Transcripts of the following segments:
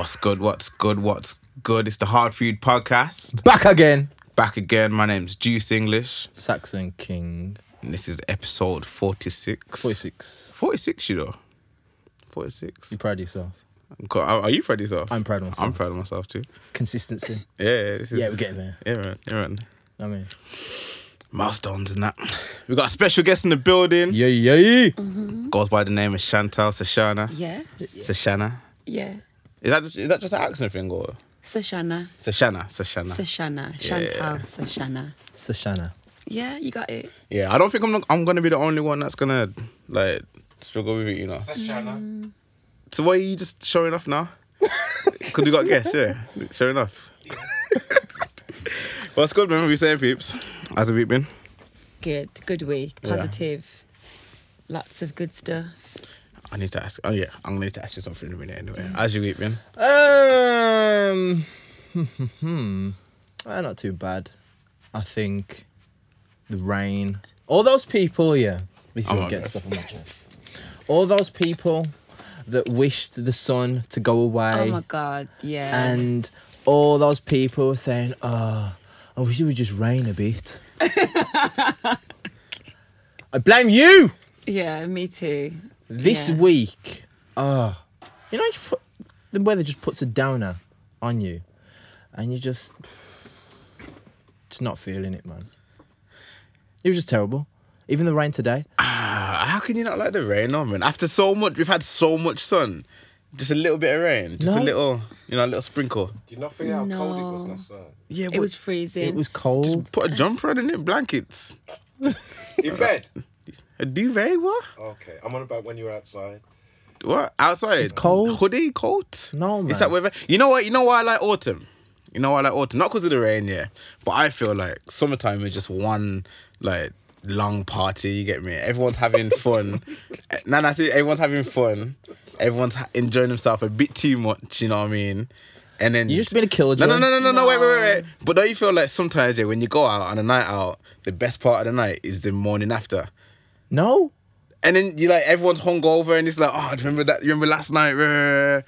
What's good? What's good? What's good? It's the Hard Food Podcast. Back again. Back again. My name's Juice English. Saxon King. And this is episode 46. 46. 46, you know. 46. You proud of yourself? Co- Are are you proud of yourself? I'm proud of myself. I'm proud of myself too. Consistency. Yeah, yeah. This is, Yeah, we're getting there. Yeah, man. Yeah, man. I mean, Milestones and that. We got a special guest in the building. yeah, yeah. Goes by the name of Chantal Sashana. Yeah, Sashana. yeah. Is that just, is that just an accent thing or Sashana, Sashana? Sashana. Sashana, Chantal, Sashana. Sashana. Yeah, you got it. Yeah, I don't think I'm I'm gonna be the only one that's gonna like struggle with it, you know. Mm. So why are you just showing off now? Because we got guests, yeah. Showing off. What's good, man? We saying peeps. How's the week been? Good, good week. Yeah. Positive. Lots of good stuff. I need to ask. Oh yeah, I'm gonna need to ask you something in a minute anyway. How's your week been? Um, hmm, uh, not too bad. I think the rain. All those people, yeah. This is Oh what my gets gosh. stuff on my chest. All those people that wished the sun to go away. Oh my god, yeah. and all those people saying, "Oh, I wish it would just rain a bit." I blame you. yeah, me too. This Yeah. week, oh, you know, you put, the weather just puts a downer on you, and you just, just not feeling it, man. It was just terrible. Even the rain today. Ah, how can you not like the rain, no man? After so much, we've had so much sun. Just a little bit of rain, just a little, you know, a little sprinkle. Do you not think how cold it was last night? Yeah, It was freezing. It was cold. put a jumper on it, blankets, In bed? A duvet. What? Okay, I'm on about when you were outside. What outside? It's cold. Hoodie, coat. No, man. It's that weather. You know what? You know why I like autumn. You know why I like autumn? Not because of the rain, yeah. But I feel like summertime is just one like long party. You get me? Everyone's having fun. nah, nah, see, everyone's having fun. Everyone's ha- enjoying themselves a bit too much. You know what I mean? And then You just been a killjoy. No, no, no, no, no, no. Wait, wait, wait, wait. But don't you feel like sometimes, Jay, when you go out on a night out, the best part of the night is the morning after. No. And then you like everyone's hungover and it's like, oh, do you remember that? You remember last night? Rah,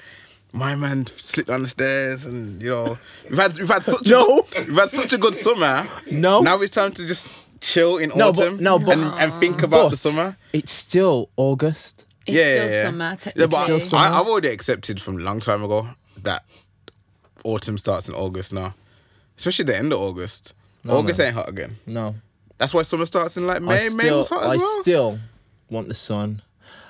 My man slipped down the stairs and you know we've had we've had such No. a good, we've had such a good summer. No. Now it's time to just chill in No, but- no, but- and, and think about the summer. It's still August. it's yeah, still yeah, yeah. summer, Yeah, technically. but still summer. I, I've already accepted from a long time ago that autumn starts in August now, especially the end of August. August man. ain't hot again. No. That's why summer starts in like I May. May still, was hot I as well. I still want the sun.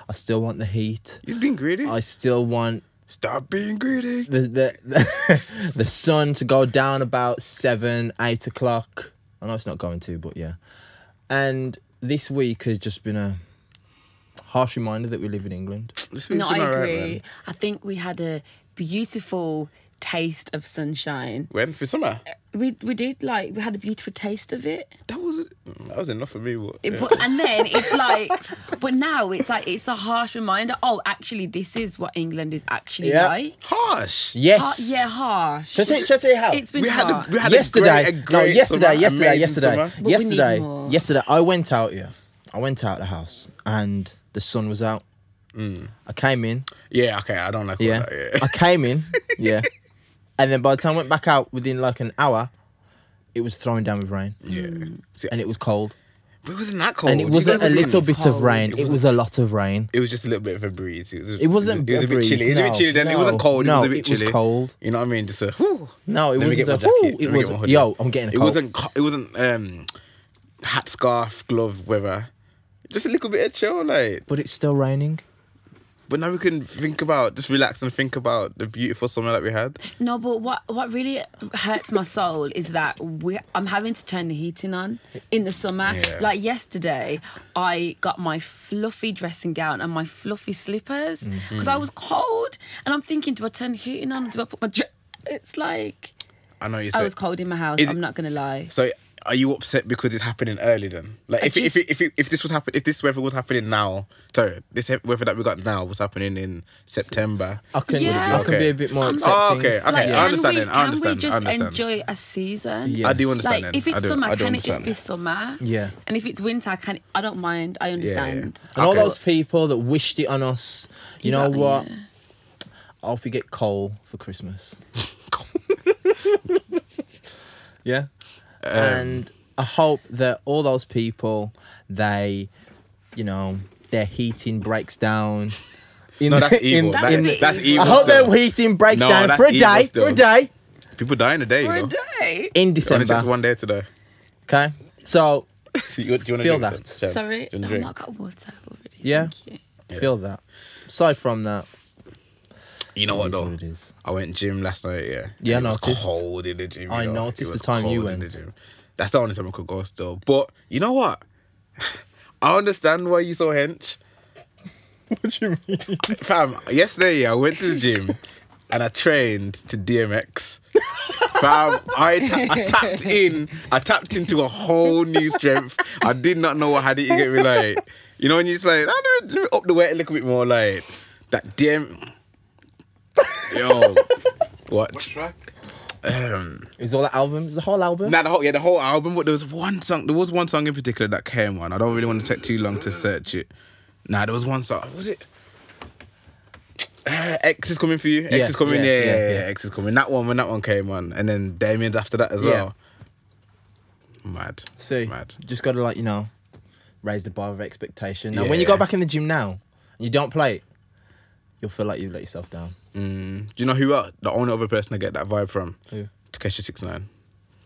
I still want the heat. You've been greedy. I still want Stop being greedy. the the, the, the sun to go down about seven, eight o'clock. I know it's not going to, but yeah. And this week has just been a harsh reminder that we live in England. This week's no, I been alright, agree. man. I think we had a beautiful taste of sunshine. When for summer? We we did like we had a beautiful taste of it. That was that was enough for me. But, yeah. but, and then it's like, but now it's like it's a harsh reminder. Oh, actually, this is what England is actually Yeah. like. harsh. Yes. Ha- yeah, harsh. Shall I tell, shall I tell you how? It's been We had harsh. a, we had yesterday, a great, a no, yesterday, summer, yesterday, yesterday, summer. But yesterday, yesterday. I went out. Yeah, I went out the house and the sun was out. Mm. I came in. Yeah, okay, I don't like Yeah. that. Yeah. I came in. Yeah. And then by the time I went back out within like an hour, it was throwing down with rain yeah. See, and it was cold. but it wasn't that cold. and it You wasn't guys a were little being- bit of cold. rain. It It was a lot of rain. It was just a little bit of a breeze. It, was, It wasn't It was, a a bit breeze, chilly. It was a bit no, chilly. Then it wasn't no, cold. no, it was a bit it was chilly. cold. You know what I mean? Just a. Whew. No, it Let me wasn't. get my A, jacket. whoo, Let it me get was. my hoodie. Yo, I'm getting a It cold. wasn't. co- It wasn't. Um, hat, scarf, glove, weather. Just a little bit of chill, like. But it's still raining. But now we can think about, just relax and think about the beautiful summer that we had. No, but what what really hurts my soul is that we I'm having to turn the heating on in the summer. Yeah. Like yesterday, I got my fluffy dressing gown and my fluffy slippers because Mm-hmm. I was cold, and I'm thinking, do I turn the heating on? Do I put my dress? It's like I know you I was cold in my house. Is I'm not gonna lie. So are you upset because it's happening early then? Like if just- if, it, if if this was happen if this weather was happening now, sorry, this weather that we got now was happening in September. I can, Yeah. I can be Okay. a bit more I'm- accepting. Oh, okay, okay. Like, I can understand we, then, I can understand, we just I understand. enjoy a season? Yeah. I do understand. Like then. if I it's do, summer, I do can it just be summer? Yeah. And if it's winter, I can I don't mind. I understand. And all those people that wished it on us, you, You know got- what? yeah. I hope you get coal for Christmas. yeah. Um, and I hope that all those people, they, you know, their heating breaks down. In No, that's evil. in- That's in- a that's evil. evil. I hope still. their heating breaks No, down for a day. still. For a day. People die in a day, For you a day. In Only December. takes one day today. Okay. So you, do you want to Feel drink that. Sorry, no, wanna I drink? got water already. Yeah. Thank you. feel that. Aside from that, You know what though? it is. I went gym last night. Yeah. Yeah, I it was noticed. cold in the gym. I know? noticed the time you the went. gym. That's the only time I could go still. But you know what? I understand why you so hench. What do you mean? Fam, yesterday yeah, I went to the gym and I trained to DMX. Fam, I, ta- I tapped in. I tapped into a whole new strength. I did not know what had it. You get me like, you know, when you say, "Oh, let me, let me up the weight a little bit more, like that DM. Yo, What what? track? Um, Is all the albums? The whole album? not the whole, yeah, the whole album. But there was one song. There was one song in particular that came on. I don't really want to take too long to search it. Nah, there was one song. Was it? Uh, X is coming for you. X Yeah, is coming. yeah, Yeah yeah, yeah, yeah, yeah. X is coming. That one when that one came on, and then Damien's after that as Yeah. well. Mad. See, Mad. just got to like you know, raise the bar of expectation. Now, when you Yeah. go back in the gym now, and you don't play it, you'll feel like you let yourself down. Mm. Do you know who else? The only other person I get that vibe from? Who? Tekashi Six Nine.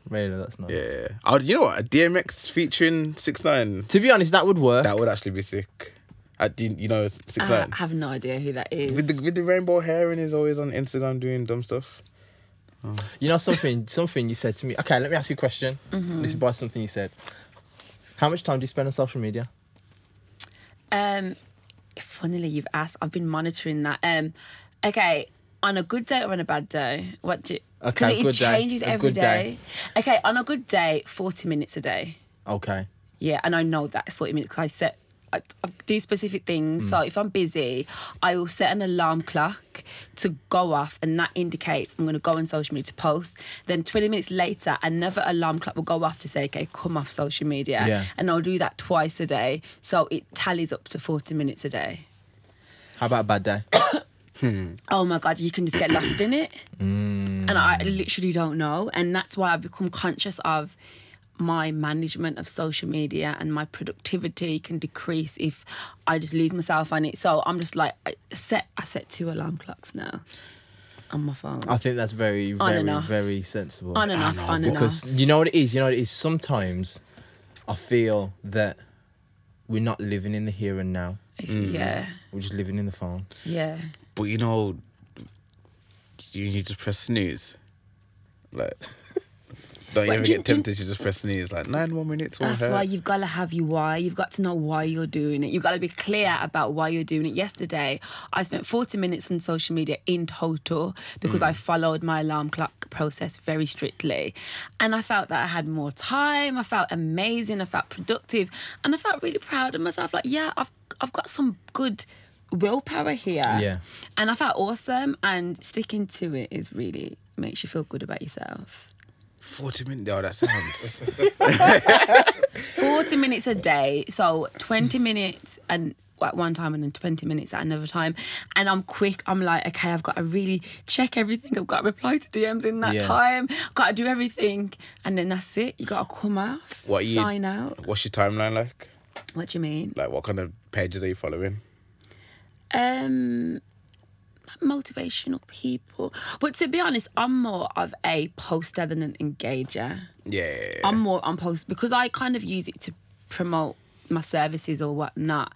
Really, that's nice. Yeah. Oh, you know what? A DMX featuring Six Nine. To be honest, that would work. That would actually be sick. Uh, do you, you know Six Uh, Nine I have no idea who that is. with the with the rainbow hair and he's always on Instagram doing dumb stuff. You know something? something you said to me. Okay, let me ask you a question. Mm-hmm. This is by something you said. How much time do you spend on social media? Um, funnily, you've asked. I've been monitoring that. Um, okay, on a good day or on a bad day, what do? Okay, it good day. changes A every day. day. Okay, on a good day, forty minutes a day. Okay. Yeah, and I know that 40 minutes because I set, I, I do specific things. Mm. So if I'm busy, I will set an alarm clock to go off, and that indicates I'm going to go on social media to post. Then 20 minutes later, another alarm clock will go off to say, okay, come off social media. Yeah. And I'll do that twice a day. So it tallies up to 40 minutes a day. How about a bad day? Hmm. Oh my God, you can just get lost in it. Hmm. And I literally don't know. And that's why I've become conscious of my management of social media and my productivity can decrease if I just lose myself on it. So I'm just like, I set, I set two alarm clocks now on my phone. I think that's very, very, very sensible. on and off, on and because you know what it is. You know what it is. Sometimes I feel that we're not living in the here and now. It's- Yeah, We're just living in the phone. yeah. But you know, you, you just press snooze. Like, don't you ever do get tempted to just press snooze? Like nine more minutes. That's hurt. why you've got to have your why. You've got to know why you're doing it. You've got to be clear about why you're doing it. Yesterday, I spent 40 minutes on social media in total because I mm. followed my alarm clock process very strictly. And I felt that I had more time. I felt amazing. I felt productive. And I felt really proud of myself. Like, yeah, I've, I've got some good willpower here. Yeah. And I felt awesome. And sticking to it is really makes you feel good about yourself. Forty minutes. Oh, that sounds. 40 minutes a day, so 20 minutes and at one time and then 20 minutes at another time. And I'm quick. I'm like, okay, I've got to really check everything. I've got to reply to DMs in that Yeah. time. Got to do everything. And then that's it. You got to come off, What you- sign out. What's your timeline like? What do you mean? Like, what kind of pages are you following? Um, motivational people. But to be honest, I'm more of a poster than an engager. Yeah. I'm more on post because I kind of use it to promote my services or whatnot.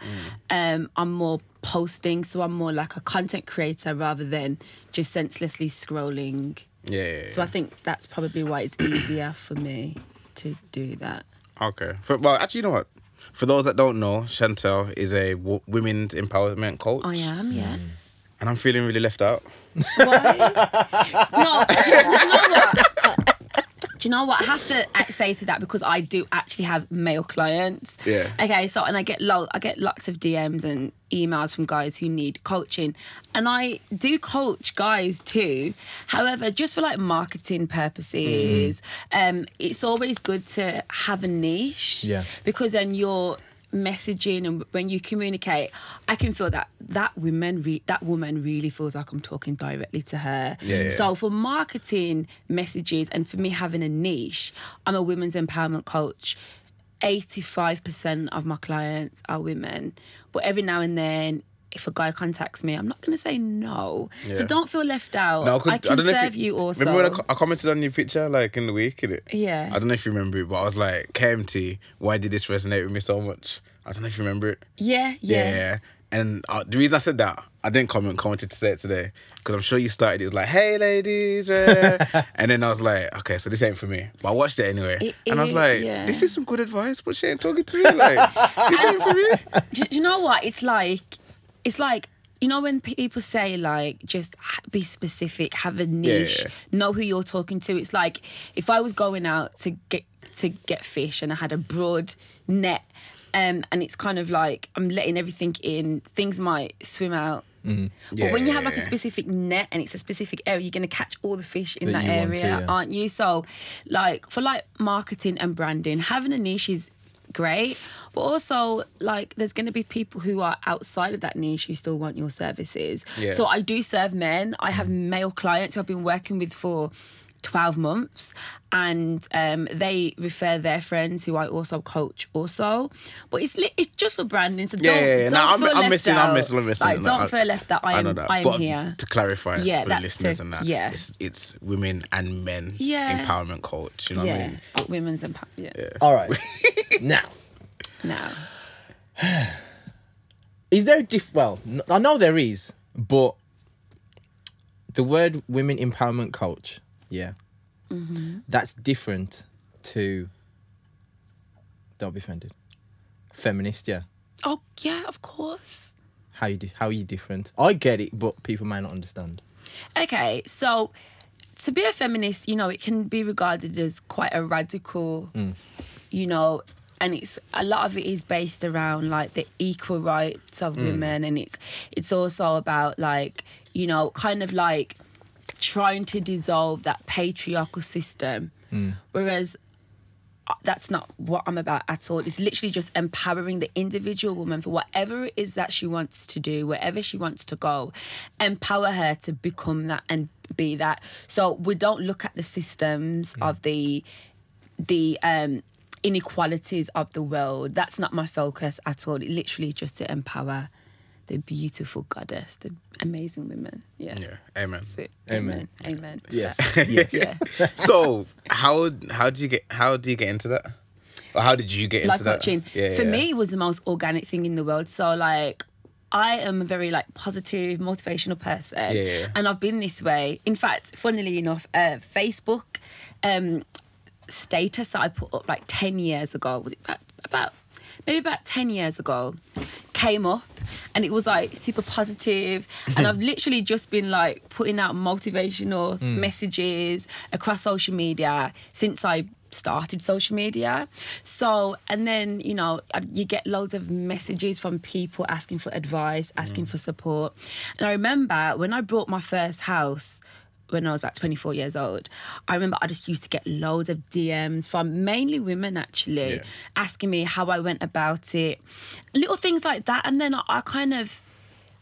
Um, I'm more posting, so I'm more like a content creator rather than just senselessly scrolling. yeah. So I think that's probably why it's easier for me to do that. Okay. For, well, actually, you know what? For those that don't know, Chantel is a w- women's empowerment coach. I am, hmm. yes. And I'm feeling really left out. Why? no, do you, do you know what? Do you know what? I have to say to that because I do actually have male clients. Yeah. Okay, so and I get lo- I get lots of DMs and emails from guys who need coaching, and I do coach guys too. However, just for like marketing purposes, um, it's always good to have a niche. Yeah. Because then you're messaging and when you communicate i can feel that that woman re- that woman really feels like i'm talking directly to her Yeah, yeah. so for marketing messages and for me having a niche, I'm a women's empowerment coach. 85% of my clients are women. But every now and then, if a guy contacts me, I'm not going to say no. So don't feel left out. No, I can if serve you, also. Remember when I, co- I commented on your picture like in the week, innit? Yeah. I don't know if you remember it, but I was like, KMT, why did this resonate with me so much? I don't know if you remember it. yeah, yeah. Yeah. And uh, the reason I said that, I didn't comment, commented to say it today, because I'm sure you started it was like, hey ladies, and then I was like, okay, so this ain't for me. But I watched it anyway. It- and I was like, yeah. this is some good advice, but she ain't talking to me. Like, this ain't for me. do, do you know what it's like it's like you know when people say like just be specific have a niche yeah. know who you're talking to it's like if i was going out to get to get fish and i had a broad net um, and it's kind of like i'm letting everything in things might swim out but when you have like a specific net and it's a specific area, you're gonna catch all the fish in That that, want to, area, yeah. aren't you? So, like for like marketing and branding, having a niche is great, but also like there's gonna be people who are outside of that niche who still want your services. Yeah. So I do serve men. I have male clients who I've been working with for 12 months and um, they refer their friends who I also coach also but it's li- it's just for branding so Yeah, don't, yeah, yeah. don't No, I'm, feel I'm left missing, out. I'm missing, I'm missing. like, don't I- feel left out I am, know that. I am but here To clarify Yeah, for the that's listeners to- and that, yeah. it's, it's women and men Yeah. empowerment coach. You know what I yeah mean? women's empowerment yeah. All right. now, now is there a diff? Well, n- I know there is, but the word women empowerment coach, yeah, mm-hmm. that's different to. Don't be offended. Feminist, yeah. oh yeah of course How you di- how are you different? I get it, but people might not understand. Okay, so to be a feminist, you know, it can be regarded as quite a radical, mm. you know, and it's a lot of it is based around like the equal rights of mm. women, and it's it's also about like you know, kind of like trying to dissolve that patriarchal system, whereas uh, that's not what I'm about at all. It's literally just empowering the individual woman for whatever it is that she wants to do, wherever she wants to go, empower her to become that and be that. So we don't look at the systems of the the um inequalities of the world. That's not my focus at all. It literally just to empower the beautiful goddess, the amazing women. Yeah. Yeah, amen. That's. Amen. Amen. Amen. Yes. Yeah. yes. Yeah. so how how do you get how do you get into that? Or how did you get life into that? coaching Yeah, for yeah. me it was the most organic thing in the world so like I am a very like positive, motivational person, Yeah, yeah. and I've been this way. In fact, funnily enough, uh, Facebook um, status that I put up like ten years ago was it about, about maybe about ten years ago came up, and it was like super positive, and I've literally just been like putting out motivational hmm. messages across social media since I started social media. So, and then, you know, you get loads of messages from people asking for advice, asking hmm. for support. And I remember when I bought my first house, when I was about 24 years old, I remember I just used to get loads of DMs from mainly women actually Yeah. asking me how I went about it, little things like that. And then I, I kind of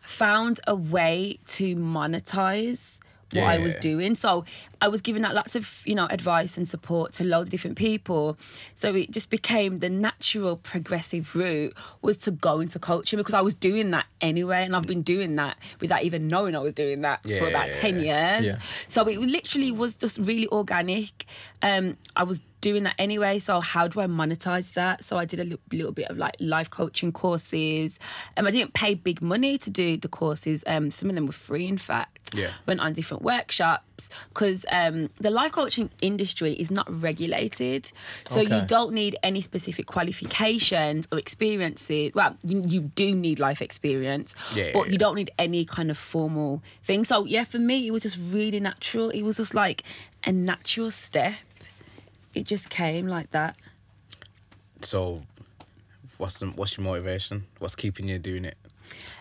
found a way to monetize what I was Yeah. doing. So I was giving out lots of, you know, advice and support to loads of different people. So it just became the natural progressive route was to go into coaching because I was doing that anyway. And I've been doing that without even knowing I was doing that for about 10 years. Yeah. So it literally was just really organic. Um, I was doing that anyway. So how do I monetize that? So I did a li- little bit of like life coaching courses. Um, I didn't pay big money to do the courses. Um, some of them were free, in fact. Yeah. Went on different workshops because um, the life coaching industry is not regulated. So Okay. you don't need any specific qualifications or experiences. Well, you, you do need life experience, Yeah, but yeah, you don't need any kind of formal thing. So yeah, for me, it was just really natural. It was just like a natural step it just came like that. So, what's the, what's your motivation? What's keeping you doing it?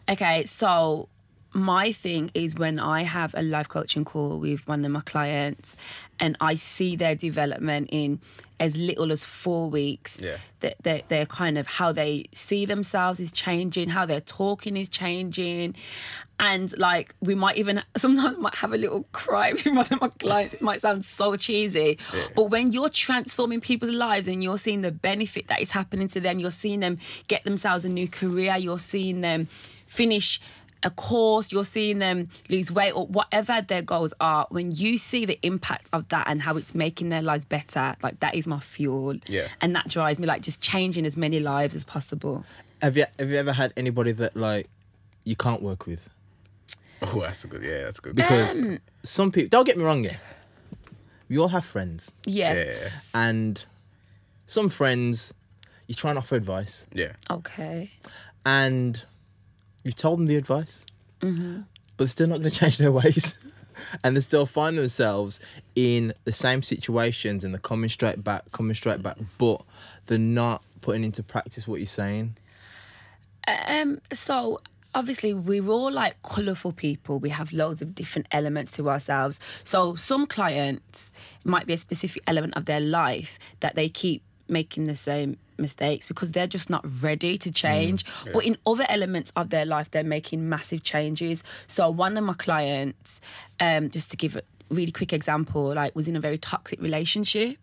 Okay, so my thing is when I have a life coaching call with one of my clients and I see their development in as little as four weeks, Yeah. that they're, they're kind of how they see themselves is changing, how they're talking is changing. And like we might even sometimes might have a little cry with one of my clients. It might sound so cheesy, but when you're transforming people's lives and you're seeing the benefit that is happening to them, you're seeing them get themselves a new career, you're seeing them finish a course, you're seeing them lose weight or whatever their goals are, when you see the impact of that and how it's making their lives better, like that is my fuel. Yeah. And that drives me like just changing as many lives as possible. Have you have you ever had anybody that like you can't work with? Oh, that's a good. Yeah, that's a good. Because Um, some people don't get me wrong, yeah. We all have friends. Yeah. yeah, And some friends you try and offer advice yeah. Okay. and you've told them the advice, Mm-hmm. but they're still not going to change their ways. and they still find themselves in the same situations and they're coming straight back, coming straight back, but they're not putting into practice what you're saying. Um, so obviously we're all like colourful people. We have loads of different elements to ourselves. So some clients might be a specific element of their life that they keep making the same mistakes because they're just not ready to change. But in other elements of their life, they're making massive changes. So one of my clients, um, just to give a really quick example, like was in a very toxic relationship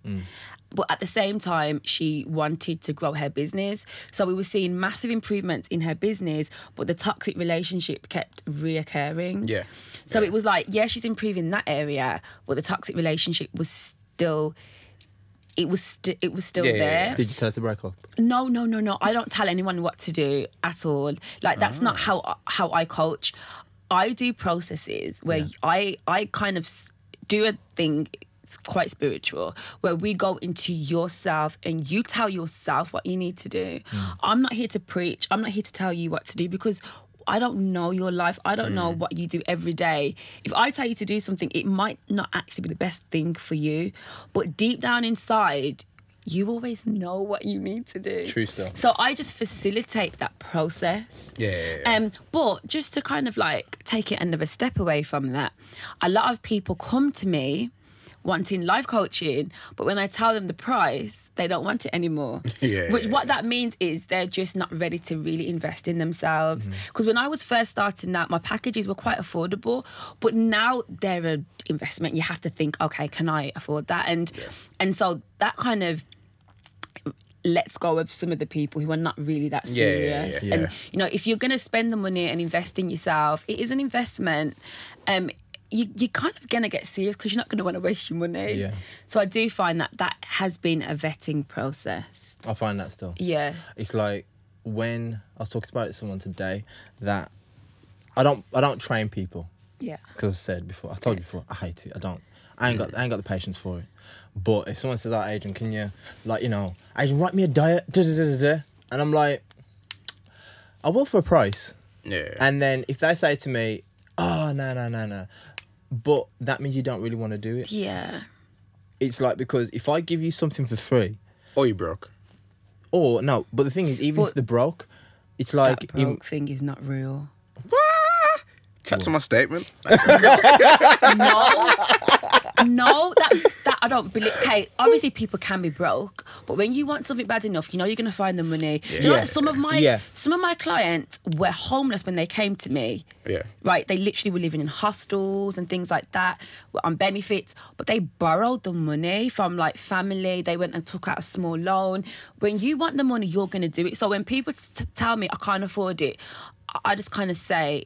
but at the same time she wanted to grow her business so we were seeing massive improvements in her business but the toxic relationship kept reoccurring Yeah. so Yeah. it was like yeah she's improving that area but the toxic relationship was still it was st- it was still Yeah, yeah, there yeah. Did you tell her to break up? no, no, no, no. I don't tell anyone what to do at all. Like that's not how ah. how I coach. I do processes where I I kind of do a thing. It's quite spiritual where we go into yourself and you tell yourself what you need to do. Mm. I'm not here to preach. I'm not here to tell you what to do because I don't know your life. I don't know what you do every day. If I tell you to do something, it might not actually be the best thing for you. But deep down inside, you always know what you need to do. True stuff. So I just facilitate that process. Yeah, yeah, yeah. Um, but just to kind of like take it another step away from that, a lot of people come to me wanting life coaching, but when I tell them the price, they don't want it anymore. Yeah, Which yeah, what that means is they're just not ready to really invest in themselves. Mm-hmm. Because when I was first starting out, my packages were quite affordable, but now they're an investment. You have to think, okay, can I afford that? And and so that kind of lets go of some of the people who are not really that Yeah, yeah, serious. yeah, And you know, if you're going to spend the money and invest in yourself, it is an investment. Um, you you're kind of going to get serious because you're not going to want to waste your money. Yeah. So I do find that that has been a vetting process. I find that still. Yeah. It's like when I was talking about it to someone today that I don't I don't train people Yeah. because I said before I told you before I hate it I don't I ain't got I ain't got the patience for it. But if someone says, "Oh, Adrian, can you like you know Adrian write me a diet?" Da, da, da, da, da, and I'm like, I will for a price. yeah. And then if they say to me, "Oh no no no no," but that means you don't really want to do it. Yeah. It's like because if I give you something for free, oh, you broke. or no, but the thing is, even But- if they're broke, it's like that in- broke thing is not real. Chat to my statement. no, no, that that I don't believe. Okay, obviously people can be broke, but when you want something bad enough, you know you're gonna find the money. Do you know Yeah. some of my Yeah. some of my clients were homeless when they came to me. Yeah. Right, they literally were living in hostels and things like that, on benefits, but they borrowed the money from like family. They went and took out a small loan. When you want the money, you're gonna do it. So when people t- tell me I can't afford it, I- I just kind of say,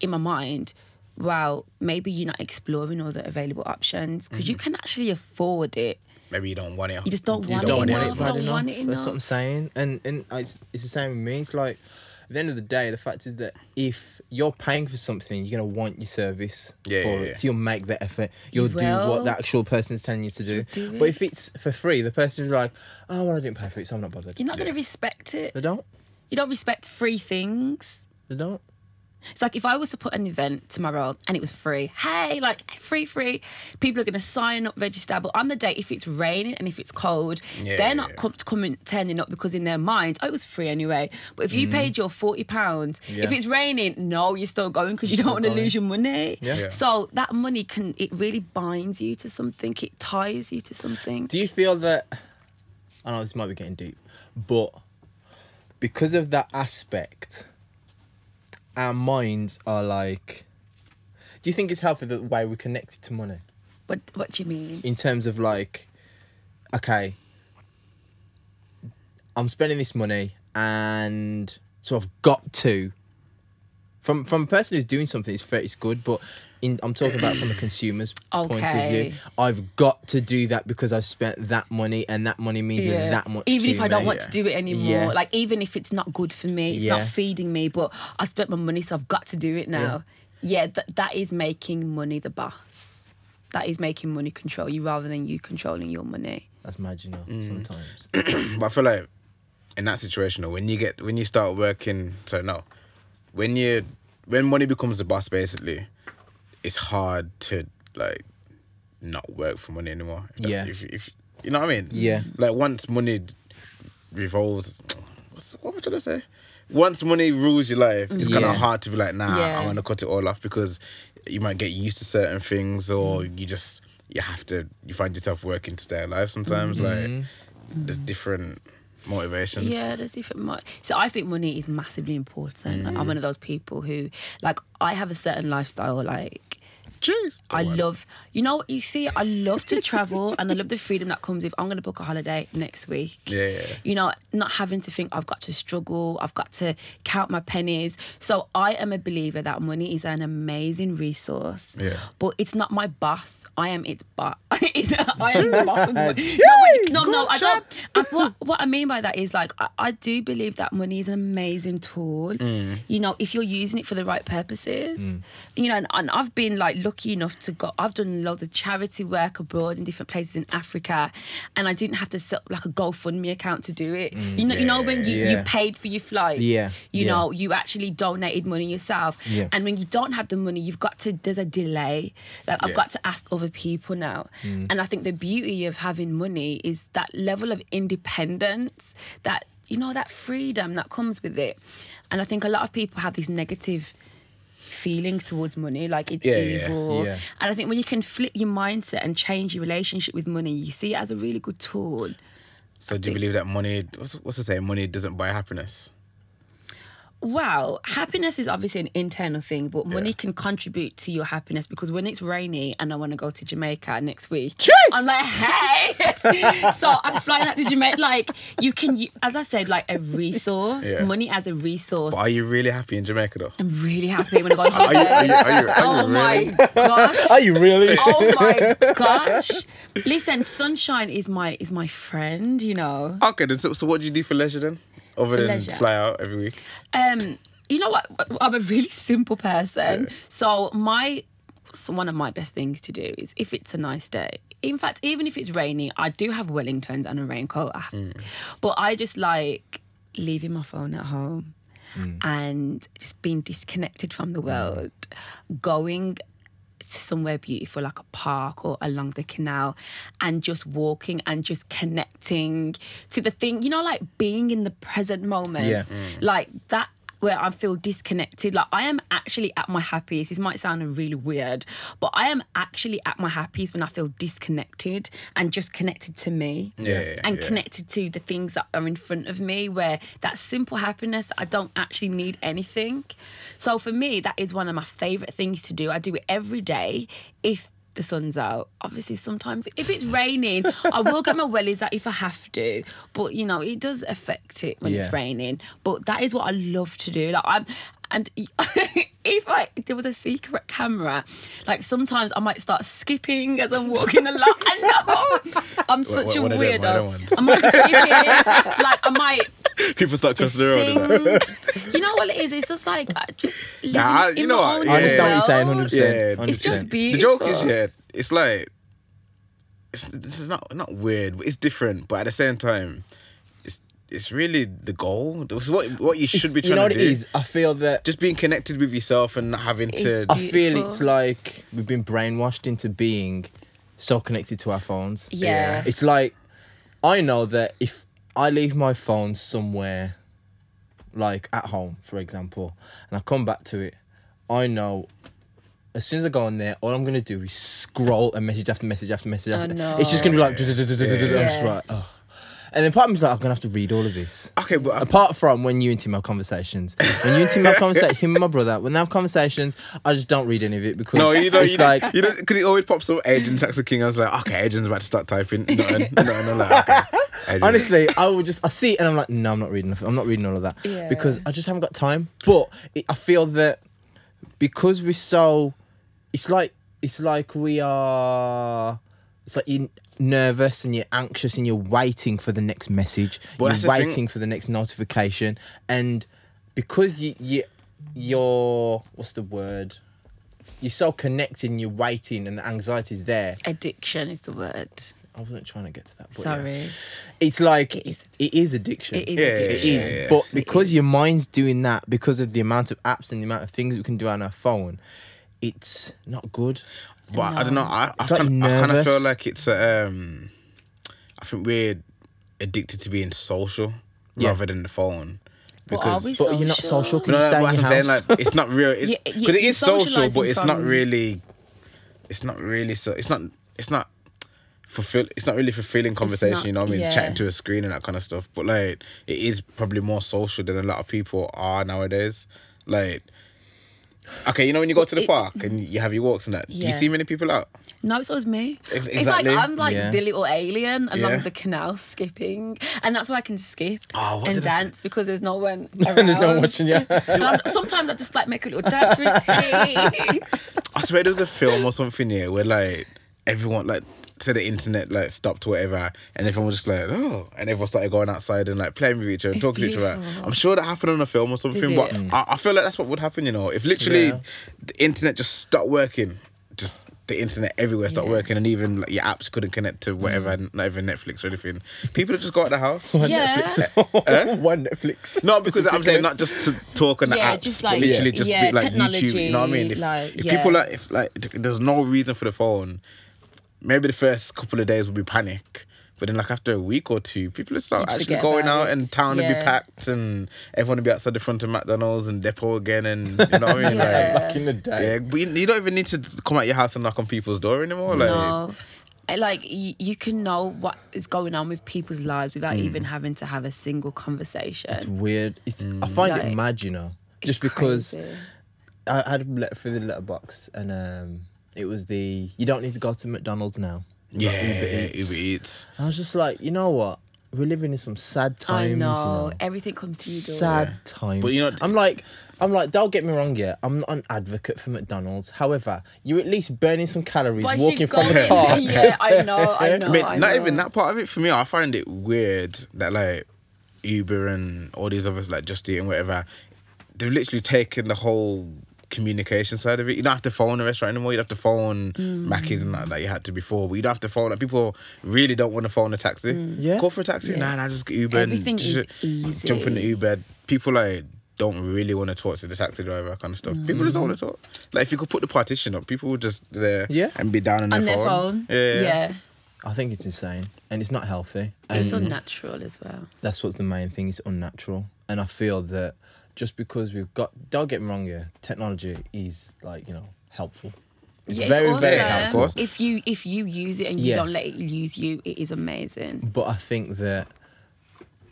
in my mind, well, maybe you're not exploring all the available options because you mm-hmm. can actually afford it. Maybe you don't want it. You just don't you want don't it want enough. it You don't want it enough. That's what I'm saying. And and it's, it's the same with me. It's like at the end of the day, the fact is that if you're paying for something, you're gonna want your service Yeah, for yeah, it. yeah. So you'll make the effort. You'll do will. what the actual person's telling you to do. do But it. if it's for free, the person's like, oh well, I didn't pay for it, so I'm not bothered. You're not going to respect it. They don't. You don't respect free things. They don't. It's like if I was to put an event tomorrow and it was free, hey, like free, free, people are going to sign up, register. But on the day, if it's raining and if it's cold, Yeah, they're not yeah. com- coming turning up because in their minds, oh, it was free anyway. But if you mm-hmm. paid your forty pounds, if it's raining, no, you're still going because you don't want to lose your money. Yeah. Yeah. So that money can it really binds you to something. It ties you to something. Do you feel that? I know this might be getting deep, but because of that aspect, our minds are like. Do you think it's healthy the way we're connected to money? What What do you mean? in terms of like, okay, I'm spending this money, and so I've got to. From from a person who's doing something, it's fair, it's good, but in I'm talking about from a consumer's point of view. I've got to do that because I've spent that money, and that money means that much. Even to if I don't me. want to do it anymore, Yeah. like even if it's not good for me, it's Yeah. not feeding me, but I spent my money, so I've got to do it now. Yeah, th- that is making money the boss. That is making money control you rather than you controlling your money. That's marginal Mm. sometimes. But I feel like in that situation, or when you get when you start working, so no, when you when money becomes the boss, basically, it's hard to like not work for money anymore. If that- Yeah. If, if you know what I mean. Yeah. Like once money revolves, what's, what am I trying to say? Once money rules your life, it's kind Yeah. of hard to be like, nah, Yeah. I'm gonna cut it all off because you might get used to certain things, or Mm. you just you have to you find yourself working to stay alive. Sometimes, like there's different motivations. Yeah, there's different. Mo- so I think money is massively important. Like, I'm mm. one of those people who, like, I have a certain lifestyle. Like, Jeez. I love, you know, what you see, I love to travel and I love the freedom that comes if I'm going to book a holiday next week. Yeah. You know, not having to think I've got to struggle, I've got to count my pennies. So I am a believer that money is an amazing resource. Yeah. But it's not my boss. I am its boss. I am the boss. No, no, no, I don't. And what, what I mean by that is like, I, I do believe that money is an amazing tool. You know, if you're using it for the right purposes. You know, and, and I've been like lucky enough to go, I've done loads of charity work abroad in different places in Africa. And I didn't have to set up like a GoFundMe account to do it. you know, you know when you, you paid for your flights. Yeah, You yeah. know, you actually donated money yourself. Yeah. And when you don't have the money, you've got to, there's a delay. Like, I've Yeah. got to ask other people now. Mm. And I think the beauty of having money is that level of independence, that, you know, that freedom that comes with it. And I think a lot of people have these negative feelings towards money, like it's Yeah, yeah, evil. yeah. And I think when you can flip your mindset and change your relationship with money, you see it as a really good tool. So do you believe that money? What's, what's it say? Money doesn't buy happiness. Wow, happiness is obviously an internal thing, but money Yeah. can contribute to your happiness because when it's rainy and I want to go to Jamaica next week, I'm like, hey, so I'm flying out to Jamaica. Like you can, as I said, like a resource, Yeah. money as a resource. But are you really happy in Jamaica though? I'm really happy when I go on Are you? Are you? Are you, are Oh you my gosh. Are you really? Oh my gosh! Listen, sunshine is my is my friend. You know. Okay, then so, so what do you do for leisure then? Other For than leisure? fly out every week? Um, you know what? I'm a really simple person. So my one of my best things to do is if it's a nice day. In fact, even if it's raining, I do have Wellingtons and a raincoat. Mm. But I just like leaving my phone at home mm. and just being disconnected from the mm. world, going to somewhere beautiful like a park or along the canal and just walking and just connecting to the thing you know like being in the present moment Yeah. like that where I feel disconnected. Like I am actually at my happiest. This might sound really weird, but I am actually at my happiest when I feel disconnected and just connected to me. Yeah, yeah, and yeah. connected to the things that are in front of me where that simple happiness that I don't actually need anything. So for me, that is one of my favorite things to do. I do it every day if the sun's out. Obviously, sometimes if it's raining, I will get my wellies out if I have to. But you know, it does affect it when Yeah. it's raining. But that is what I love to do. Like I'm and if I there was a secret camera, like sometimes I might start skipping as I'm walking along. I know. I'm such what- a what are them- what are them weirdo. I might be skipping. like I might People start just crossing the road. sing. you know what it is? It's just like uh, I just living Nah, I- in you know my what? own I I understand what you're saying, world. hundred Yeah, percent. It's just The beautiful. joke is, yeah, it's like it's, it's not not weird, but it's different. But at the same time, it's it's really the goal. It's what what you should be you trying know what to it do. is? I feel that Just being connected with yourself and not having to. It's- I feel Beautiful. it's like we've been brainwashed into being so connected to our phones. Yeah. It's like I know that if I leave my phone somewhere, like at home, for example, and I come back to it, I know as soon as I go on there, all I'm gonna do is scroll and message after message after message. After. know. It's just gonna be like, I'm just like, oh. And then part of me's like, I'm gonna have to read all of this. okay, but I- Apart from when you and Tim have conversations, when you and Tim have conversations, him and my brother, when they have conversations, I just don't read any of it because no, you know, it's you like like you know, because it always pops up. Agent Tax the King. I was like, okay, Agent's about to start typing. No, no, no, no, like, okay. Agent. honestly, I will just I see it and I'm like, no, I'm not reading. I'm not reading all of that Yeah. because I just haven't got time. But it, I feel that because we're so, it's like it's like we are. It's like you're nervous and you're anxious and you're waiting for the next message. But you're the thing. waiting for the next notification, and because you you you're what's the word? You're so connected and you're waiting and the anxiety's there. Addiction is the word. I wasn't trying to get to that. But yeah. Sorry. It's like It is it is addiction. It is Yeah, addiction. is, Yeah, yeah. but because is. your mind's doing that because of the amount of apps and the amount of things we can do on our phone, it's not good. But I don't know. I, I, like kind, I kind of feel like it's um. I think we're addicted to being social Yeah. rather than the phone. But are we But you're not social. social? Can No, you no, stay but in as your I'm saying, like, it's not real. Because Yeah, yeah, is you're social, but socialising it's not really. It's not really so. It's not. It's not. Fulfill. It's not really fulfilling conversation. not- you know what I mean? yeah. Chatting to a screen and that kind of stuff. But like, it is probably more social than a lot of people are nowadays. Like. Okay, you know when you go to the It- park and you have your walks and that. Do you see many people out? No, it's always me. Ex- It's like exactly. I'm like Yeah. the little alien along Yeah. the canal skipping, and that's why I can skip Oh, what and did I dance because there's no one around. There's no one watching you. Sometimes I just like make a little dance routine. I swear there was a film or something here where like everyone like said the internet like stopped whatever and everyone was just like oh and everyone started going outside and like playing with each other and It's talking to each other. I'm sure that happened on a film or something, but? I, I feel like that's what would happen, you know. If literally Yeah. the internet just stopped working, just the internet everywhere stopped Yeah. working and even like your apps couldn't connect to whatever, mm. not even Netflix or anything. People would just go out the house. yeah. Eh? One Netflix. not because I'm saying not just to talk on the Yeah, apps, just but like- literally Yeah. just yeah, be like YouTube. You know what I mean? If, technology, if like, people yeah. like, if like, there's no reason for the phone, maybe the first couple of days will be panic. But then, like after a week or two, people will start You'd actually going out, it. and town will be packed, and everyone will be outside the front of McDonald's and Depot again, and you know what I mean? Yeah. Like, Back in the day. yeah, but you, you don't even need to come out your house and knock on people's door anymore. Like, no. Like you, you can know what is going on with people's lives without Mm. even having to have a single conversation. It's weird. It's, Mm. I find it mad, you know, It's just because crazy. I had a letter through the letterbox and um, it was the you don't need to go to McDonald's now. You've yeah, Uber Eats. Uber Eats. I was just like, you know what? We're living in some sad times. I know. You know? everything comes to you. door. Sad times. But you know- I'm like, I'm like, don't get me wrong, yeah. I'm not an advocate for McDonald's. However, you're at least burning some calories Why walking from the going? car. yeah, I know, I know. I mean, I not know. even that part of it for me. I find it weird that like Uber and all these others like Just Eat and whatever, they've literally taken the whole communication side of it. You don't have to phone a restaurant anymore. You don't have to phone Mm. Mackey's and that like you had to before. But you don't have to phone. Like people really don't want to phone a taxi. Yeah. call for a taxi. Mm. Yeah. Nah, nah, just get Uber. Everything and is just easy. Jump in the Uber. People like don't really want to talk to the taxi driver kind of stuff. People just don't want to talk. Like if you could put the partition up, people would just there Yeah. and be down on, on their, their phone. Yeah. yeah. I think it's insane and it's not healthy. It's And unnatural as well. that's what's the main thing. It's unnatural, and I feel that just because we've got, don't get me wrong, here, technology is like you know helpful. It's yeah, very it's very awesome. helpful. course. If you if you use it and you Yeah. don't let it use you, it is amazing. but I think that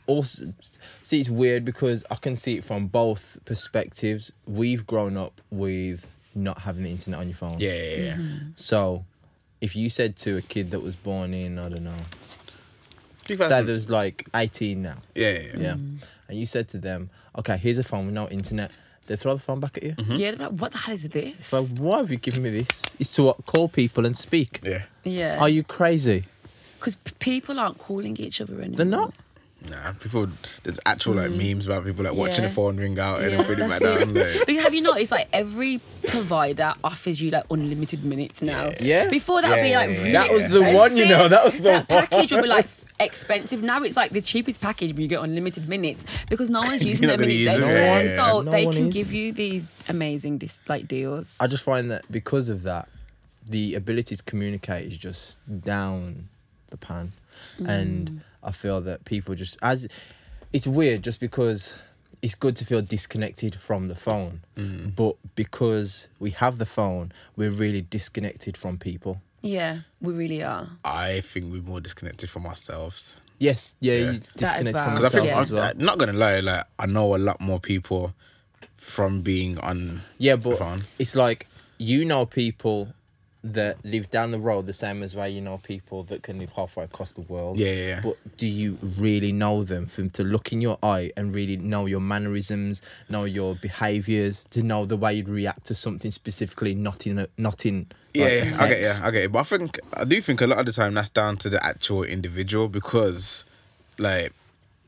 also see it's weird because I can see it from both perspectives. We've grown up with not having the internet on your phone. Yeah, yeah, yeah. Mm-hmm. So if you said to a kid that was born in I don't know, say 2000 there was like eighteen now, Yeah, yeah, yeah. yeah, and you said to them, okay, here's a phone with no internet, they throw the phone back at you. Mm-hmm. Yeah, they're like, what the hell is this? So why have you given me this? It's to what, call people and speak. Yeah. yeah, Are you crazy? Because people aren't calling each other anymore. They're not. Nah, people. There's actual like memes about people like watching Yeah. the phone ring out and Yeah, then putting it back that's down. it. Like, But have you noticed like every provider offers you like unlimited minutes now? Yeah. Before that would be like yeah, yeah. That was the one, you know, that was the that package would be like expensive. Now it's like the cheapest package, but you get unlimited minutes because no one's using You're their minutes use it, anyway. yeah, yeah, So yeah. they can one give you these amazing dis- like deals. I just find that because of that, the ability to communicate is just down the pan, Mm. and I feel that people just as it's weird just because it's good to feel disconnected from the phone, Mm. but because we have the phone, we're really disconnected from people. Yeah, we really are. I think we're more disconnected from ourselves. Yes, yeah, Yeah. you That as disconnect well. from Because I think Yeah. as well. I'm, not gonna lie, like I know a lot more people from being on. Yeah, but phone. it's like you know people that live down the road the same as where you know people that can live halfway across the world. Yeah, yeah, yeah. But do you really know them for them to look in your eye and really know your mannerisms, know your behaviors, to know the way you'd react to something specifically, not in a, not in Yeah, like, yeah, I get, yeah? I get it. But I think I do think a lot of the time that's down to the actual individual because, like,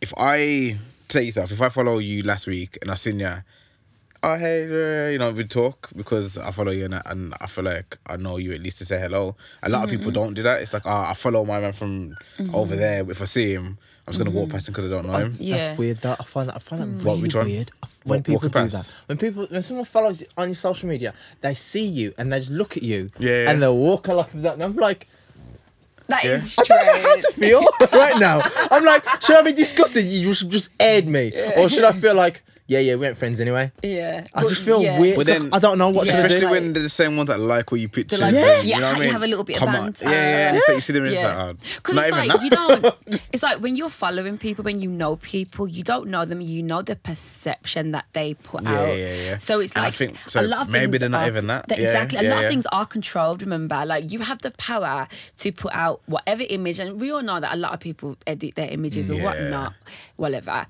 if I say yourself, if I follow you last week and I seen ya, oh hey, you know, we talk because I follow you and I, and I feel like I know you at least to say hello. A lot of mm-hmm. people don't do that. It's like, oh, I follow my man from mm-hmm. over there. If I see him, I'm just gonna walk mm-hmm. past him because I don't know him. Yeah. That's weird. That I find that I find that mm. What, really which one? weird. When Walk- people walking do past? that, when people when someone follows you on your social media, they see you and they just look at you, Yeah, yeah. and they'll walk like that. And I'm like, That Yeah. is I don't know how to feel right now. I'm like, should I be disgusted? You should just aired me, or should I feel like, yeah, yeah, we ain't friends anyway? Yeah, I But just feel yeah. weird. But It's like, then- I don't know what Yeah. to Especially do. when they're the same ones that like all your pictures. like, and yeah, you know what I you mean? have a little bit of Come on. banter. Yeah, yeah, and it's like you see them and Yeah. it's like, oh, Because not it's even like that. you don't. it's like when you're following people, when you know people, you don't know them. You know the perception that they put Yeah, out. yeah, yeah. Yeah. So it's And I like think- so a lot of maybe things they're not are- even that. that- Yeah, exactly. A yeah, lot yeah. of things are controlled. Remember, like you have the power to put out whatever image, and we all know that a lot of people edit their images or Yeah. whatnot, whatever.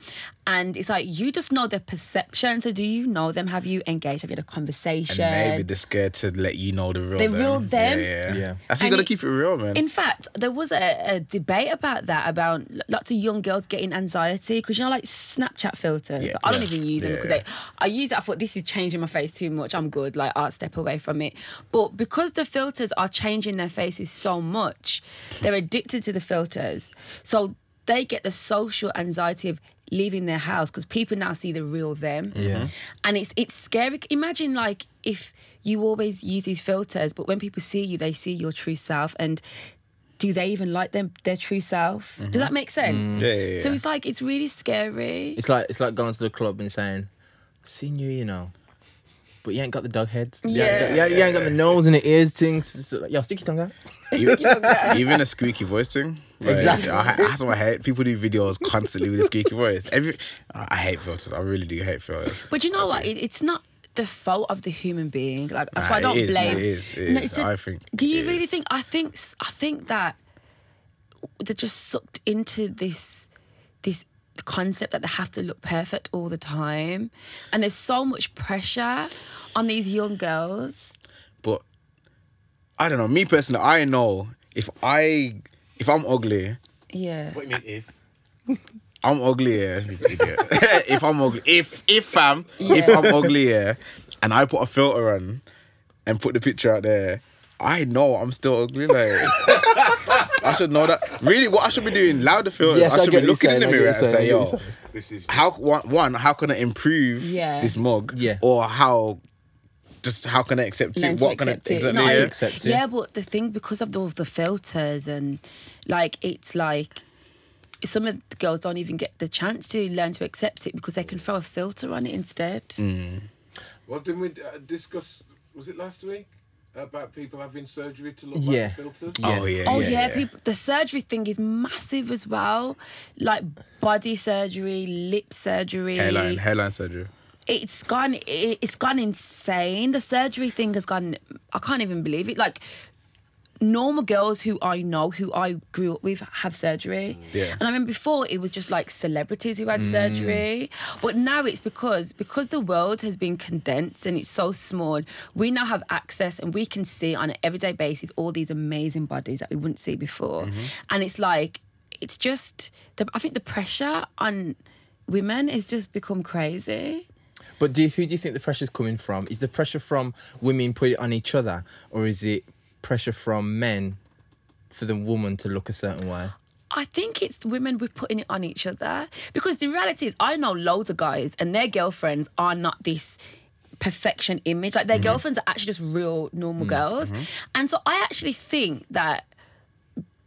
And it's like you just know the perception. So do you know them? Have you engaged? Have you had a conversation? And maybe they're scared to let you know the real The them. real them? Yeah, yeah. Yeah. That's you And gotta keep it real, man. In fact, there was a, a debate about that about lots of young girls getting anxiety because you know, like Snapchat filters. Yeah. I don't Yeah. even use them Yeah, because they, I use it. I thought this is changing my face too much. I'm good. Like I'll step away from it. But because the filters are changing their faces so much, they're addicted to the filters. So they get the social anxiety of leaving their house because people now see the real them. Yeah. And it's it's scary. Imagine like if you always use these filters, but when people see you, they see your true self and do they even like them their true self? Does mm-hmm. that make sense? Mm. Yeah, yeah, So it's like it's really scary. It's like it's like going to the club and saying, "Seen you, you know." But you ain't got the dog heads. You ain't got, Yeah. you ain't, you ain't got the nose and the ears things. It's like, Yo, stick your tongue out. Even a squeaky voice thing. Exactly. I, that's what I hate. People do videos constantly with a squeaky voice. Every, I hate filters. I really do hate filters. But you know what? It, it's not the fault of the human being. Like that's Nah, why I don't is, blame. it is, it No, is. it's I think Do you it really is. think? I think. I think that they're just sucked into this this concept that they have to look perfect all the time, and there's so much pressure on these young girls. But I don't know. Me personally, I know if I if I'm ugly, Yeah. What do you mean if? I'm ugly, yeah. if I'm ugly, if if fam, if I'm ugly, yeah, and I put a filter on and put the picture out there, I know I'm still ugly. Like I should know that. Really, what I should be doing? Louder filter. Yes, I I should get be looking you're in the saying, I get mirror what and say, saying, I get what yo. This is How one, one how can I improve Yeah. this mug? Yeah. Or how just how can I accept learn it? to What can I exactly? No, I- yeah. accept it. Yeah, but the thing because of all the filters and like it's like some of the girls don't even get the chance to learn to accept it because they can throw a filter on it instead. Mm. Well, didn't we uh, discuss? Was it last week about people having surgery to look Yeah. like filters? Yeah. Oh yeah. Oh yeah, yeah, yeah. people. The surgery thing is massive as well, like body surgery, lip surgery. Hairline, hairline surgery. It's gone. it- It's gone insane. The surgery thing has gone. I can't even believe it. Like normal girls who I know, who I grew up with, have surgery. Yeah. And I mean, before it was just like celebrities who had mm. surgery, but now it's because because the world has been condensed and it's so small. We now have access and we can see on an everyday basis all these amazing bodies that we wouldn't see before, mm-hmm. and it's like it's just. The, I think the pressure on women has just become crazy. But do you, who do you think the pressure's coming from? Is the pressure from women put it on each other, or is it pressure from men for the woman to look a certain way? I think it's women we're putting it on each other because the reality is I know loads of guys and their girlfriends are not this perfection image. Like their mm-hmm. girlfriends are actually just real normal mm-hmm. girls. Mm-hmm. And so I actually think that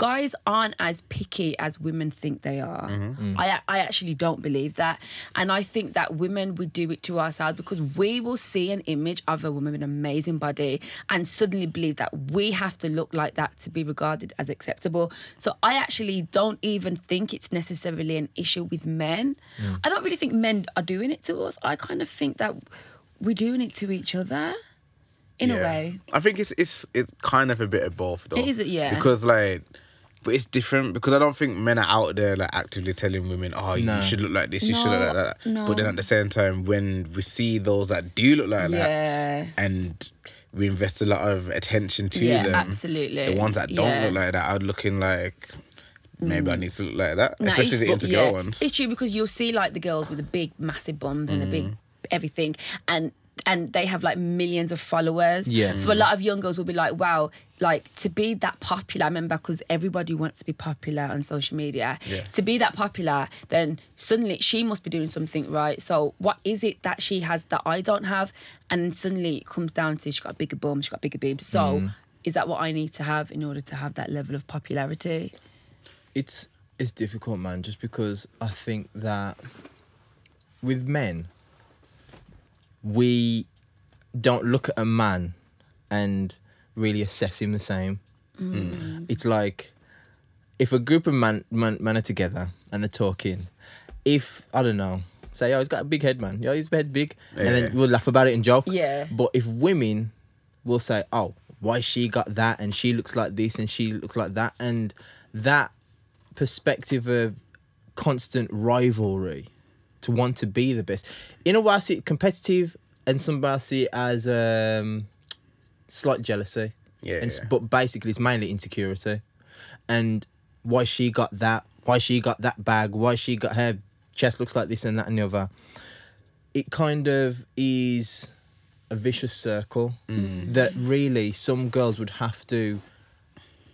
guys aren't as picky as women think they are. Mm-hmm. I I actually don't believe that, and I think that women would do it to ourselves because we will see an image of a woman with an amazing body and suddenly believe that we have to look like that to be regarded as acceptable. So I actually don't even think it's necessarily an issue with men. Mm. I don't really think men are doing it to us. I kind of think that we're doing it to each other. In a way, I think it's it's it's kind of a bit of both though. It is, yeah. Because like, but it's different because I don't think men are out there like actively telling women, "Oh, No. you should look like this, you should look like that." no. But then at the same time, when we see those that do look like Yeah. that, and we invest a lot of attention to Yeah, them, absolutely. The ones that don't Yeah. Mm. look like that are looking like. Maybe I need to look like that, Nah, especially it's- the but into yeah, ones. It's true because you'll see like the girls with the big, massive bums and the big everything, and and they have like millions of followers. Yeah. So a lot of young girls will be like, wow, like to be that popular. I remember because everybody wants to be popular on social media. Yeah. To be that popular, then suddenly she must be doing something right. So what is it that she has that I don't have? And suddenly it comes down to she's got a bigger bum, she's got bigger boobs. So. Mm. Is that what I need to have in order to have that level of popularity? it's it's difficult, man. Just because I think that with men, we don't look at a man and really assess him the same. Mm. It's like if a group of man, man men are together and they're talking, if I don't know, say, "Oh, he's got a big head, man. Yo, his head big," and then we'll laugh about it and joke. Yeah. But if women will say, "Oh, why she got that and she looks like this and she looks like that," and that perspective of constant rivalry to want to be the best. In a way, I see it competitive, and some I see it as um, slight jealousy. Yeah, And, yeah. But basically, it's mainly insecurity, and why she got that, why she got that bag, why she got her chest looks like this and that and the other. It kind of is a vicious circle Mm. that really some girls would have to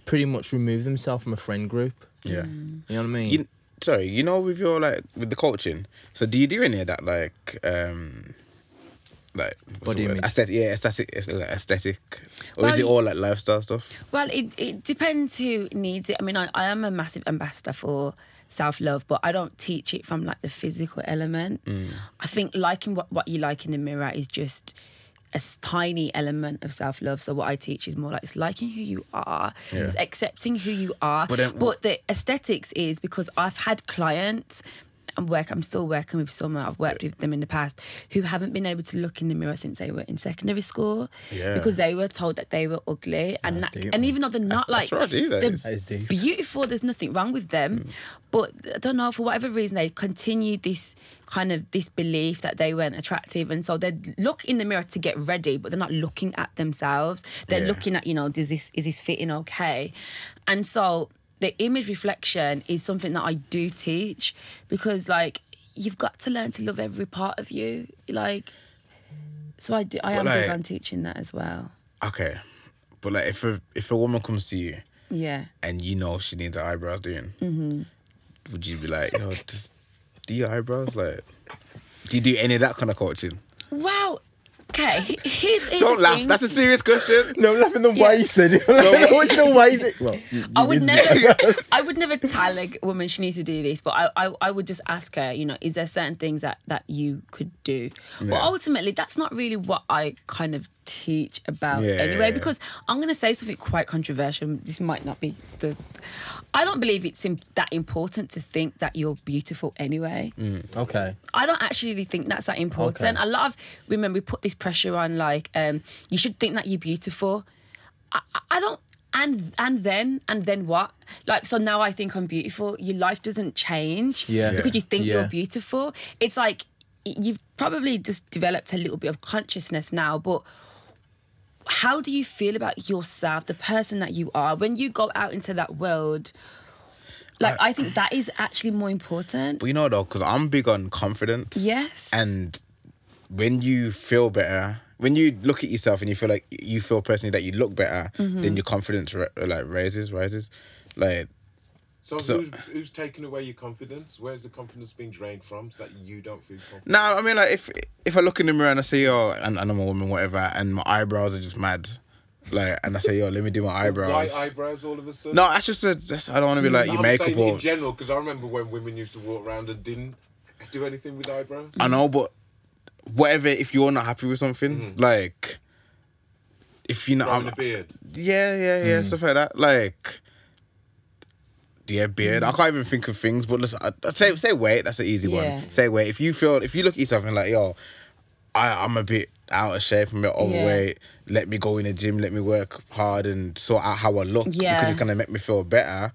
pretty much remove themselves from a friend group. yeah. Mm. You know what I mean? You, sorry, you know, with your like with the coaching. So do you do any of that like um like what's Body the word? image. aesthetic? Yeah, aesthetic, aesthetic, or is it all like lifestyle stuff? Well, it it depends who needs it. I mean, I, I am a massive ambassador for self love, but I don't teach it from like the physical element. Mm. I think liking what, what you like in the mirror is just a tiny element of self love. So what I teach is more like it's liking who you are, Yeah. it's accepting who you are. But then- but the aesthetics is because I've had clients. I'm work. I'm still working with some. I've worked with them in the past who haven't been able to look in the mirror since they were in secondary school Yeah. because they were told that they were ugly, and That's that, deep, and even though they're not That's- that's like right, they're is. That is deep. beautiful, there's nothing wrong with them, mm. but I don't know for whatever reason they continued this kind of this belief that they weren't attractive, and so they look in the mirror to get ready, but they're not looking at themselves. They're Yeah. looking at you know, does this is this fitting okay, and so the image reflection is something that I do teach because like you've got to learn to love every part of you, like. So I do. I But, am like- big on teaching that as well. Okay, but like if a if a woman comes to you Yeah. and you know she needs her eyebrows doing, Mm-hmm. would you be like, yo, just do your eyebrows? Like, do you do any of that kind of coaching? Wow. Okay. he- Here's, here's Don't laugh. thing. That's a serious question. No, I'm laughing the Yeah. way you said it. I'm laughing the way you said Well, you- I would never. I would never tell like a woman she needs to do this, but I, I, I would just ask her, you know, is there certain things that that you could do? But ultimately, that's not really what I kind of teach about Yeah, anyway. Because I'm going to say something quite controversial. This might not be the. I don't believe it's im- that important to think that you're beautiful anyway. Okay. I don't actually think that's that important. Okay. A lot of women we put this pressure on, like um, you should think that you're beautiful. I, I- I don't. And and then and then what? Like so now I think I'm beautiful. Your life doesn't change Yeah. because you think Yeah. you're beautiful. It's like you've probably just developed a little bit of consciousness now, but how do you feel about yourself, the person that you are, when you go out into that world? Like I think that is actually more important. But you know though, because I'm big on confidence. Yes. And when you feel better, when you look at yourself and you feel like you feel personally that you look better, Mm-hmm. then your confidence like raises, rises. Like, So, So- who's who's taking away your confidence? Where's the confidence being drained from so that you don't feel confident? No, I mean like if if I look in the mirror and I see oh and, and I'm a woman whatever and my eyebrows are just mad, like and I say yo let me do my eyebrows. Why eyebrows all of a sudden? No, that's just a. That's, I don't want to be like your I'm makeup or. in general because I remember when women used to walk around and didn't do anything with eyebrows. I know, but whatever. If you're not happy with something, mm-hmm. like if you know, Growing I'm, a beard. yeah, yeah, yeah, mm. stuff like that. Like, yeah, beard. I mm. can't even think of things. But listen, I, I say say weight. That's an easy Yeah. one. Say weight. If you feel, if you look at yourself and like, yo, I, I'm a bit out of shape. I'm a bit overweight. Let me go in the gym. Let me work hard and sort out how I look Yeah. because it's gonna make me feel better.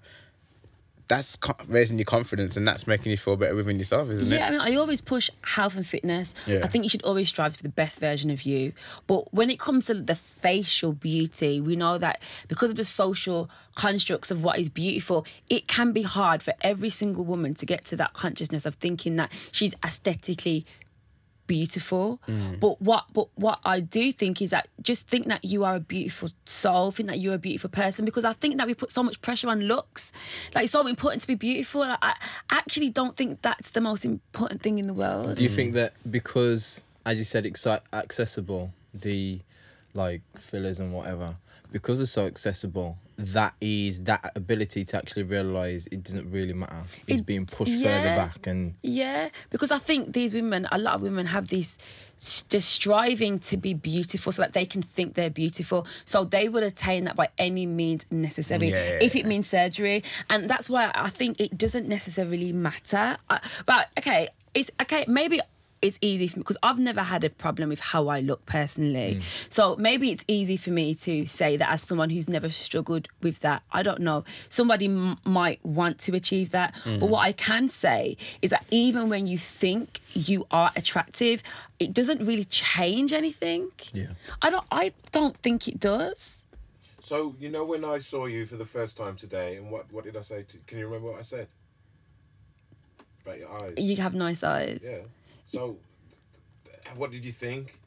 That's raising your confidence and that's making you feel better within yourself, isn't Yeah, it? Yeah, I mean, I always push health and fitness. Yeah. I think you should always strive to be the best version of you. But when it comes to the facial beauty, we know that because of the social constructs of what is beautiful, it can be hard for every single woman to get to that consciousness of thinking that she's aesthetically beautiful. Mm. But what but what I do think is that just think that you are a beautiful soul, think that you're a beautiful person because I think that we put so much pressure on looks. Like it's so important to be beautiful. and I actually don't think that's the most important thing in the world. Do you think that because, as you said, exci- accessible, the like fillers and whatever, because it's so accessible, that is that ability to actually realize it doesn't really matter. It's It- being pushed yeah. further back, and Yeah, because I think these women, a lot of women have this just striving to be beautiful so that they can think they're beautiful. So they will attain that by any means necessary, Yeah, if it means surgery. And that's why I think it doesn't necessarily matter. I, but okay, it's okay, maybe. It's easy for me because I've never had a problem with how I look personally. Mm. So maybe it's easy for me to say that as someone who's never struggled with that. I don't know. Somebody m- might want to achieve that. Mm. But what I can say is that even when you think you are attractive, it doesn't really change anything. Yeah. I don't I don't think it does. So you know when I saw you for the first time today, and what what did I say? To, can you remember what I said about your eyes? You have nice eyes. Yeah. So, what did you think?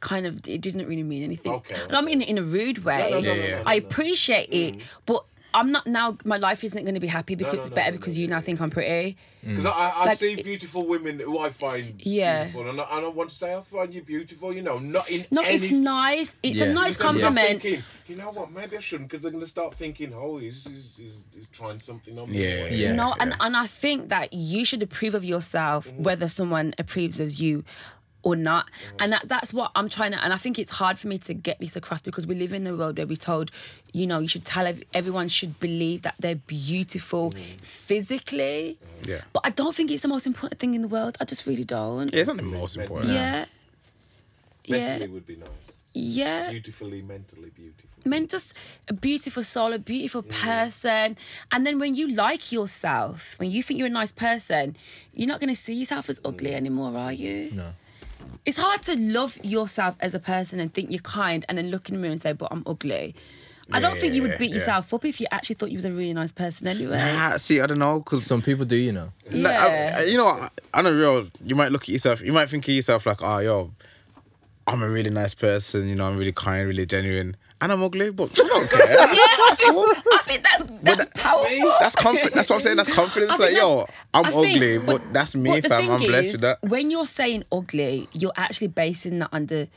Kind of it didn't really mean anything. Okay, And I mean in a rude way. No, no, no, Yeah, no, yeah. no, I appreciate it, mm. but I'm not now. My life isn't going to be happy because no, it's no, better no, because no, you no. now think I'm pretty. Because I, I, I Like, see beautiful women who I find Yeah. beautiful, and I, and I want to say I find you beautiful. You know, not in No, any it's nice. It's Yeah. a nice So compliment. Thinking, you know what? Maybe I shouldn't because they're going to start thinking, oh, he's, he's, he's, he's trying something on me. Yeah, Yeah. no, and, and I think that you should approve of yourself, Mm-hmm. whether someone approves of you or not. Mm-hmm. And that, that's what I'm trying to, and I think it's hard for me to get this across because we live in a world where we're told, you know, you should tell everyone should believe that they're beautiful Mm-hmm. physically. Yeah. But I don't think it's the most important thing in the world. I just really don't. Yeah, it's not the most important. Yeah. Mentally Yeah. would be nice. Yeah. Beautifully, mentally beautiful. meant just a beautiful soul, a beautiful person. And then when you like yourself, when you think you're a nice person, you're not going to see yourself as ugly anymore, are you? no. It's hard to love yourself as a person and think you're kind and then look in the mirror and say, but I'm ugly. I don't think you would beat yeah. yourself up if you actually thought you was a really nice person anyway. Nah, see, I don't know, because Some people do, you know. Like, I- Yeah. I- you know, I, I know real. You might look at yourself. You might think of yourself like, oh, yo, I'm a really nice person. You know, I'm really kind, really genuine, and I'm ugly, but I don't care. Yeah, I think, I think that's, that's powerful. That's confidence. That's what I'm saying. That's confidence. Like, think yo, I'm think- ugly, but, that's me, but the fam. thing I'm blessed is, with that. When you're saying ugly, you're actually basing that under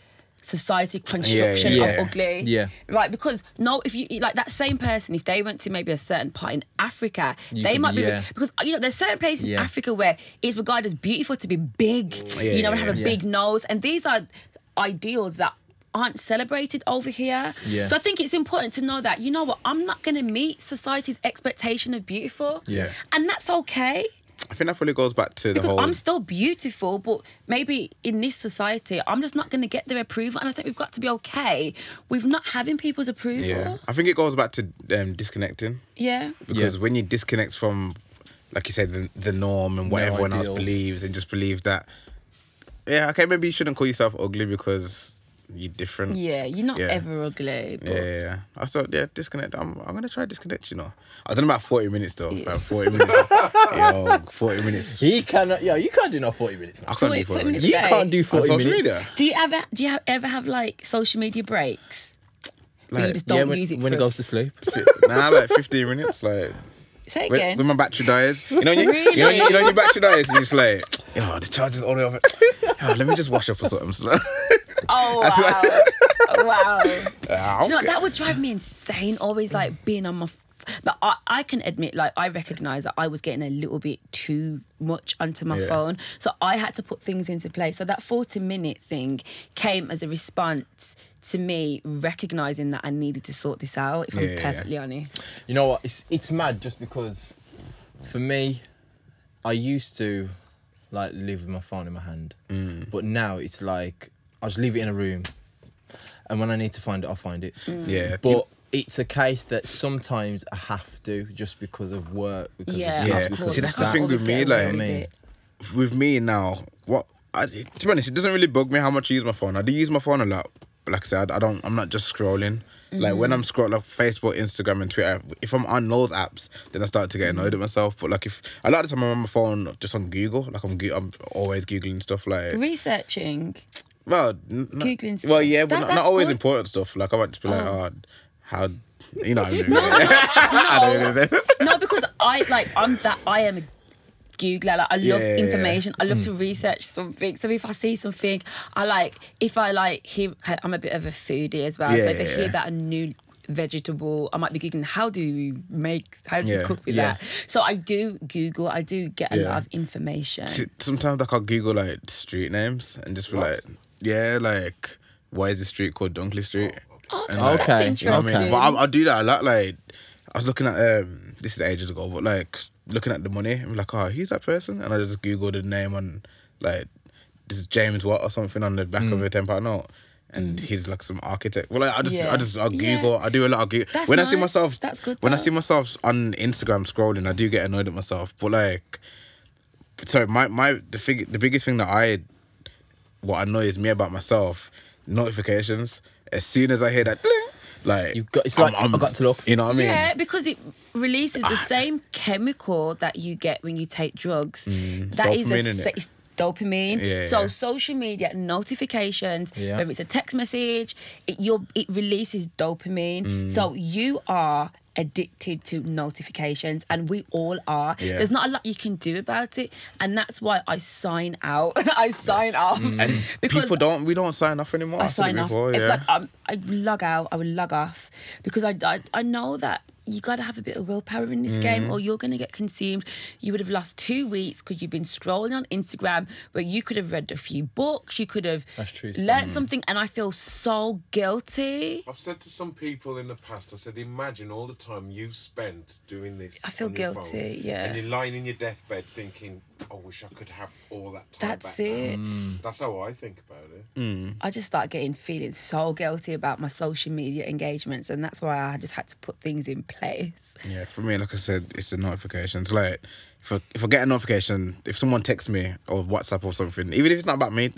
society construction yeah. of ugly. Yeah. Right, because no, if you like that same person, if they went to maybe a certain part in Africa, You they might be yeah. because you know there's certain places in Africa where it's regarded as beautiful to be big, you know, and have a big nose, and these are ideals that aren't celebrated over here. Yeah. So I think it's important to know that you know what I'm not going to meet society's expectation of beautiful. Yeah. And that's okay I think that probably goes back to the because whole. I'm still beautiful, but maybe in this society, I'm just not going to get their approval. And I think we've got to be okay with not having people's approval. yeah, I think it goes back to um, disconnecting Yeah. because Yeah. when you disconnect from, like you said, the, the norm and what No everyone else believes, and just believe that, yeah, okay, maybe you shouldn't call yourself ugly because you're different. Yeah, you're not Yeah. ever ugly. But Yeah, yeah, yeah. I thought, yeah, disconnect. I'm, I'm gonna try disconnect. You know, I done about forty minutes though. Yeah. About forty minutes. Yo, forty minutes. He cannot. Yo, you can't do no forty minutes. Man. I can't 40 do forty 40 minutes. minutes. You can't do forty minutes. media. Do you ever do you have, ever have like social media breaks? but you Like, just don't yeah, when, use it when for it goes to sleep. nah, like 15 minutes. Like Say it when, again. when my battery dies, you know, when you, you know, you, you know, when your battery dies, and you're just like, oh, the charger's all the way over. Oh, let me just wash up or something. So, Oh wow! wow. Do you know okay. that would drive me insane? Always like being on my. F- but I, I can admit, like I recognize that I was getting a little bit too much onto my Yeah. phone, so I had to put things into place. So that forty minute thing came as a response to me recognizing that I needed to sort this out. If Yeah, I'm yeah. perfectly honest, You know what? It's it's mad just because for me, I used to like live with my phone in my hand, Mm. but now it's like I just leave it in a room, and when I need to find it, I'll find it. Mm. Yeah, But it's a case that sometimes I have to just because of work. Because yeah, of Yeah. because course. See, that's of the that. thing with me, away like- with I mean, with me now, what I, to be honest, it doesn't really bug me how much I use my phone. I do use my phone a lot. But like I said, I don't. I'm not just scrolling. Like when mm-hmm. I'm scrolling like Facebook, Instagram, and Twitter, if I'm on those apps, then I start to get annoyed at myself. But like if a lot of the time I'm on my phone, just on Google, like I'm I'm always googling stuff. Like researching. Well, n- n- Googling Well, stuff. yeah, but That- not, that's not always good. important stuff. Like I might just be like, Oh. oh, how, you know. What I mean? I don't know what I'm saying. no, because I like I'm that I am a Googler. Like I love Yeah, yeah, yeah. information. I love mm. to research something. So if I see something, I like if I like hear. I'm a bit of a foodie as well. so Yeah, if I yeah, hear yeah. about a new vegetable, I might be googling how do you make how do you Yeah. cook with Yeah. that. So I do Google. I do get a Yeah. lot of information. See, sometimes like I'll Google like street names and just be What? like, yeah, like why is this street called Dunkley Street? Oh, And, that's Okay, You know what I mean? interesting. But I'll, I'll do that a lot. Like I was looking at um, this is ages ago, but like looking at the money, I'm like, oh, who's that person? And I just Googled the name on like this is James Watt or something on the back of a ten pound note. And he's like some architect. Well, like, I just, Mm. Yeah. I just, I Yeah. Google. I do a lot of Google. That's when I see myself, That's good When I see myself on Instagram scrolling, I do get annoyed at myself. But like, so my my the fig, the biggest thing that I what annoys me about myself notifications as soon as I hear that ding, like You've got- it's like, I've got to look. you know what I mean Yeah, because it releases the same chemical that you get when you take drugs. That is Mm, dopamine, a innit? se- it's dopamine. Yeah, so yeah. social media notifications, Yeah. whether it's a text message, it your it releases dopamine. Mm. So you are addicted to notifications and we all are Yeah. there's not a lot you can do about it and that's why i sign out i sign off Mm. and because people don't we don't sign off anymore I sign off. before, yeah. Like, um, I log out. I would log off because I, I, I know that you got to have a bit of willpower in this Mm-hmm. game or you're going to get consumed. You would have lost two weeks because you've been scrolling on Instagram where you could have read a few books. You could have learned something. And I feel so guilty. I've said to some people in the past, I said, imagine all the time you've spent doing this. I feel on your guilty, phone, yeah. And you're lying in your deathbed thinking, I wish I could have all that time That's back now." it. Mm. That's how I think about it. Mm. I just start getting feeling so guilty about my social media engagements. And that's why I just had to put things in place. Yeah, for me, like I said, it's the notifications. Like if I, if I get a notification, if someone texts me or WhatsApp or something, even if it's not about me,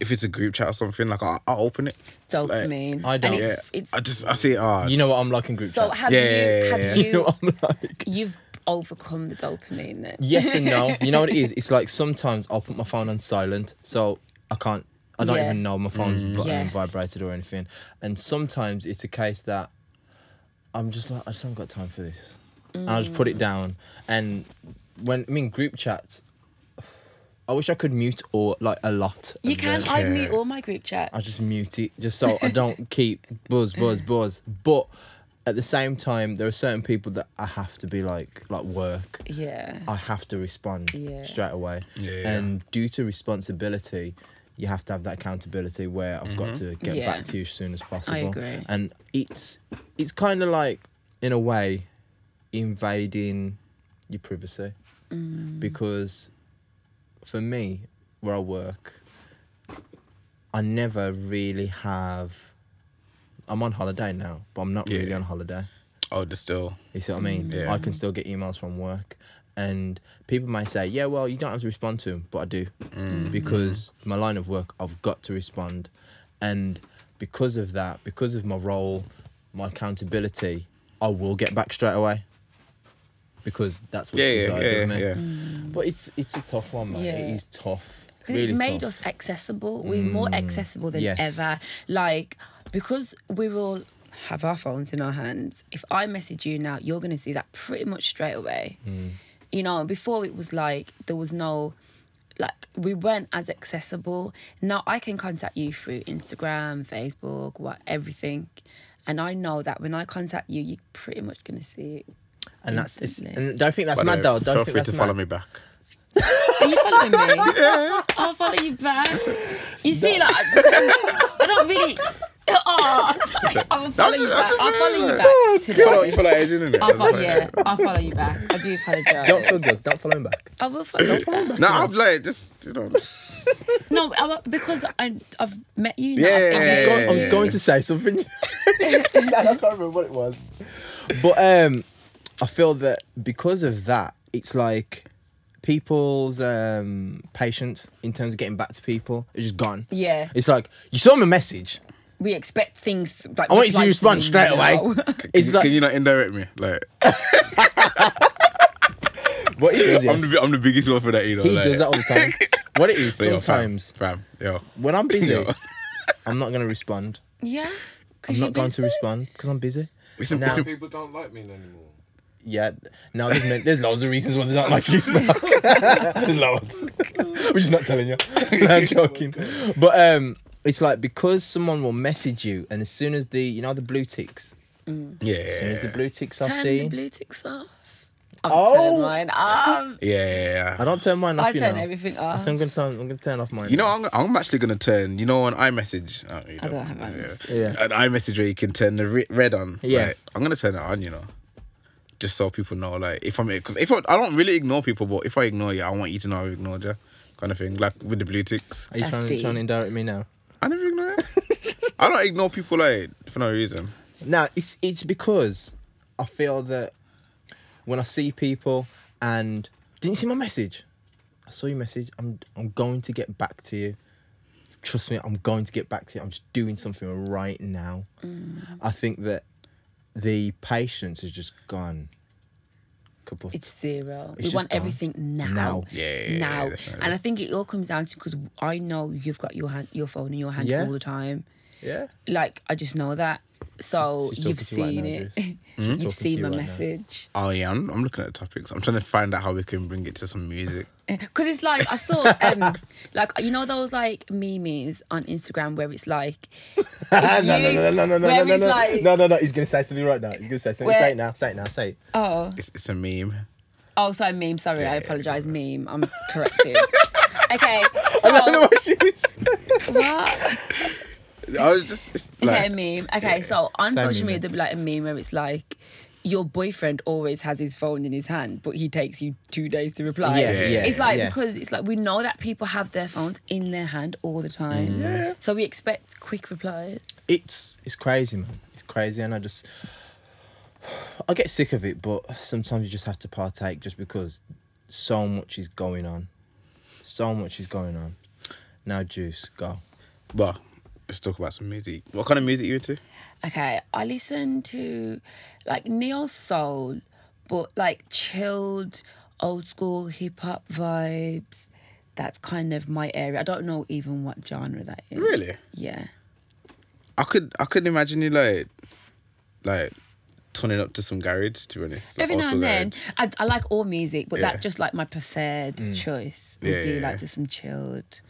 if it's a group chat or something, like I'll, I'll open it. Dopamine. I don't. And Yeah, it's, it's, I just I see it. Oh, You know what I'm like in group so chats. have Yeah, you, yeah, yeah, have yeah. you, you know what I'm like. you've overcome the dopamine then? Yes and no. You know what it is? It's like sometimes I'll put my phone on silent, so I can't. I don't Yeah. even know my phone's Mm. got Yes. vibrated or anything. And sometimes it's a case that I'm just like I just haven't got time for this. And I just put Mm. it down. And when I mean group chats, I wish I could mute or like a lot. You can. them. I mute all my group chats. I just mute it just so I don't keep buzz, buzz, buzz. But at the same time, there are certain people that I have to be like, like work. yeah. I have to respond Yeah. straight away. Yeah, yeah. And due to responsibility, you have to have that accountability where I've got to get Yeah. back to you as soon as possible. I agree. And it's it's kind of like, in a way, invading your privacy. Mm. Because for me, where I work, I never really have. I'm on holiday now, but I'm not Yeah. really on holiday. oh, just still. You see what I mean? Mm, yeah. I can still get emails from work. And people might say, yeah, well, you don't have to respond to them, but I do. Mm, mm. Because my line of work, I've got to respond. And because of that, because of my role, my accountability, I will get back straight away. Because that's what's Yeah, yeah, desired yeah, of me. But it's it's a tough one, man. Yeah. It is tough. Because Really it's made tough. us accessible. We're more mm. accessible than Yes. ever. Like because we're all have our phones in our hands. If I message you now, you're gonna see that pretty much straight away. Mm. You know, before it was like there was no like we weren't as accessible. Now I can contact you through Instagram, Facebook, what everything. And I know that when I contact you, you're pretty much gonna see it. And that's it's, and don't think that's But, mad though. Don't Feel think free that's to follow mad. me back. Are you following me? yeah. I'll follow you back. You see, like I don't really. Oh, sorry. I will follow I'm you just- I'm back. just I'll follow saying, you like- back You follow, you today. follow Adrian, innit? I'll follow, yeah, I'll follow you back. I do apologize. Don't feel good. Don't follow him back. I will follow you back. No, I'm like just you know. No, I, because I, I've met you. Now. Yeah, I've- I was, I've- going, I was going to say something. I can't remember what it was. But um, I feel that because of that, it's like people's um, patience in terms of getting back to people is just gone. Yeah, It's like you saw me a message. we expect things. Like, I want you to respond straight away. now. Can, you- like can you not indirect me? Like what he. I'm the I'm the biggest one for that. You know, He like, does that all the time. What it is But yo, fam, sometimes fam, yo, when I'm busy, Yo. I'm not gonna respond. Yeah. I'm not going to respond because I'm busy. It's a- Now- People don't like me anymore. Yeah, now there's, men- there's loads of reasons why they don't like you. there's loads. We're just not telling you. No, I'm joking. But um, it's like because someone will message you, and as soon as the you know the blue ticks, yeah, as soon as the blue ticks are Turn the seen, blue ticks off. I've Oh. turned mine off. yeah, yeah, yeah. I don't turn mine off. I you turn know. everything I off. think I'm gonna turn. I'm gonna turn off mine. You know, I'm, I'm actually gonna turn. You know, on iMessage. Oh, you I don't have iMessage. Yeah. An iMessage where you can turn the re- red on. Yeah. Like, I'm gonna turn it on. You know, just so people know. Like, if I'm because if I, I don't really ignore people, but if I ignore you, I want you to know I ignored you, kind of thing. Like with the blue ticks. Are you That's trying, deep. trying to indirect me now? I never ignore it. I don't ignore people like for no reason. No, it's it's because I feel that when I see people and didn't you see my message? I saw your message. I'm I'm going to get back to you. Trust me, I'm going to get back to you. I'm just doing something right now. Mm. I think that the patience has just gone. Couple. It's zero. It's we want gone. everything now. Now. Yeah, yeah, now. definitely. And I think it all comes down to because I know you've got your hand, your phone in your hand Yeah. all the time. yeah. Like I just know that. So She's you've you seen right now, it. To you've seen you my right now. message. Oh yeah, I'm, I'm looking at the topics. I'm trying to find out how we can bring it to some music. Because it's like I saw, um, like you know those like memes on Instagram where it's like, no, if no, no, you- no, no, no, no, no, like- no, no, no. He's gonna say something right now. He's gonna say something. Where- Say it now. Say it now. Say it. oh, It's, it's a meme. oh, sorry, meme. Sorry, I Yeah. apologize, meme. I'm corrected. okay, I don't know so what she is. what? I was just it's Okay, like, meme. Okay, so on Same social meme, media, there'll be like a meme where it's like, your boyfriend always has his phone in his hand, but he takes you two days to reply. Yeah, yeah, It's like yeah. because it's like we know that people have their phones in their hand all the time. Mm. Yeah. So we expect quick replies. it's it's crazy, man. It's crazy, and I just I get sick of it. But sometimes you just have to partake, just because so much is going on. So much is going on. Now, juice, go. well, let's talk about some music. What kind of music you into? Okay, I listen to like neo soul, but like chilled, old school hip hop vibes. That's kind of my area. I don't know even what genre that is. Really? Yeah. I could I couldn't imagine you like like turning up to some garage. To be honest, like Every now and then. I, I like all music, but Yeah. that's just like my preferred mm. choice. Would Yeah, be yeah, like yeah. just some chilled.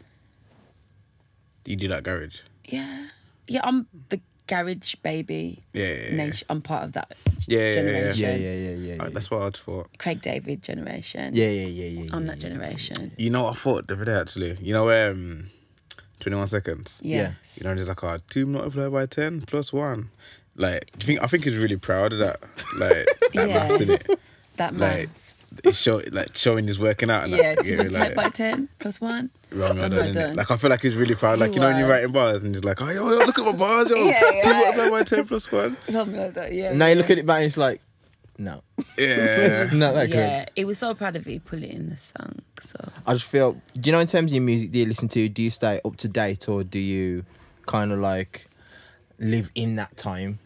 you do that garage. Yeah, yeah. I'm the garage baby. Yeah, yeah, yeah. Nation. I'm part of that Yeah, yeah, yeah, yeah. generation. Yeah, yeah, yeah, yeah. Yeah. that's what I thought. Craig David generation. Yeah, yeah, yeah, yeah. I'm yeah, that yeah. generation. You know what I thought the other day actually. You know um, twenty one seconds. Yeah. You know, there's like a two multiplied by ten plus one. Like, do you think I think he's really proud of that? Like, that Yeah. maths, innit? that Like, maths. It's show like showing he's working out. And Yeah, that, to you know, multiply like, by ten plus one. Well, well I'm done, not done. Like I feel like he's really proud. Like He you know when you're writing bars and he's like, oh yo, yo look at my bars, yo. Yeah, Two yeah. multiplied by ten plus one. Something like that. Yeah. Now you look at it back and it's like, no, Yeah. it's not that yeah, good. it was so proud of it. He put it in the song. So I just feel. Do you know in terms of your music, do you listen to? Do you stay up to date or do you kind of like live in that time?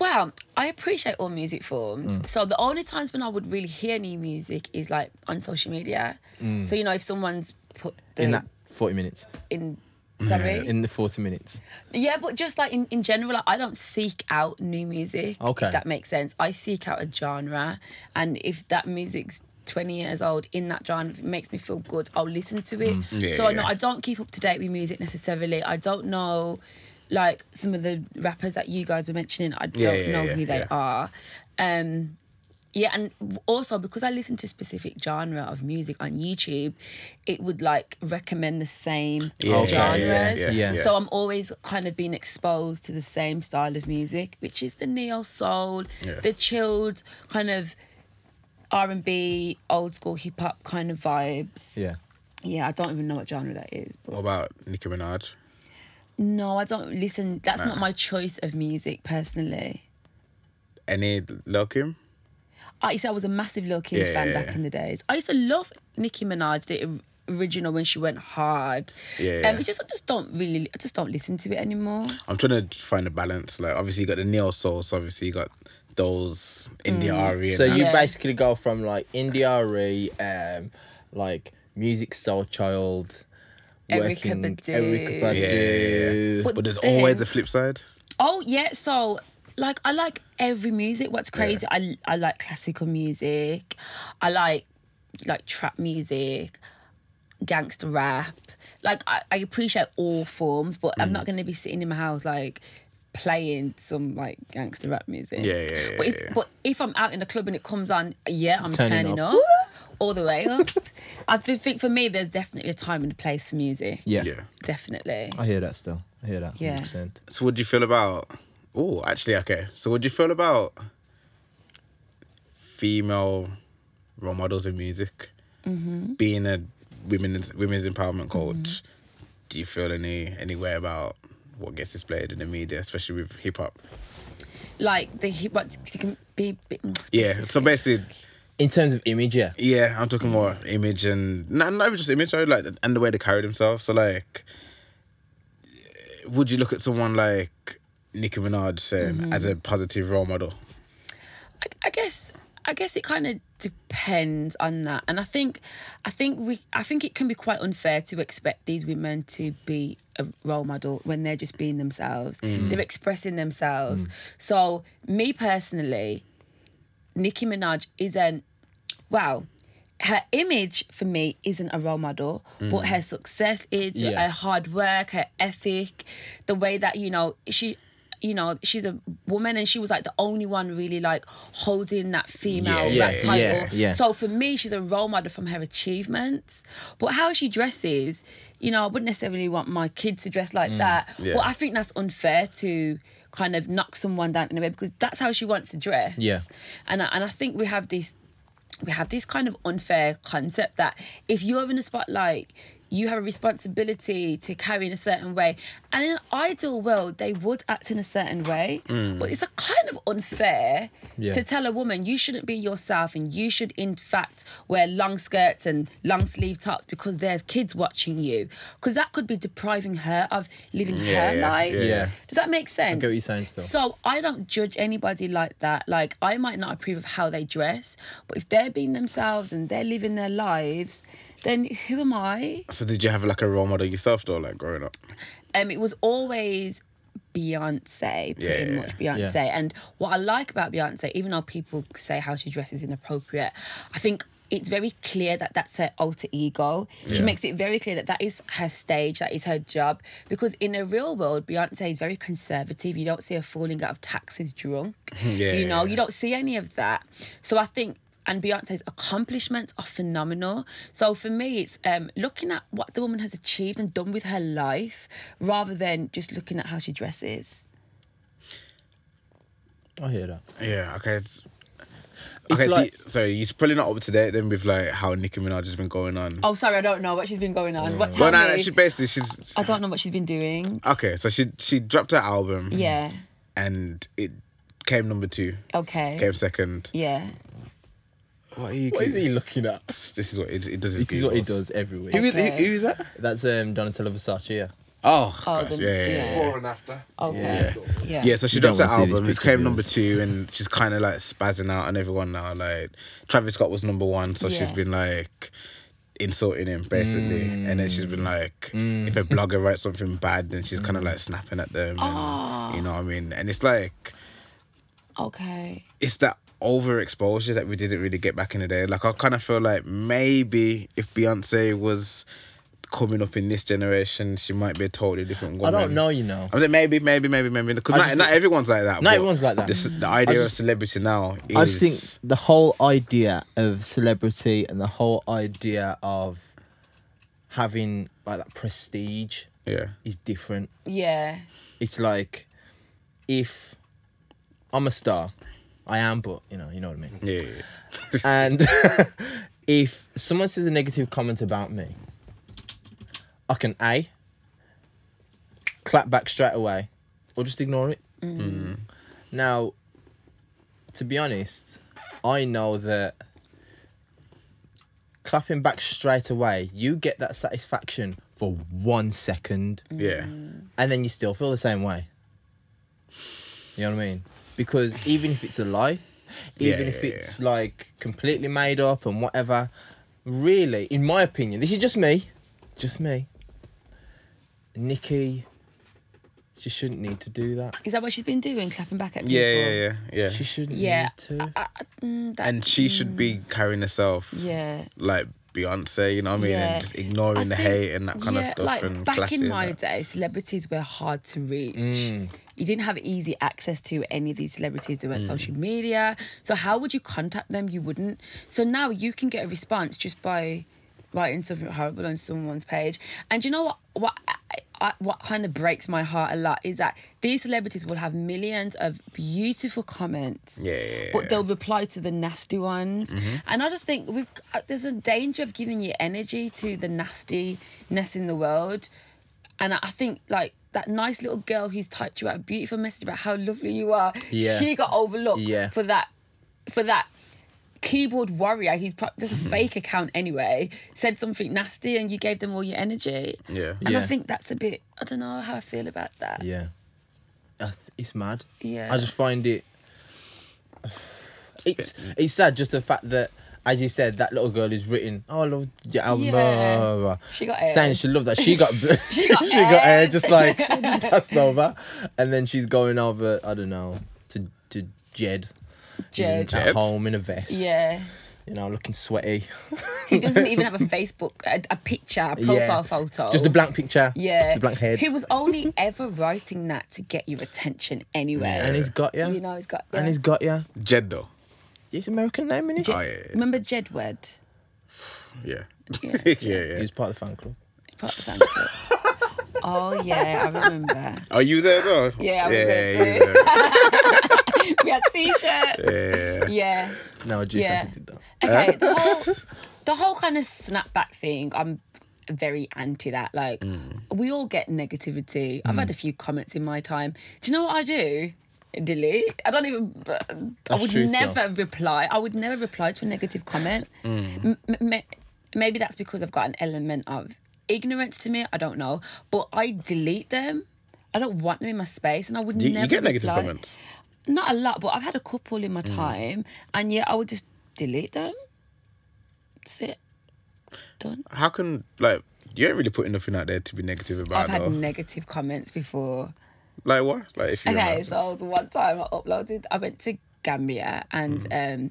Well, I appreciate all music forms. Mm. So the only times when I would really hear new music is like on social media. Mm. So you know, if someone's put the in that forty minutes. in mm. Sorry. in the 40 minutes. Yeah, but just like in, in general, like, I don't seek out new music. Okay. If that makes sense. I seek out a genre. And if that music's 20 years old in that genre, if it makes me feel good, I'll listen to it. Mm. Yeah, so I yeah. know I don't keep up to date with music necessarily. I don't know like some of the rappers that you guys were mentioning. I don't Yeah, yeah, know yeah, who they yeah. are. Um yeah, and also because I listen to specific genre of music on YouTube, it would like recommend the same Yeah, Okay. genres. yeah, yeah, Yeah. So I'm always kind of being exposed to the same style of music, which is the neo soul, Yeah. the chilled kind of R and B, old school hip hop kind of vibes. Yeah. Yeah, I don't even know what genre that is. But What about Nicki Minaj? No, I don't listen. That's not my choice of music personally. Any Lil Kim? I used to, I was a massive Lil Kim Yeah, fan yeah, back yeah. in the days. I used to love Nicki Minaj, the original when she went hard. Yeah, Um, yeah. it just I just don't really I just don't listen to it anymore. I'm trying to find a balance. Like obviously you got the neo soul, so obviously you got those India Mm. Arie. and So that. you Yeah. basically go from like India Arie, um, like Musiq Soulchild, Erykah working- Badu. Erykah Badu. yeah, yeah, yeah. But But there's then- always a flip side. Oh yeah, so like I like every music. What's crazy? I I like classical music. I like like trap music, gangster rap. Like I, I appreciate all forms, but I'm Mm. not gonna be sitting in my house like playing some like gangster rap music. Yeah, yeah, yeah, But if, yeah. but if I'm out in the club and it comes on, yeah, I'm Turning turning, up. up. All the way up. I do think for me, there's definitely a time and a place for music. Yeah. Yeah. Definitely. I hear that still. I hear that. Yeah. 100%. So what do you feel about? Oh, actually, okay. So what do you feel about female role models in music? Mm-hmm. Being a women's women's empowerment coach, do you feel any any way about what gets displayed in the media, especially with hip hop? Like the hip hop, you can be bit more Yeah. So basically, In terms of image, yeah. Yeah, I'm talking more image and not, not even just image, like and the way they carry themselves. So like, would you look at someone like Nicki Minaj saying mm-hmm. as a positive role model? I, I guess I guess it kind of depends on that, and I think I think we I think it can be quite unfair to expect these women to be a role model when they're just being themselves. Mm. They're expressing themselves. Mm. So me personally, Nicki Minaj isn't well. Her image for me isn't a role model, but her success is Yeah. her hard work, her ethic, the way that you know she, you know, she's a woman and she was like the only one really like holding that female Yeah, yeah, title. yeah. So for me, she's a role model from her achievements, but how she dresses, you know, I wouldn't necessarily want my kids to dress like that. Mm, yeah. But I think that's unfair to kind of knock someone down in a way because that's how she wants to dress. Yeah. And I, and I think we have this we have this kind of unfair concept that if you're in a spotlight, you have a responsibility to carry in a certain way. And in an ideal world, they would act in a certain way. Mm. But it's a kind of unfair Yeah. to tell a woman you shouldn't be yourself and you should, in fact, wear long skirts and long sleeve tops because there's kids watching you. Because that could be depriving her of living Yeah, her yeah, life. yeah, yeah. Does that make sense? get what you're saying still. So I don't judge anybody like that. Like I might not approve of how they dress, but if they're being themselves and they're living their lives, then who am I? So did you have like a role model yourself though, like growing up? Um, it was always Beyonce, pretty Yeah, yeah, much Beyonce. And what I like about Beyonce, even though people say how she dresses inappropriate, I think it's very clear that that's her alter ego. She Yeah. makes it very clear that that is her stage, that is her job. Because in the real world, Beyonce is very conservative. You don't see her falling out of taxis drunk. Yeah, you know, yeah. you don't see any of that. So I think and Beyonce's accomplishments are phenomenal. So for me, it's um, looking at what the woman has achieved and done with her life, rather than just looking at how she dresses. I hear that. Yeah, okay. It's, It's okay, like- so, so you're probably not up to date then with like how Nicki Minaj has been going on. Oh, sorry, I don't know what she's been going on. What? well, no, no, she basically she's I don't know what she's been doing. okay. So she she dropped her album, Yeah. and it came number two, Okay. came second. Yeah. What are you? What is he looking at? This is what it, it does. This is what he does every week. Who is, who, who is that? That's um, Donatella Versace, yeah. Oh, Oh, oh gosh, the- yeah, yeah, yeah. yeah. Before and after. Okay. Yeah. Yeah, so she You don't dropped her wanna see these album. It's came number two, and she's kind of like spazzing out on everyone now. Like Travis Scott was number one, so she's been like insulting him basically, mm. and then she's been like, mm. if a blogger writes something bad, then she's kind of mm. like snapping at them, and, you ah. know what I mean? And it's like Okay. it's that overexposure that we didn't really get back in the day. Like I kind of feel like maybe if Beyonce was coming up in this generation, she might be a totally different girl. I don't know, you know. I mean, maybe, maybe, maybe, maybe. Because not, not everyone's like that. Not everyone's like that. The, the idea just- of celebrity now is. I just think the whole idea of celebrity and the whole idea of having like that prestige Yeah. is different. Yeah. It's like if I'm a star, I am, but you know, you know what I mean. Yeah. yeah, And if someone says a negative comment about me, I can A clap back straight away or just ignore it. Mm. Now, to be honest, I know that clapping back straight away, you get that satisfaction for one second Yeah. and then you still feel the same way. You know what I mean? Because even if it's a lie, even Yeah, if yeah, it's like completely made up and whatever, really, in my opinion, this is just me, just me. Nikki, she shouldn't need to do that. Is that what she's been doing? Clapping back at people? Yeah, yeah, yeah, yeah. She shouldn't Yeah. need to. I, I, mm, that, and she should be carrying herself Yeah. like Beyonce, you know what I mean? Yeah. And just ignoring I the think- hate and that kind yeah, of stuff. Like and back classy in my that. day, celebrities were hard to reach. Mm. You didn't have easy access to any of these celebrities. They Mm. weren't social media. So how would you contact them? You wouldn't. So now you can get a response just by writing something horrible on someone's page. And you know what? What I, what kind of breaks my heart a lot is that these celebrities will have millions of beautiful comments Yeah, yeah, yeah. but they'll reply to the nasty ones. Mm-hmm. And I just think we've uh, there's a danger of giving your energy to the nastiness in the world. And I think like that nice little girl who's typed you out a beautiful message about how lovely you are. Yeah. She got overlooked Yeah. for that for that keyboard warrior who's pro- just a mm-hmm. fake account anyway said something nasty and you gave them all your energy Yeah. and i think that's a bit i don't know how i feel about that Yeah. I th- It's mad. Yeah. I just find it. It's it's sad just the fact that, as you said, that little girl is written. Oh, I love your album. Yeah. blah, blah, blah." She got saying she loved that. She got She got she got air just like just passed over, and then she's going over. I don't know to to Jed. Jed. at home in a vest. yeah You know, looking sweaty. He doesn't even have a Facebook, a, a picture, a profile Yeah. photo. Just a blank picture. Yeah. The blank head. He was only ever writing that to get your attention anyway. and he's got ya. You know, he's got. And he's got ya. Jed though. It's American name, isn't it? Oh, yeah, yeah. Remember Jedward? Yeah. Yeah. yeah, yeah. He's part of the fan club. Part of the fan club. oh yeah, I remember. Are you there though? Yeah, I was yeah, there yeah, too. yeah, We had t-shirts. yeah, yeah. Yeah. No, I just Yeah. did that. Okay. The whole, the whole kind of snapback thing. I'm very anti that. Like, hmm. we all get negativity. I've had hmm. a few comments in my time. Do you know what I do? Delete. I don't even. I would true still. never reply. I would never reply to a negative comment. Hmm. M- m- maybe that's because I've got an element of ignorance to me. I don't know, but I delete them. I don't want them in my space, and I would You, never. you get negative reply. comments. Not a lot, but I've had a couple in Mm. my time, and yeah, I would just delete them. That's it. Done. How can like you ain't really putting nothing out there to be negative about? I've had though. negative comments before. like what? Like if you Okay, so the one time I uploaded, I went to Gambia and Mm. um,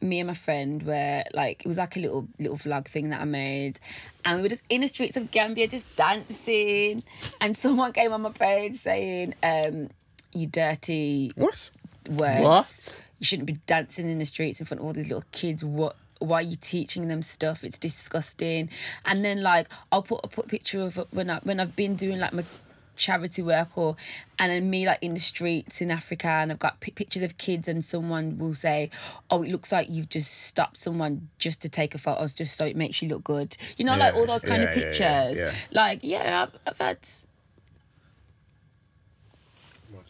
me and my friend were like, it was like a little little vlog thing that I made, and we were just in the streets of Gambia just dancing, and someone came on my page saying, um, "You dirty what? words. What? You shouldn't be dancing in the streets in front of all these little kids. What? Why are you teaching them stuff? It's disgusting. And then like I'll put I'll put a picture of when I when I've been doing like my charity work or and then me like in the streets in Africa and I've got pi pictures of kids and someone will say, "Oh, it looks like you've just stopped someone just to take a photo, just so it makes you look good." You know, like all those kind yeah, of yeah, yeah, pictures. yeah. Like yeah, I've, I've had.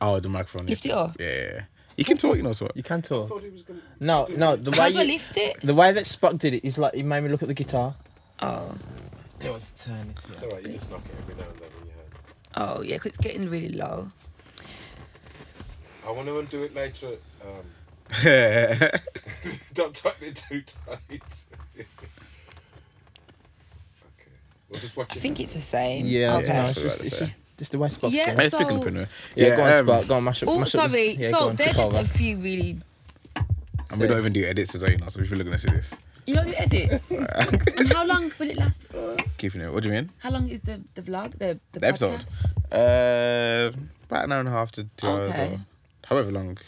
Oh, the microphone. Lift yeah. it up. Yeah, yeah, yeah. You can talk. You know what? You can I talk. thought he was gonna. No, no. The How way do I you, lift it? the way that Spock did it is like he made me look at the guitar. Oh. It was turn it. It's alright. You just knock it every now and then when you hand. Oh yeah, 'cause it's getting really low. I want to undo it later. Um, yeah, don't tighten it too tight. okay. We're just watch I watching. think it's the same. Yeah, Okay. okay. Yeah, it's, just, it's just, just the way Spock's Yeah, doing. Hey, it. so- speaking of Pinot, Yeah, go on, um, Spock. Go on, mash up. Oh, mash up sorry. yeah, so on, there's take just over. a few really. and we don't even do edits today, you know, so if you're looking to this, You know the edits. and how long will it last for? keeping it. What do you mean? How long is the the vlog? The the, The episode? podcast? Uh, about an hour and a half to two hours, Okay. or however long.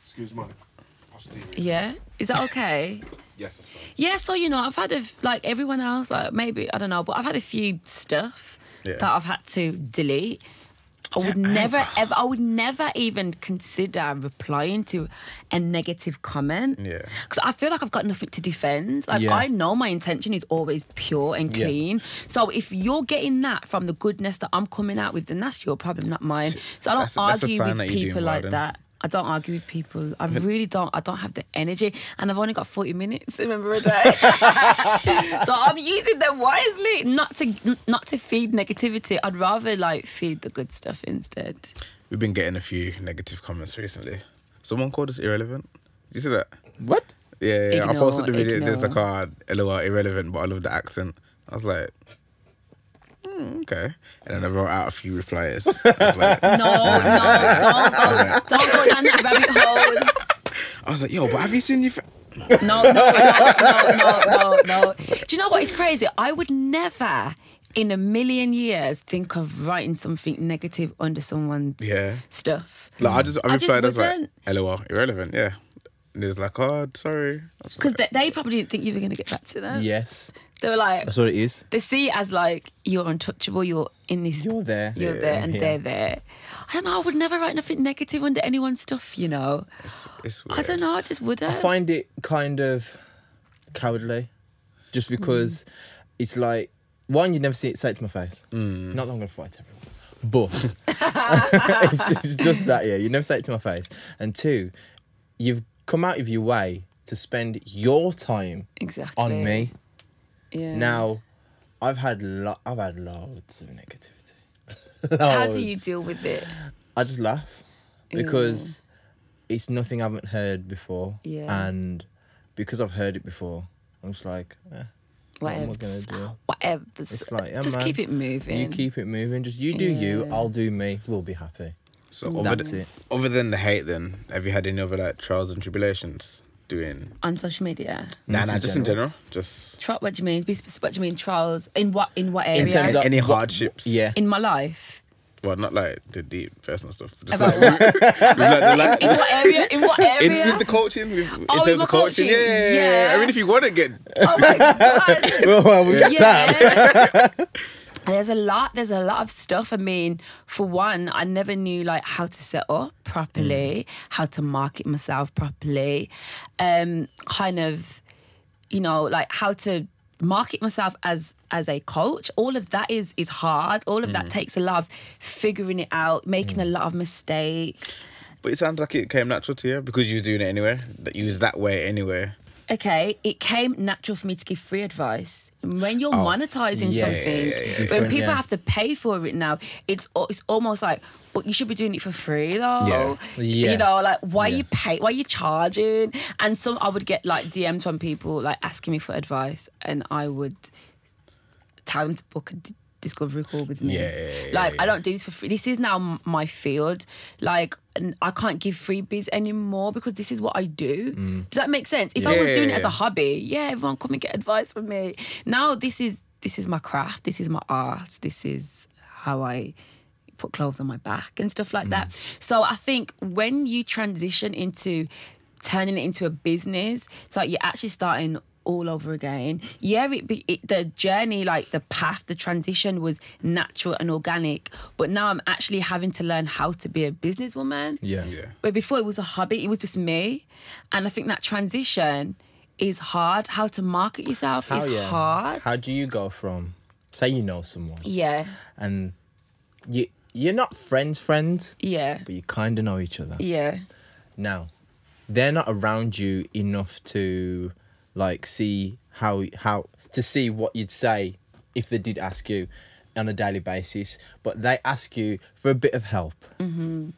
Excuse my posterior. Yeah. Is that okay? Yes, that's fine. Yeah, so you know, I've had a f- like everyone else, like maybe I don't know, but I've had a few stuff Yeah. that I've had to delete. I would never ever I would never even consider replying to a negative comment. Yeah. Because I feel like I've got nothing to defend. Like Yeah. I know my intention is always pure and clean. Yeah. So if you're getting that from the goodness that I'm coming out with, then that's your problem, not mine. So I don't That's- that's argue sign with that you're doing people well like then. that. I don't argue with people. I really don't. I don't have the energy, and I've only got forty minutes. Remember a day, so I'm using them wisely, not to not to feed negativity. I'd rather like feed the good stuff instead. We've been getting a few negative comments recently. Someone called us irrelevant. Did you see that? What? Yeah, yeah. I posted the video. There's like ignore. Ah, a LOL irrelevant, but I love the accent. I was like, hmm, okay. And then I wrote out a few replies. I was like, No, no, don't go, don't go down that rabbit hole. I was like, yo, but have you seen your? Fa-? No, no, no, no, no, no, no. Do you know what is crazy? I would never, in a million years, think of writing something negative under someone's Yeah. stuff. Like I just I I just replied. I like. LOL irrelevant. Yeah. And it was like, oh, sorry. Because like, they, they probably didn't think you were going to get back to them. Yes, They were like, that's what it is. they see it as like, you're untouchable, you're in this, You're there. you're Yeah, there, and here. they're there. I don't know, I would never write nothing negative under anyone's stuff, you know? it's, it's I don't know, I just wouldn't. I find it kind of cowardly, just because it's like one, you never see it say it to my face. Mm. Not that I'm gonna fight everyone, but it's, just, it's just that yeah, you never say it to my face. And two, you've come out of your way to spend your time exactly. on me. Yeah. Now, I've had lo- I've had loads of negativity. How do you deal with it? I just laugh because it's nothing I haven't heard before. Yeah. And because I've heard it before, I'm just like, eh, what am I Whatever. gonna do? Whatever. It's like, yeah, just man, keep it moving. You keep it moving. Just you do you. I'll do me. We'll be happy. So other That's than, it. other than the hate, then have you had any other like trials and tribulations doing? on social media. Nah, nah, just in general. general, just Tri- what do you mean? Be specific. What do you mean? Trials in what? In what area? In terms of any what- hardships. Yeah. in my life. well, not like the deep personal stuff. Just About like, with, like, the, like, In what area? In what in, area? with the coaching, with, in Oh, terms with of coaching, coaching, yeah, yeah. I mean, if you want to get, oh my god. well, we got time. There's a lot. There's a lot of stuff. I mean, for one, I never knew like how to set up properly, mm. how to market myself properly, um, kind of, you know, like how to market myself as as a coach. All of that is is hard. All of that mm. takes a lot of figuring it out, making a mm. lot of mistakes. but it sounds like it came natural to you because you were doing it anyway. That you was that way anyway. Okay, it came natural for me to give free advice. When you're oh, monetizing yeah, something, yeah, when people have to pay for it now, it's it's almost like, but you should be doing it for free though. Yeah. You know, like why you pay? Why you charging? And some I would get like DMs from people like asking me for advice, and I would tell them to book a discovery call with me. Yeah, yeah, yeah, like yeah. I don't do this for free. This is now my field. Like I can't give freebies anymore because this is what I do. Mm. Does that make sense? If I was doing it as a hobby, yeah, everyone come and get advice from me. Now this is this is my craft. This is my art. This is how I put clothes on my back and stuff like that. So I think when you transition into turning it into a business, it's like you're actually starting all over again. Yeah, it, be- it, the journey, like the path, the transition was natural and organic, but now I'm actually having to learn how to be a businesswoman. Yeah. Yeah. Where before it was a hobby, it was just me. And I think that transition is hard. How to market yourself How is yeah? hard. How do you go from, say, you know someone yeah, and you you're not friends friends, yeah, but you kind of know each other. yeah, Now, they're not around you enough to like see how how to see what you'd say if they did ask you on a daily basis, but they ask you for a bit of help. Mm-hmm.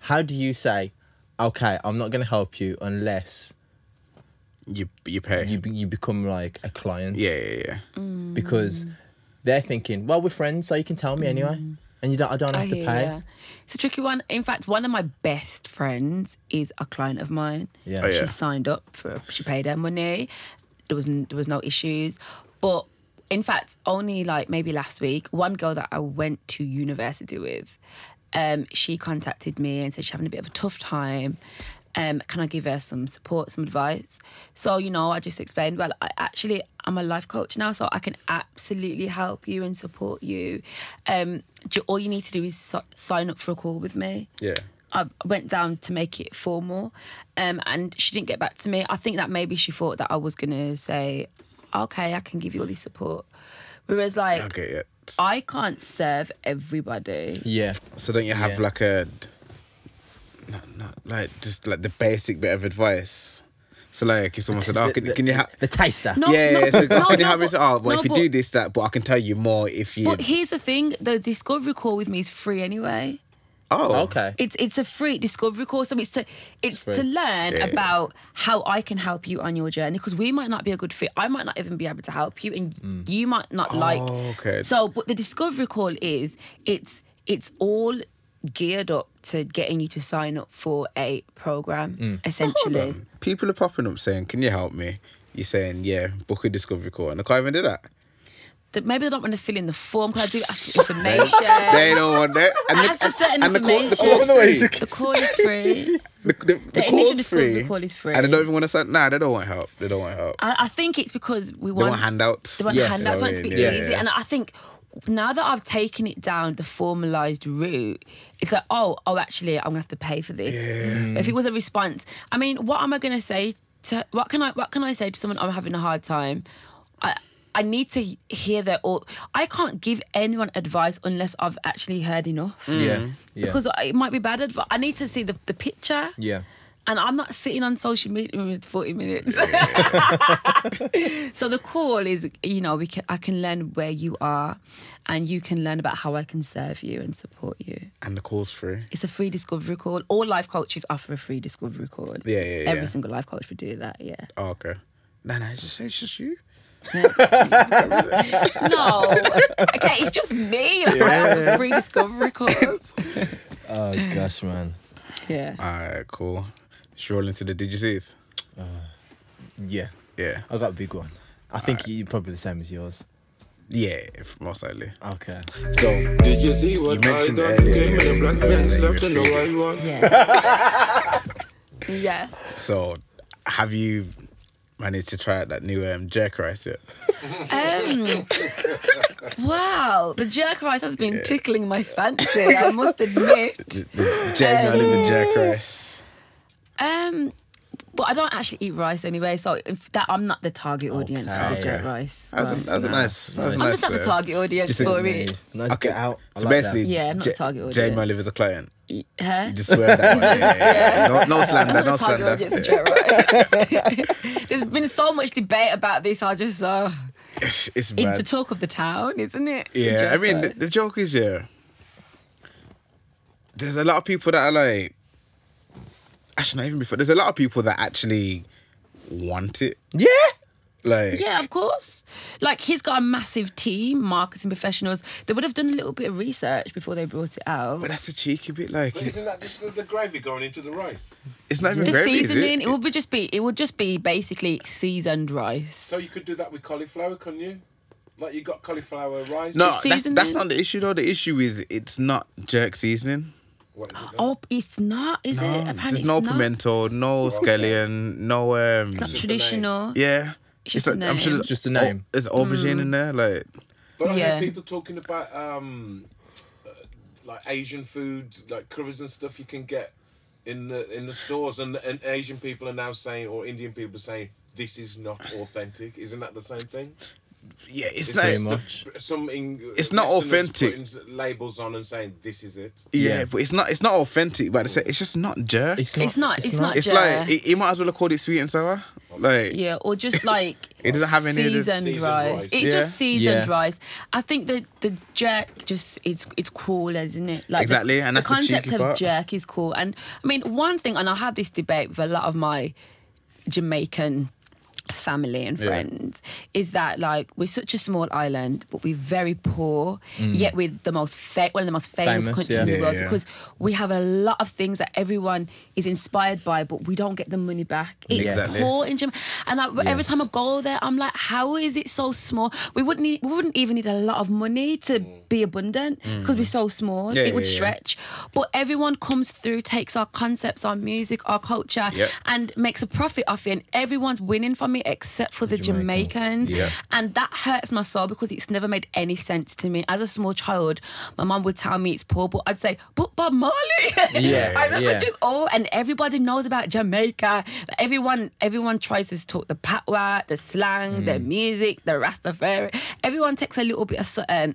How do you say, okay, I'm not going to help you unless You you pay. you you become like a client? yeah, yeah, yeah. Mm. because they're thinking, well, we're friends, so you can tell me anyway, and you don't. I don't have I to hear pay. ya. It's a tricky one. In fact, one of my best friends is a client of mine. Yeah. Oh, yeah. She signed up for. She paid her money. There was there was no issues, but in fact, only like maybe last week, one girl that I went to university with, um, she contacted me and said she's having a bit of a tough time. Um, can I give her some support, some advice? So, you know, I just explained, well, I actually I'm a life coach now, so I can absolutely help you and support you. Um, ju- all you need to do is so- sign up for a call with me. Yeah. I went down to make it formal, um, and she didn't get back to me. I think that maybe she thought that I was gonna say, "Okay, I can give you all this support," whereas like Okay, yeah. I can't serve everybody. Yeah, So don't you have Yeah. like a, not, not like just like the basic bit of advice? So like if someone said, "Oh, can, can you have?" the taster. No, yeah, no, yeah, so, oh, no, can you have me? but- say, Oh, well, no, if you but- do this, that, but I can tell you more if you. But here's the thing: the discovery call with me is free anyway. oh, Okay. It's it's a free discovery course, so it's to it's free. to learn Yeah. about how I can help you on your journey because we might not be a good fit. I might not even be able to help you, and mm. you might not like. Oh, okay. So, but the discovery call is it's it's all geared up to getting you to sign up for a program mm. essentially. People are popping up saying, "Can you help me?" You're saying, "Yeah, book a discovery call," and I can't even do that. That Maybe they don't want to fill in the form because I do ask for information. They don't want that. And I ask for certain and the call, the information. call's free. the call is free. The, the, the, The initial call's discovery free. call is free. And they don't even want to sign. Nah, they don't want help. They don't want help. I, I think it's because we They want, want handouts. They want Yes. handouts. You know want it to I be? Yeah, easy. yeah. And I think now that I've taken it down the formalized route, it's like, oh, oh, actually, I'm gonna have to pay for this. If it was a response, I mean, what am I gonna say to? What can I? What can I say to someone? I'm having a hard time. I. I need to hear their all. I can't give anyone advice unless I've actually heard enough. Yeah, mm. yeah, Because it might be bad advice. I need to see the, the picture. yeah. And I'm not sitting on social media for 40 minutes. so the call is, you know, we can, I can learn where you are and you can learn about how I can serve you and support you. And the call's free. It's a free discovery call. All life coaches offer a free discovery call. Yeah, yeah, yeah. Every single life coach would do that, yeah. Oh, okay. Nah, nah, it's just, it's just you. No. okay, it's just me. Like, I have a free discovery calls. Oh gosh, man. Yeah. All right, cool. Stroll into the DGCs. Yeah, Yeah. I got a big one. I think you probably the same as yours. Yeah, most likely. Okay. So, Did you see what You I mentioned done? earlier, Came in yeah, the black yeah, Benz, yeah, left in the white one. Yeah. yeah. so have you managed to try out that new um, jerk rice yet? Um, wow, the jerk rice has been tickling my fancy. I must admit. The, the Jamie Oliver jerk rice. Um, but I don't actually eat rice anyway, so if that I'm not the target audience for the jerk rice. That was, a, that was a nice. That was a I'm nice. just not the target audience just a- for it. Nice Okay, get out. I so like basically, Yeah, I'm not Ja- the target audience. Jamie Oliver's a client. Huh? You just swear that. one. Yeah, yeah, yeah. No, no I'm slander. not No the target audience for slander. There's been so much debate about this. I just uh, It's, it's it's the talk of the town, isn't it? Yeah, I mean, the, the joke is, yeah. There's a lot of people that are like, actually, not even before. There's a lot of people that actually want it. Yeah. Like, Yeah, of course. Like he's got a massive team, marketing professionals. They would have done a little bit of research before they brought it out. but that's the cheeky bit. Like, But isn't that just the, the gravy going into the rice? it's not even The gravy, is seasoning, it? it? would be just be it would just be basically seasoned rice. So you could do that with cauliflower, couldn't you? Like you got cauliflower rice. No, that's, that's seasoning. not the issue though. The issue is it's not jerk seasoning. What is it? then? Oh, it's not, is it? Apparently There's no it's not. pimento, no scallion, no um. It's not Just traditional. Yeah, It's just a I'm sure name. there's, Just a name. Oh, there's aubergine Mm. in there, like But I Yeah. hear people talking about um, uh, like Asian food, like curries and stuff you can get in the in the stores, and and Asian people are now saying, or Indian people are saying, this is not authentic. Isn't that the same thing? Yeah, it's It's like Pretty just much. the- some in, It's not authentic. labels on and saying this is it. yeah, Yeah. but it's not it's not authentic. But it's, it's just not jerk. It's It's not. It's, not. It's like he, he might as well have called it sweet and sour. Like Yeah, or just like It doesn't have any of the- seasoned Seasoned rice. rice. It's Yeah. just seasoned Yeah. rice. I think the the jerk just it's it's cool, isn't it? Like the- Exactly, and the that's the concept cheeky of part. jerk is cool. And I mean, one thing, and I had this debate with a lot of my Jamaican family and friends is that like we're such a small island but we're very poor mm. yet we're the most fa- one of the most famous, Famous, countries yeah. in the world yeah. because we have a lot of things that everyone is inspired by but we don't get the money back. It's Exactly. poor in Jamaica and I, every time I go there I'm like how is it so small? We wouldn't need, we wouldn't even need a lot of money to mm. be abundant mm. because we're so small. Yeah, it would yeah, yeah. stretch. But everyone comes through takes our concepts our music our culture Yep. and makes a profit off it and everyone's winning from it except for the Jamaicans Yeah. and that hurts my soul because it's never made any sense to me as a small child my mum would tell me it's poor but I'd say but Bob Marley Yeah, I remember yeah. just oh and everybody knows about Jamaica everyone everyone tries to talk the patwa the slang the Mm. music the Rastafari everyone takes a little bit of something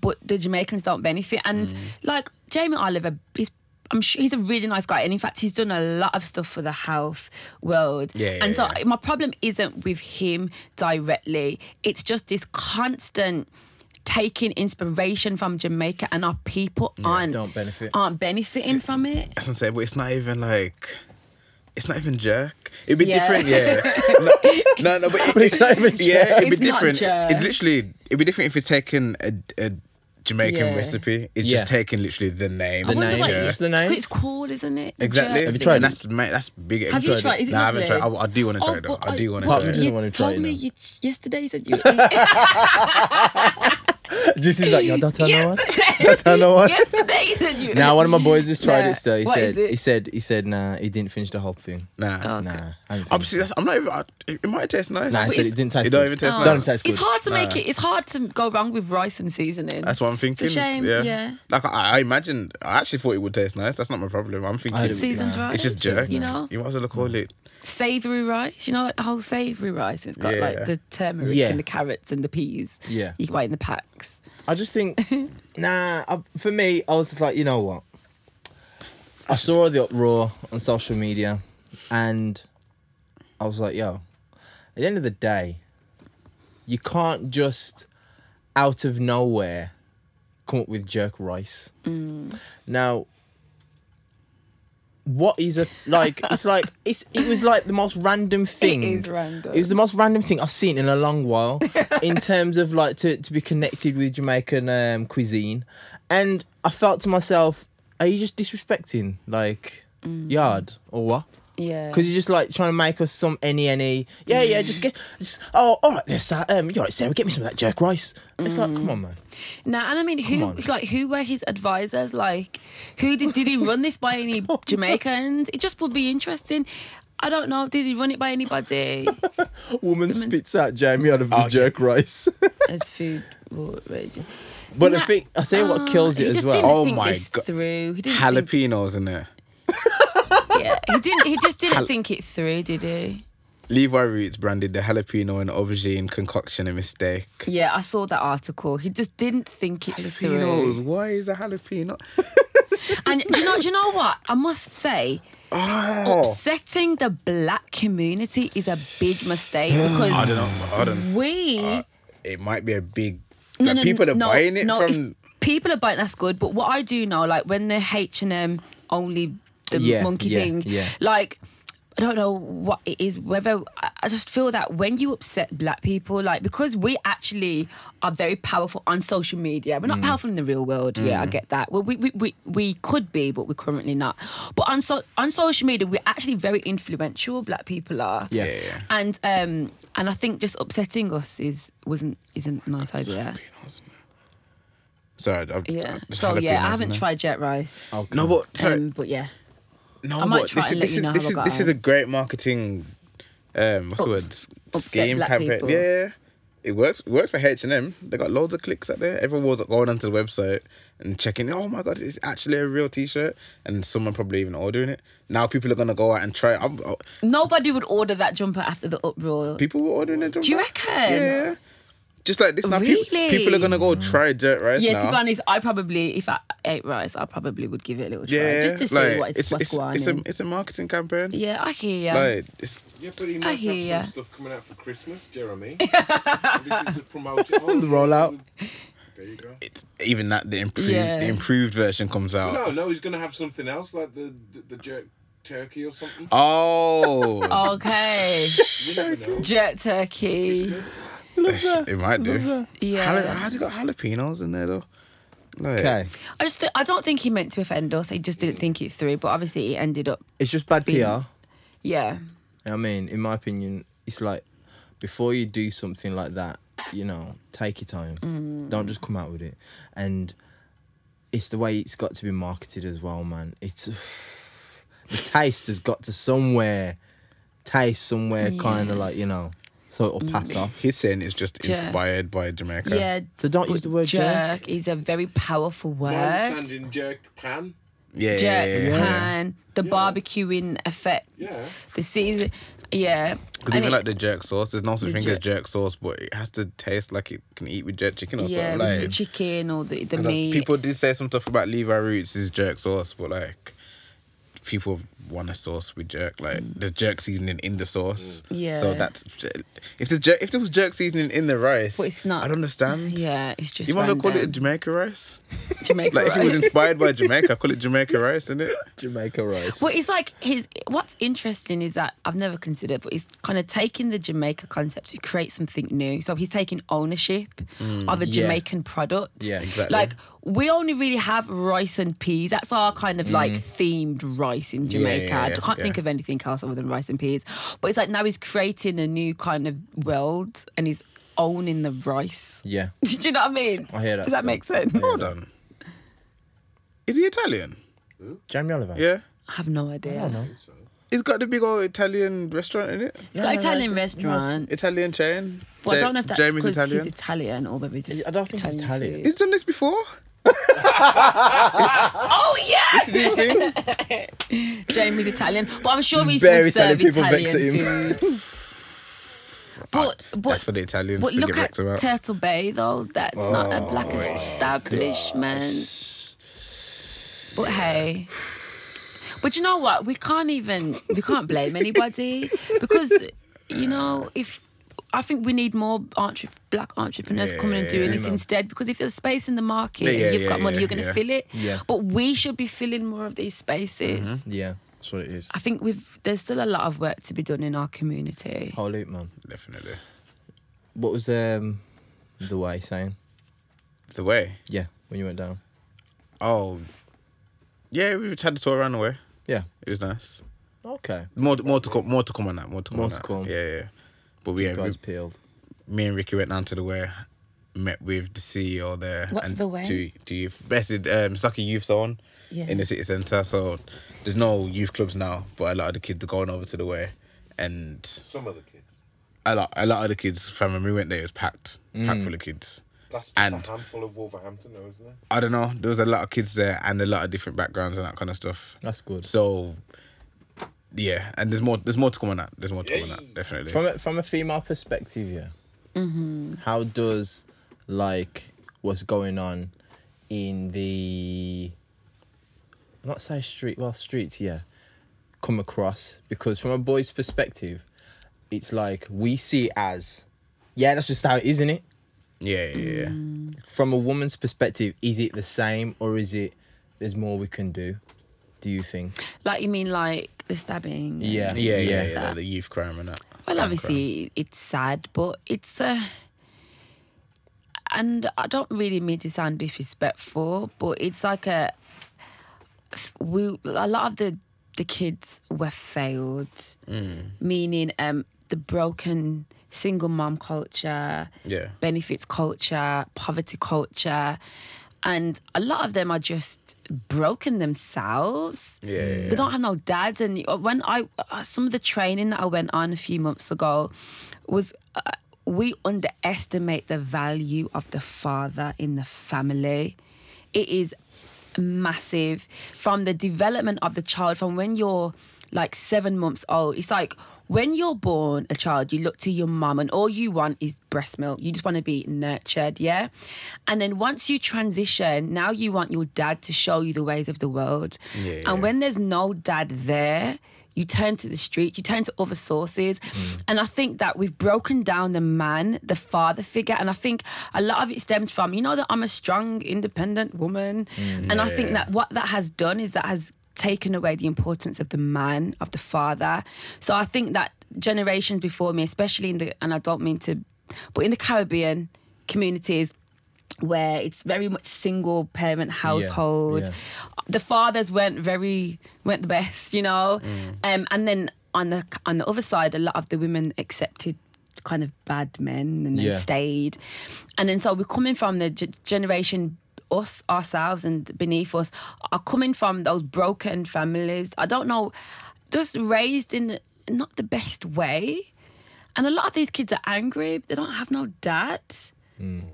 but the Jamaicans don't benefit. And Mm. like Jamie Oliver, he's I'm sure he's a really nice guy, and in fact, he's done a lot of stuff for the health world. Yeah, yeah, and so yeah. my problem isn't with him directly; it's just this constant taking inspiration from Jamaica, and our people aren't don't benefit. aren't benefiting from it. That's what I'm saying, but it's not even like. It's not even jerk. It'd be Yeah. different, yeah. no, no, no, but, it- it's not even Yeah, it'd be It's not different. jerk. It's literally, it'd be different if it's taking a, a Jamaican Yeah. recipe. It's Yeah. just taking literally the name. The I wonder name, what jerk. it just the name. It's cool, isn't it? The Exactly. jerk Have you thing. tried And that's mate, that's big. Have you tried? Is it No, I haven't lovely? tried. I, I do want to oh, try it. though. but I do want to Part try of me it. doesn't You wanna try told it me now. you, yesterday you said you. Just is like, yo, don't tell no one. yesterday, Don't tell no one. yesterday you said you. Now one of my boys has tried Yeah. it still. He What said is it? he said he said nah, he didn't finish the whole thing. Nah. Oh, Nah, Okay. I haven't finished Obviously, that's, I'm not even. I, it might taste nice. Nah, I said it didn't taste It don't good. even taste Oh. nice. Don't taste It's good. hard to make Nah. it. It's hard to go wrong with rice and seasoning. That's what I'm thinking. It's a shame. Yeah. Yeah. Like I, I imagined. I actually thought it would taste nice. That's not my problem. I'm thinking. Seasoned rice. It's just jerk. You know, You might as well call it. Savory rice. You know, like the whole savory rice. It's got Yeah. like the turmeric Yeah. and the carrots and the peas. Yeah. You can buy it in the packs. I just think, nah. I, for me, I was just like, you know what? I saw the uproar on social media, and I was like, yo. At the end of the day, you can't just out of nowhere come up with jerk rice. Mm. Now, what is a like? It's like it's it was like the most random thing. is random. It was the most random thing I've seen in a long while, in terms of like to to be connected with Jamaican um, cuisine, and I felt to myself, are you just disrespecting like yard or what? Yeah. Because you're just like trying to make us some any any. Yeah, yeah. Just get. Just, oh, all right. This. Uh, um, you're right, Sarah. Get me some of that jerk rice. It's like, come on, man. Now, and I mean, who like who were his advisors? Like, who did did he run this by any Jamaicans? It just would be interesting. I don't know. Did he run it by anybody Woman spits out Jamie out of the Oh, yeah. jerk rice. as food outrage? but the Nah, thing, I tell you what kills he it as just well. Didn't Oh think my this God. Through. He didn't think- Jalapenos in there. Yeah, he didn't. He just didn't think it through, did he? Levi Roots branded the jalapeno and aubergine concoction a mistake. Yeah, I saw that article. He just didn't think it Jalapenos. through. Why is a jalapeno? And do you know? Do you know what? I must say, Oh. upsetting the black community is a big mistake because I don't know. I don't. we. Uh, it might be a big. No, like, no, people are no, buying it no, from. people are buying that's good but what i do know like when the h&m only the Yeah, monkey yeah, thing yeah. like I don't know what it is, whether I- I just feel that when you upset black people, like because we actually are very powerful on social media, we're not Mm. powerful in the real world. Yeah, I get that. Well, we, we, we, we could be, but we're currently not. But on so, on social media, we're actually very influential. Black people are. Yeah. Yeah, yeah. And um and I think just upsetting us is wasn't isn't a nice idea. Sorry. I, Yeah. I- So jalapenos yeah, I haven't tried jet rice. Okay. No, but sorry. Um, but yeah. No, I might try this, and is- let this you is know this how is I got this is a great marketing. Um, what's the word? Upset Scheme black campaign. people. Yeah, it works. It works for H and M. They got loads of clicks out there. Everyone was going onto the website and checking. Oh my god, it's actually a real T-shirt, and someone probably even ordering it. Now people are gonna go out and try. it. I'm, oh, Nobody would order that jumper after the uproar. people were ordering it. Do you reckon? Yeah. Just like this now, people, Really? people are gonna go mm. try jerk rice yeah, now. to be honest, I probably if I ate rice, I probably would give it a little try yeah, just to see like, what it's, it's what's it's, going it's a it's a marketing campaign. Yeah, I hear you. Like it's Yeah, but he I might hear have ya. some stuff coming out for Christmas, Jeremy. this is to promote it. Oh, The rollout. There you go. it's even that the improved Yeah. the improved version comes out. No, no, he's gonna have something else like the the, the jerk turkey or something. Oh, Okay. You. Jerk turkey. It might do. Jala- Yeah. How's it got jalapenos in there though? Like, Okay, I just th- I don't think he meant to offend us. He just didn't think it through. But obviously, it ended up. it's just bad Being- PR. Yeah. I mean, in my opinion, it's like before you do something like that, you know, take your time. Mm. Don't just come out with it. And it's the way it's got to be marketed as well, man. It's the taste has got to somewhere taste somewhere kind Yeah. of like, you know, so it'll Mm. pass off. He's saying it's just Jerk. inspired by Jamaica. Yeah. So don't use the word jerk. is a very powerful My word. understanding, jerk pan. yeah, Jerk yeah, yeah. yeah. pan, the Yeah. barbecuing effect, Yeah. the season. Yeah. Because even it- like the jerk sauce, there's no such The thing as jerk- jerk sauce, but it has to taste like it can eat with jerk chicken or yeah, something. with Like, the chicken or the, the 'cause, like, meat. people did say some stuff about Levi Roots is jerk sauce, but like people want a sauce with jerk, like the jerk seasoning in the sauce. Mm. Yeah. So that's if the jerk, if there was jerk seasoning in the rice, But it's not. I don't understand. Yeah, it's just You might as well call it random. Jamaica rice. Jamaica rice. Like if it was inspired by Jamaica, call it Jamaica rice, isn't it? Jamaica rice. Well, it's like his. What's interesting is that I've never considered, but he's kind of taking the Jamaica concept to create something new. So he's taking ownership of a Yeah. Jamaican product. Yeah, exactly. Like we only really have rice and peas. That's our kind of like themed rice in Jamaica. yeah, I yeah, can't yeah. think of anything else other than rice and peas. But it's like now he's creating a new kind of world and he's owning the rice. yeah. Do you know what I mean? I hear that Does that stuff. make sense? Hold on. Is he Italian? Jamie Oliver. Yeah. I have no idea. I don't know. So, He's got the big old Italian restaurant in it. It's got Yeah, Italian it's- restaurant. Italian chain. Well, I don't know if that's Jamie's Italian. he's Italian or maybe just. I don't think he's Italian. food. He's done this before. Oh yeah. Jamie's Italian, but I'm sure he's Very would serve Italian people vex Italian him. food. but but That's for the Italians but to look get at vexed about. Turtle Bay though. That's not a oh black establishment. But hey. But you know what? We can't even we can't blame anybody because you know if I think we need more entre- black entrepreneurs Yeah, coming and doing yeah, this man. instead. Because if there's space in the market Yeah, yeah, and you've yeah, got money, you're going to yeah. fill it. Yeah. But we should be filling more of these spaces. Mm-hmm. Yeah, that's what it is. I think we've there's still a lot of work to be done in our community. Whole loop, man. Definitely. What was um, the way saying? The way. Yeah, when you went down. Oh. Yeah, we just had the tour around the way. Yeah. It was nice. Okay. More, more to come. More to come on that. More to come. More on to that. come. Yeah, yeah. But we, yeah, we, Guys peeled. me and Ricky went down to the way, met with the CEO there. What's and the way? To to youth, basically, um, it's like a youth zone Yeah. in the city centre. So there's no youth clubs now, but a lot of the kids are going over to the way, and some of the kids. a lot a lot of the kids from when we went there it was packed, packed full of kids. That's just And- a handful of Wolverhampton, though, isn't it? I don't know. There was a lot of kids there and a lot of different backgrounds and that kind of stuff. That's good. So yeah, and there's more. There's more to come on that. There's more to come on that. Definitely. From a, from a female perspective, yeah. Mm-hmm. How does like what's going on in the not say street well streets yeah come across because from a boy's perspective it's like we see it as yeah that's just how it is, isn't it yeah, yeah, yeah. Mm. from a woman's perspective is it the same or is it there's more we can do do you think Like you mean like the stabbing? and- Yeah. Yeah, yeah, Yeah. yeah. That. the youth crime and that. Well, Gun obviously it's sad, but it's uh, and I don't really mean to sound disrespectful, but it's like a we a lot of the the kids were failed, meaning um the broken single mom culture, Yeah. benefits culture, poverty culture. And a lot of them are just broken themselves. Yeah, yeah, They don't have no dads. And when I, uh, some of the training that I went on a few months ago was uh, we underestimate the value of the father in the family. It is massive from the development of the child from when you're like seven months old it's like when you're born a child you look to your mum and all you want is breast milk you just want to be nurtured yeah and then once you transition now you want your dad to show you the ways of the world Yeah, and yeah. when there's no dad there you turn to the street, you turn to other sources. Mm. And I think that we've broken down the man, the father figure. And I think a lot of it stems from, you know, that I'm a strong, independent woman. Mm, and I think that what that has done is that has taken away the importance of the man, of the father. So I think that generations before me, especially in the, and I don't mean to, but in the Caribbean communities, where it's very much single parent household. yeah. The fathers weren't very weren't the best, you know. Um, and then on the on the other side, a lot of the women accepted kind of bad men and they Yeah. stayed. And then so we're coming from the g- generation us ourselves and beneath us are coming from those broken families. I don't know, just raised in not the best way. And a lot of these kids are angry. They don't have no dad. Mm.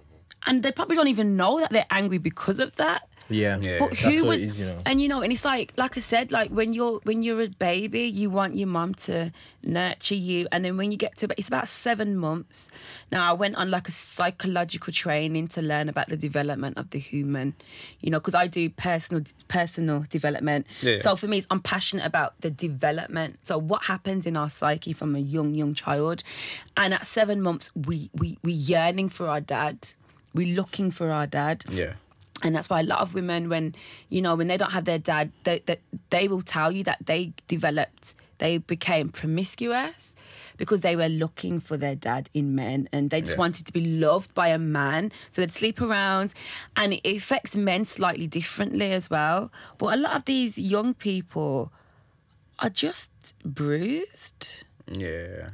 And they probably don't even know that they're angry because of that. Yeah. Yeah. But That's who what was, it is, you know. and you know, and it's like, like I said, like when you're when you're a baby, you want your mum to nurture you, and then when you get to, it's about seven months. Now I went on like a psychological training to learn about the development of the human, you know, because I do personal personal development. Yeah. So for me, it's, I'm passionate about the development. So what happens in our psyche from a young young child, and at seven months, we we we yearning for our dad. We're looking for our dad Yeah. And that's why a lot of women when you know when they don't have their dad they, they, they will tell you that they developed they became promiscuous because they were looking for their dad in men and they just Yeah. wanted to be loved by a man so they'd sleep around and it affects men slightly differently as well but a lot of these young people are just bruised Yeah.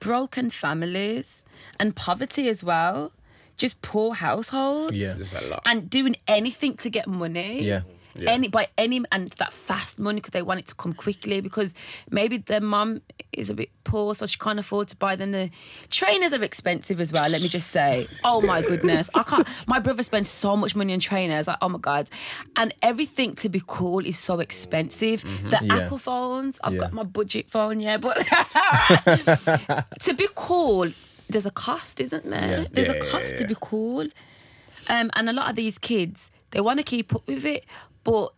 broken families and poverty as well just poor households Yeah. There's a lot. and doing anything to get money. Yeah. Yeah. Any by any and that fast money because they want it to come quickly because maybe their mum is a bit poor so she can't afford to buy them the trainers are expensive as well let me just say oh my goodness I can't my brother spends so much money on trainers like oh my god and everything to be cool is so expensive mm-hmm. the Yeah. Apple phones I've Yeah. got my budget phone yeah but to be cool there's a cost isn't there Yeah. there's Yeah, a yeah, cost to be cool um, and a lot of these kids, they want to keep up with it, but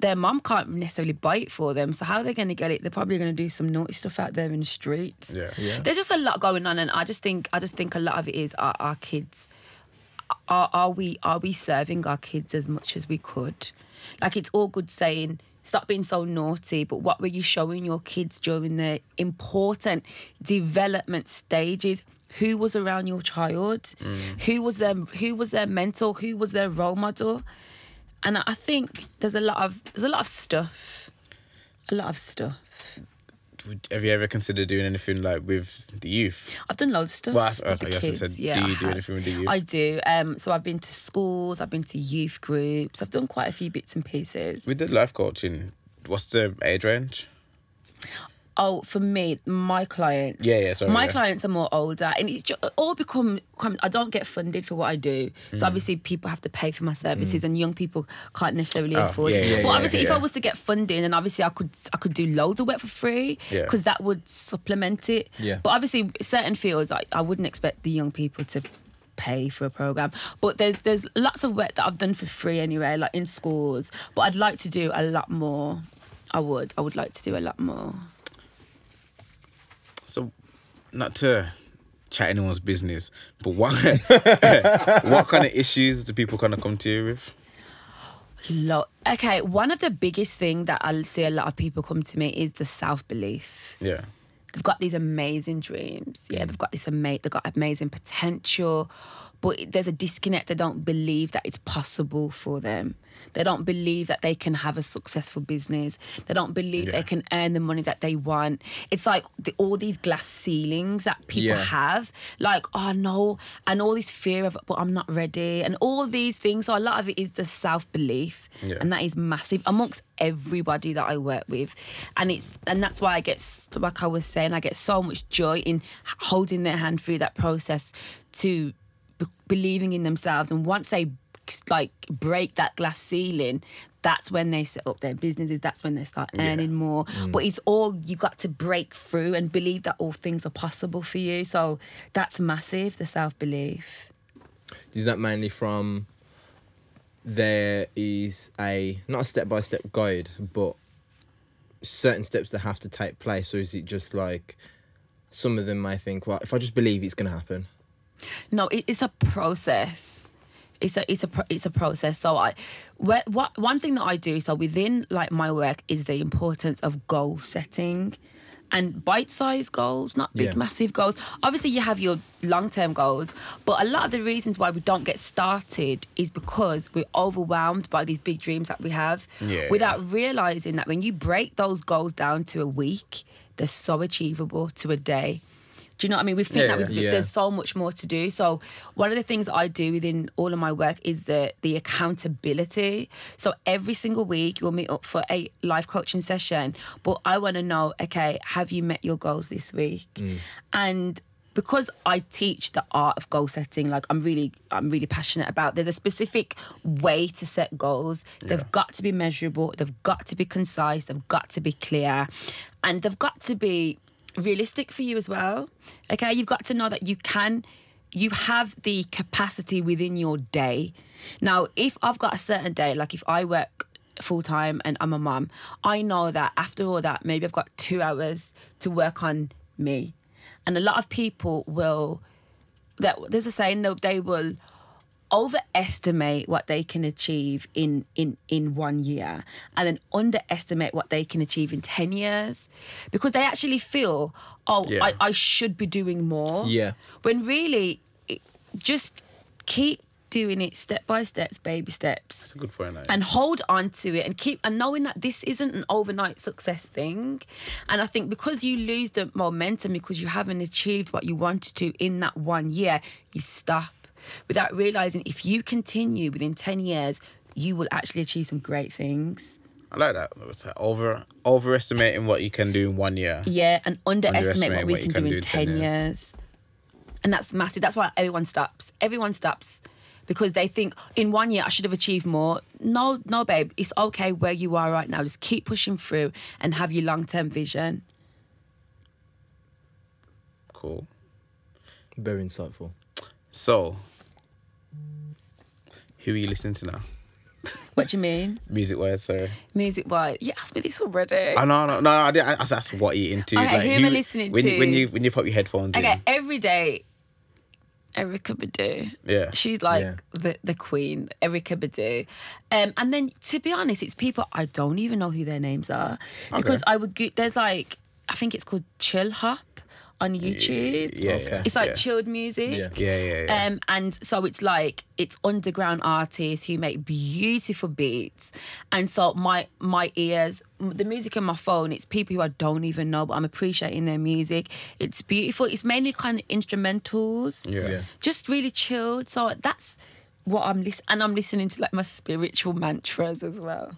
their mum can't necessarily buy it for them. So how are they going to get it? They're probably going to do some naughty stuff out there in the streets. Yeah. Yeah. There's just a lot going on, and I just think I just think a lot of it is our, our kids. Are, are we are we serving our kids as much as we could? Like it's all good saying stop being so naughty, but what were you showing your kids during their important development stages? Who was around your child? Mm. Who was their who was their mentor? Who was their role model? And I think there's a lot of there's a lot of stuff, a lot of stuff. Would- Have you ever considered doing anything like with the youth? I've done loads of stuff. Well, I- I with the I kids. said, yeah, do I you do anything with the youth? I do. Um, so I've been to schools, I've been to youth groups, I've done quite a few bits and pieces. With the life coaching, what's the age range? Oh, for me, my clients. Yeah, yeah, sorry, My yeah. clients are more older, and it's ju- all become. I don't get funded for what I do, Mm. so obviously people have to pay for my services, and young people can't necessarily Oh, afford yeah, it. yeah, but yeah, obviously, if. I was to get funding, then obviously I could I could do loads of work for free Yeah. because that would supplement it. Yeah. But obviously, certain fields, I, I wouldn't expect the young people to pay for a program but there's there's lots of work that I've done for free anyway like in schools but I'd like to do a lot more I would I would like to do a lot more So, not to chat anyone's business, but what what kind of issues do people kind of come to you with? Lo- okay, one of the biggest thing that I see a lot of people come to me is the self belief. Yeah. They've got these amazing dreams. Yeah, mm. they've got this ama- they've got amazing potential, but there's a disconnect. They don't believe that it's possible for them. They don't believe that they can have a successful business. They don't believe Yeah. they can earn the money that they want. It's like the, all these glass ceilings that people Yeah. have. Like, oh no, and all this fear of, but I'm not ready, and all these things. So a lot of it is the self belief, Yeah. and that is massive amongst everybody that I work with, and it's and that's why I get like I was saying, I get so much joy in holding their hand through that process to b- believing in themselves, and once they like break that glass ceiling. That's when they set up their businesses. That's when they start earning more. Mm. But it's all you got to break through and believe that all things are possible for you. So that's massive. The self belief. Is that mainly from there is a not a step by step guide, but certain steps that have to take place, or is it just like some of them may think, well, if I just believe it's gonna happen? No, it, it's a process. it's a it's a it's a process. So I, where, what one thing that I do so within like my work is the importance of goal setting. And bite-sized goals, not big, Yeah. massive goals. Obviously, you have your long-term goals, but a lot of the reasons why we don't get started is because we're overwhelmed by these big dreams that we have, Yeah. without realizing that when you break those goals down to a week, they're so achievable to a day. Do you know what I mean? We think Yeah, that yeah. there's so much more to do. So one of the things I do within all of my work is the the accountability. So every single week we'll meet up for a life coaching session, but I want to know, okay, have you met your goals this week? Mm. And because I teach the art of goal setting, like I'm really, I'm really passionate about. There's a specific way to set goals. They've got to be measurable. They've got to be concise. They've got to be clear, and they've got to be realistic for you as well. Okay, you've got to know that you can, you have the capacity within your day. Now, if I've got a certain day, like if I work full time and I'm a mum, I know that after all that, maybe I've got two hours to work on me. And a lot of people will, that there's a saying that they will overestimate what they can achieve in in in one year and then underestimate what they can achieve in 10 years because they actually feel oh Yeah. I, I should be doing more Yeah. when really it, just keep doing it step by steps baby steps That's a good point. And hold on to it and keep and knowing that this isn't an overnight success thing and i think because you lose the momentum because you haven't achieved what you wanted to in that one year you stop without realizing if you continue within 10 years you will actually achieve some great things I like that. Like over overestimating what you can do in one year. yeah and underestimate what we what you can, can do in 10 years. years. and that's massive that's why everyone stops everyone stops because they think in one year I should have achieved more. No, no, babe, it's okay where you are right now. Just keep pushing through and have your long term vision. Cool. Very insightful. So, who are you listening to now? What do you mean? Music wise, sorry. Music wise? You asked me this already. I know, no, no, no I didn't. I asked what you're into. Okay, who am I listening when You, when you when you put your headphones Okay, in. every day, Erykah Badu. Yeah. She's like Yeah. the, the queen, Erykah Badu. Um, and then to be honest, it's people I don't even know who their names are. Because I would go, there's like, I think it's called Chill Hop on YouTube. Yeah, Okay. It's like yeah. chilled music. Yeah. Yeah, yeah, yeah. Um, and so it's like it's underground artists who make beautiful beats, and so my my ears, the music in my phone, it's people who I don't even know, but I'm appreciating their music. It's beautiful. It's mainly kind of instrumentals, yeah. Yeah. just really chilled. So that's what I'm listening, and I'm listening to like my spiritual mantras as well.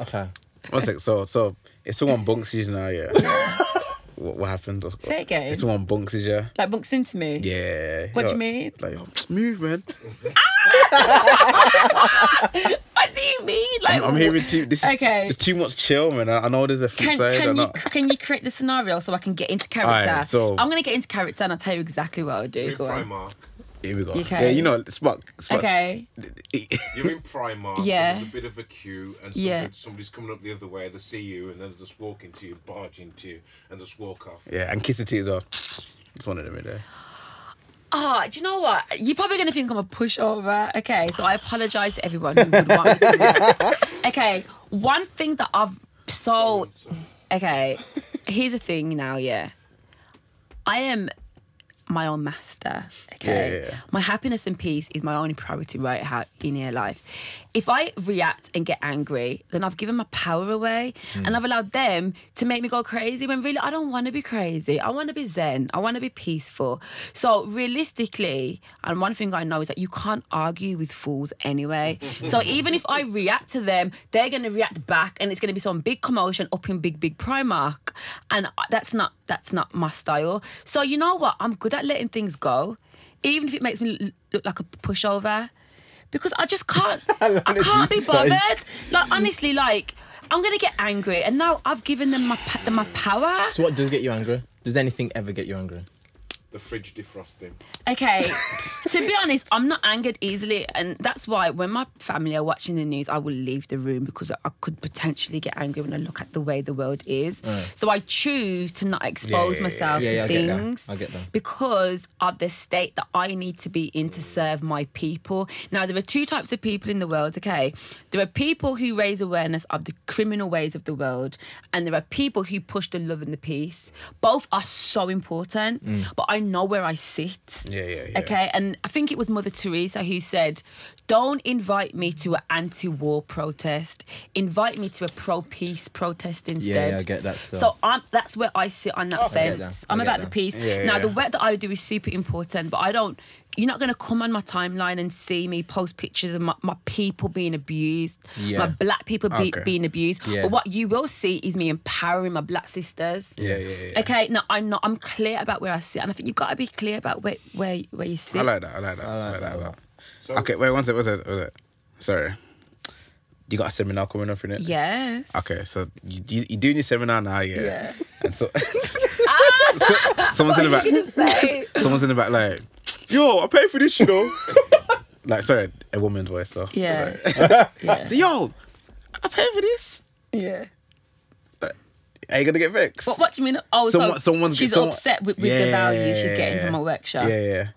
Okay. One sec. So, so if someone bunks you now, yeah. what, what happened? Say again. If someone bunks you, yeah. Like bunks into me. Yeah. What do you mean? Like, yo, move, man. Ah! What do you mean? Like I'm, I'm hearing too. This Okay. It's too much chill, man. I, I know there's a flip Can, side. can you not. can you create the scenario so I can get into character? Alright, so- I'm gonna get into character and I'll tell you exactly what I'll do. You're in Go on. Primark. Here we go. Okay. Yeah, you know, Spock. Spock. Okay. You're in Primark. Yeah. There's a bit of a queue, and Yeah. somebody's coming up the other way. They see you, and then they just walk into you, barge into you, and just walk off. Yeah, and kiss the teeth off. It's one of them in there. Ah, do you know what? You're probably gonna think I'm a pushover. Okay, so I apologize to everyone who would want me to. Okay, one thing that I've so So- okay. Here's the thing now, yeah. I am my own master. Okay, Yeah, yeah, yeah. my happiness and peace is my only priority right in your life. If I react and get angry, then I've given my power away, hmm. and I've allowed them to make me go crazy. When really I don't want to be crazy. I want to be zen. I want to be peaceful. So realistically, and one thing I know is that you can't argue with fools anyway. so even if I react to them, they're going to react back, and it's going to be some big commotion up in big big Primark, and that's not that's not my style. So you know what? I'm good at letting things go, even if it makes me look like a pushover, because I just can't. I can't be juicy face. bothered. Like honestly, like I'm gonna get angry, and now I've given them my them my power. So what does get you angry? Does anything ever get you angry? The fridge defrosting. Okay, to be honest, I'm not angered easily, and that's why when my family are watching the news, I will leave the room because I could potentially get angry when I look at the way the world is. So I choose to not expose yeah, myself yeah, to yeah, I get things I get that. because of the state that I need to be in to serve my people. Now, there are two types of people in the world, okay? There are people who raise awareness of the criminal ways of the world, and there are people who push the love and the peace. Both are so important, mm. but I know where I sit. Yeah, yeah, yeah. Okay, and I think it was Mother Teresa who said, "Don't invite me to an anti-war protest. Invite me to a pro-peace protest instead." yeah, I get that stuff. So I'm, that's where I sit on that I get fence. that. I I'm about that. the peace. Yeah, now, the work that I do is super important, but I don't. You're not going to come on my timeline and see me post pictures of my, my people being abused, Yeah. my black people be, Okay. being abused. Yeah. But what you will see is me empowering my black sisters. Yeah, yeah, yeah. Okay, now I'm not. I'm clear about where I sit, and I think you've got to be clear about where where where you sit. I like that. I like that. I like, that a lot. So Okay, wait, one second. What's it? What's it? Sorry. You got a seminar coming up in it? Yes. Okay, so you, you, you're doing your seminar now, yeah? Yeah. And so, ah! so someone's in the back. Someone's in the back, like, yo, I paid for this, you know. like, sorry, a woman's voice, though. Yeah. Like, yeah. yo, I paid for this. Yeah. Are you gonna get vexed? What, what do you mean? Oh, Someone- so someone's- she's someone- upset with, with the value she's getting from a workshop. Yeah, yeah.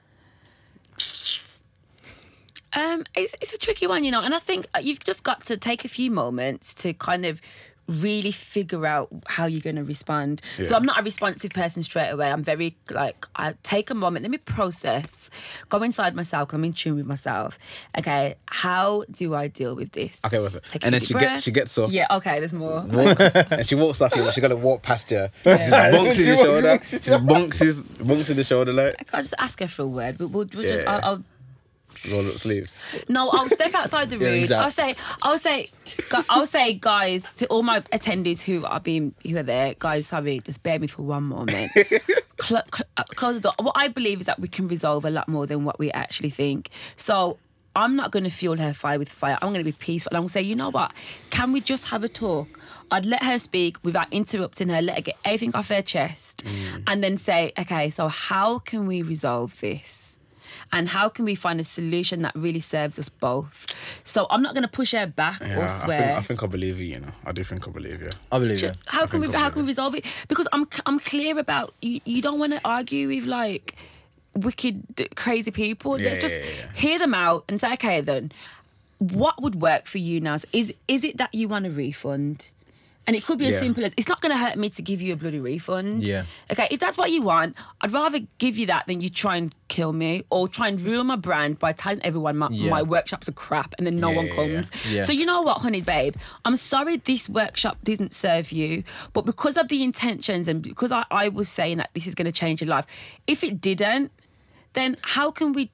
Um, it's, it's a tricky one, you know, and I think uh, you've just got to take a few moments to kind of really figure out how you're going to respond. So I'm not a responsive person straight away. I'm very like I take a moment, let me process, go inside myself. I'm in tune with myself. Okay, how do I deal with this? Okay, what's it? Take And then she deep gets she gets off. Yeah. Okay. There's more. Walks, and she walks off here, but she gotta walk past you. She bonks She in the walks- shoulder. She bonks his bonks in the shoulder like I can't just ask her for a word, but we'll, we'll just I'll, I'll roll up sleeves. No, I'll step outside the Yeah, room. I'll say, I'll say, I'll say, guys, to all my attendees who are being who are there, guys, sorry, just bear me for one moment. Cl- cl- uh, close the door. What I believe is that we can resolve a lot more than what we actually think. So. I'm not going to fuel her fire with fire. I'm going to be peaceful. And I'm going to say, you know what? Can we just have a talk? I'd let her speak without interrupting her, let her get everything off her chest, and then say, okay, so how can we resolve this? And how can we find a solution that really serves us both? So I'm not going to push her back Yeah, or I think. I think I believe you. You know, I do think I believe you. I believe you. how can we I'll how can we resolve it? Because I'm I'm clear about you. You don't want to argue with like wicked, crazy people. Yeah, Let's just yeah, yeah, yeah. hear them out and say, okay, then what would work for you now? Is is it that you want a refund? And it could be as Yeah. simple as it's not going to hurt me to give you a bloody refund. Yeah. Okay, if that's what you want, I'd rather give you that than you try and kill me or try and ruin my brand by telling everyone my, Yeah. my workshops are crap and then no Yeah, one comes. So you know what, honey babe? I'm sorry this workshop didn't serve you, but because of the intentions and because I, I was saying that this is going to change your life, if it didn't, then how can we?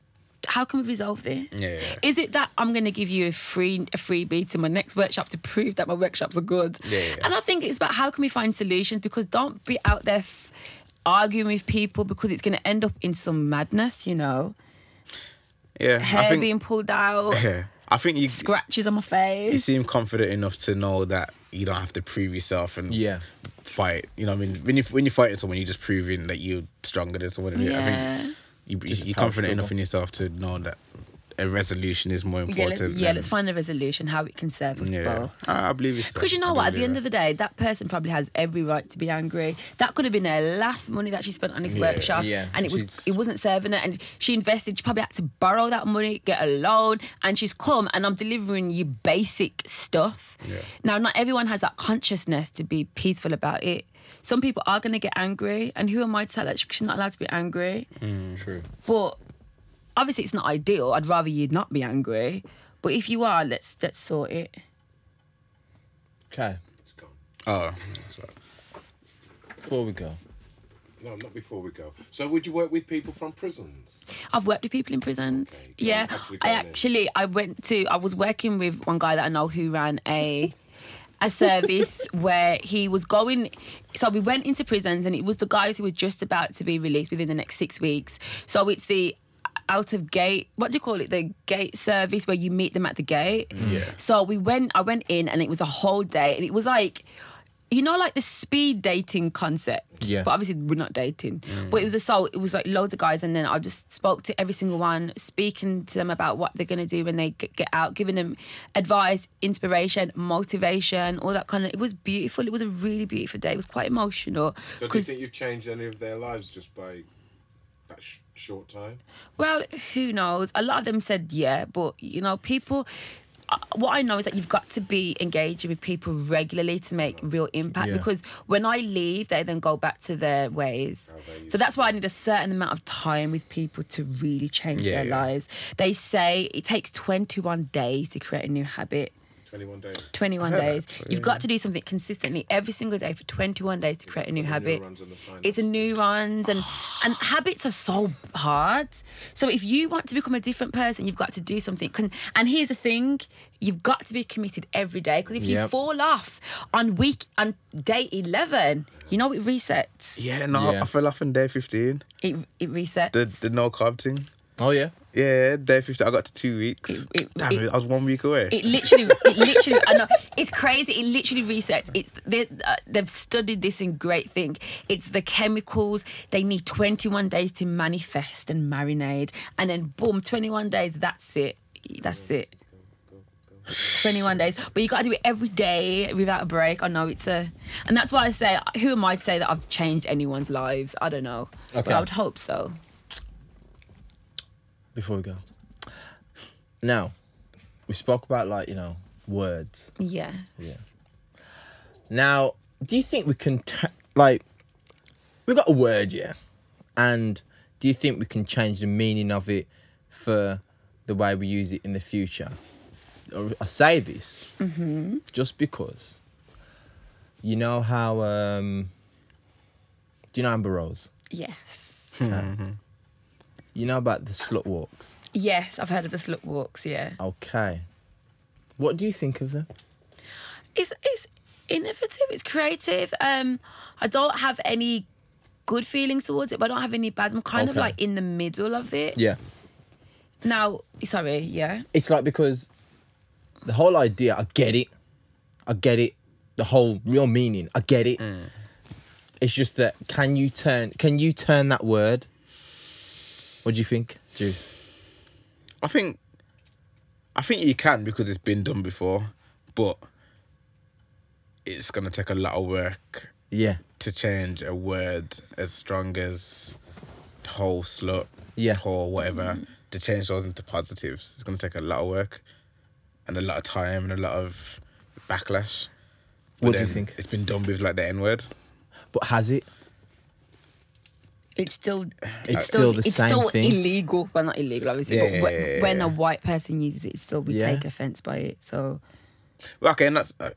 How can we resolve this? Yeah, yeah, yeah. Is it that I'm going to give you a free a freebie to my next workshop to prove that my workshops are good? Yeah, yeah, yeah. And I think it's about how can we find solutions because don't be out there f- arguing with people because it's going to end up in some madness, you know, Yeah, hair I think. being pulled out, yeah, I think you scratches on my face. you face. seem confident enough to know that you don't have to prove yourself and Yeah. fight. You know, what I mean, when you when you're fighting someone, you're just proving that you're stronger than someone. I Yeah. think you, Just you're confident enough in yourself to know that a resolution is more Yeah, important. let's, yeah, let's find a resolution how it can serve us Yeah, both. I, I believe it's Because you know what, at the end of the day, that person probably has every right to be angry. That could have been her last money that she spent on this Yeah. workshop, Yeah, and it was she's- it wasn't serving her. And she invested. She probably had to borrow that money, get a loan, and she's come and I'm delivering you basic stuff. Yeah. Now, not everyone has that consciousness to be peaceful about it. Some people are going to get angry, and who am I to tell her she's not allowed to be angry? Mm. True. But obviously, it's not ideal. I'd rather you not be angry. But if you are, let's let's sort it. Okay. It's gone. Oh, right. Before we go, No, not before we go. So, would you work with people from prisons? I've worked with people in prisons. Okay, yeah, actually I go on then. actually I went to I was working with one guy that I know who ran a a service where he was going. So we went into prisons, and it was the guys who were just about to be released within the next six weeks. So it's the out of gate. What do you call it? The gate service where you meet them at the gate. Mm. Yeah. So we went. I went in, and it was a whole day, and it was like you know, like the speed dating concept. Yeah. But obviously we're not dating. Mm. But it was a soul. it was like loads of guys, and then I just spoke to every single one, speaking to them about what they're gonna do when they get get out, giving them advice, inspiration, motivation, all that kind of. It was beautiful. It was a really beautiful day. It was quite emotional. So do you think you've changed any of their lives just by that sh- short time? Well, who knows? A lot of them said yeah, but you know, people. What I know is that you've got to be engaging with people regularly to make real impact. Yeah. Because when I leave, they then go back to their ways. So that's why I need a certain amount of time with people to really change Yeah, their yeah. lives. They say it takes 21 days to create a new habit. 21 days. 21 days. that. You've got to do something consistently every single day for 21 days to create a new habit. neurons and the synapses? It's a neurons and and habits are so hard. So if you want to become a different person, you've got to do something. And here's the thing, you've got to be committed every day because if you fall off on week on day 11, you know it resets. Yeah, no, Yeah. I fell off on day 15. It it resets. The the no carb thing. Oh yeah. Yeah, day fifty. I got to two weeks. It- it- Damn it- it, I was one week away. It literally, it literally, I know it's crazy. It literally resets. It's they, uh, they've studied this in great thing. It's the chemicals. They need 21 days to manifest and marinate, and then boom, 21 days. That's it. That's it. 21 days, but you got to do it every day without a break. I know it's a, and that's why I say, who am I to say that I've changed anyone's lives? I don't know, but Okay. I would hope so. Before we go. Now, we spoke about like you know words. Yeah. Yeah. Now, do you think we can t- like we got a word, yeah, and do you think we can change the meaning of it for the way we use it in the future? Or I say this just because you know how um, do you know Amber Rose? Yes. You know about the slut walks. Yes, I've heard of the slut walks. Yeah. Okay. What do you think of them? it's it's innovative. It's creative. Um, I don't have any good feelings towards it, but I don't have any bad. I'm kind of Okay. like in the middle of it. Yeah. Now, sorry, yeah. it's like because the whole idea, I get it, I get it, the whole real meaning, I get it. It's just that can you turn can you turn that word? What do you think, Juice? I think I think you can because it's been done before, but it's gonna take a lot of work Yeah, to change a word as strong as whole slut, Yeah. whole whatever, to change those into positives. It's gonna take a lot of work and a lot of time and a lot of backlash. But What do you think? It's been done with like the N word. but has it? It's still It's still the it's same still thing. illegal. Well, not illegal, obviously, Yeah, but yeah, when, yeah, when yeah. a white person uses it, still we Yeah. take offense by it. So Well, okay, and that's uh,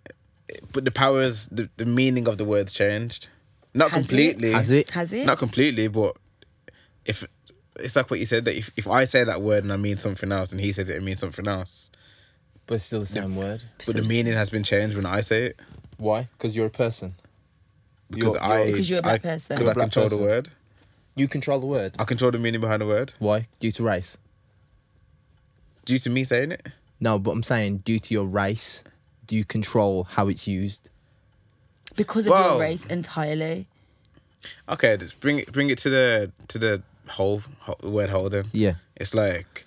but the powers, the, the meaning of the words changed. Not Has it? completely. Has it? has it? Not completely, but if it's like what you said that if, if I say that word and I mean something else and he says it and means something else, But it's still the same word. but the meaning has been changed when I say it Why? Because you're a person. because You're- I you're- Because you're a black I, person. Because You're a I black control person. the word. You control the word. I control the meaning behind the word Why? Due to race. due to me saying it. No, but I'm saying due to your race, do you control how it's used? because of Whoa. your race entirely. Okay, just bring it bring it to the to the whole, whole word holder. Yeah. It's like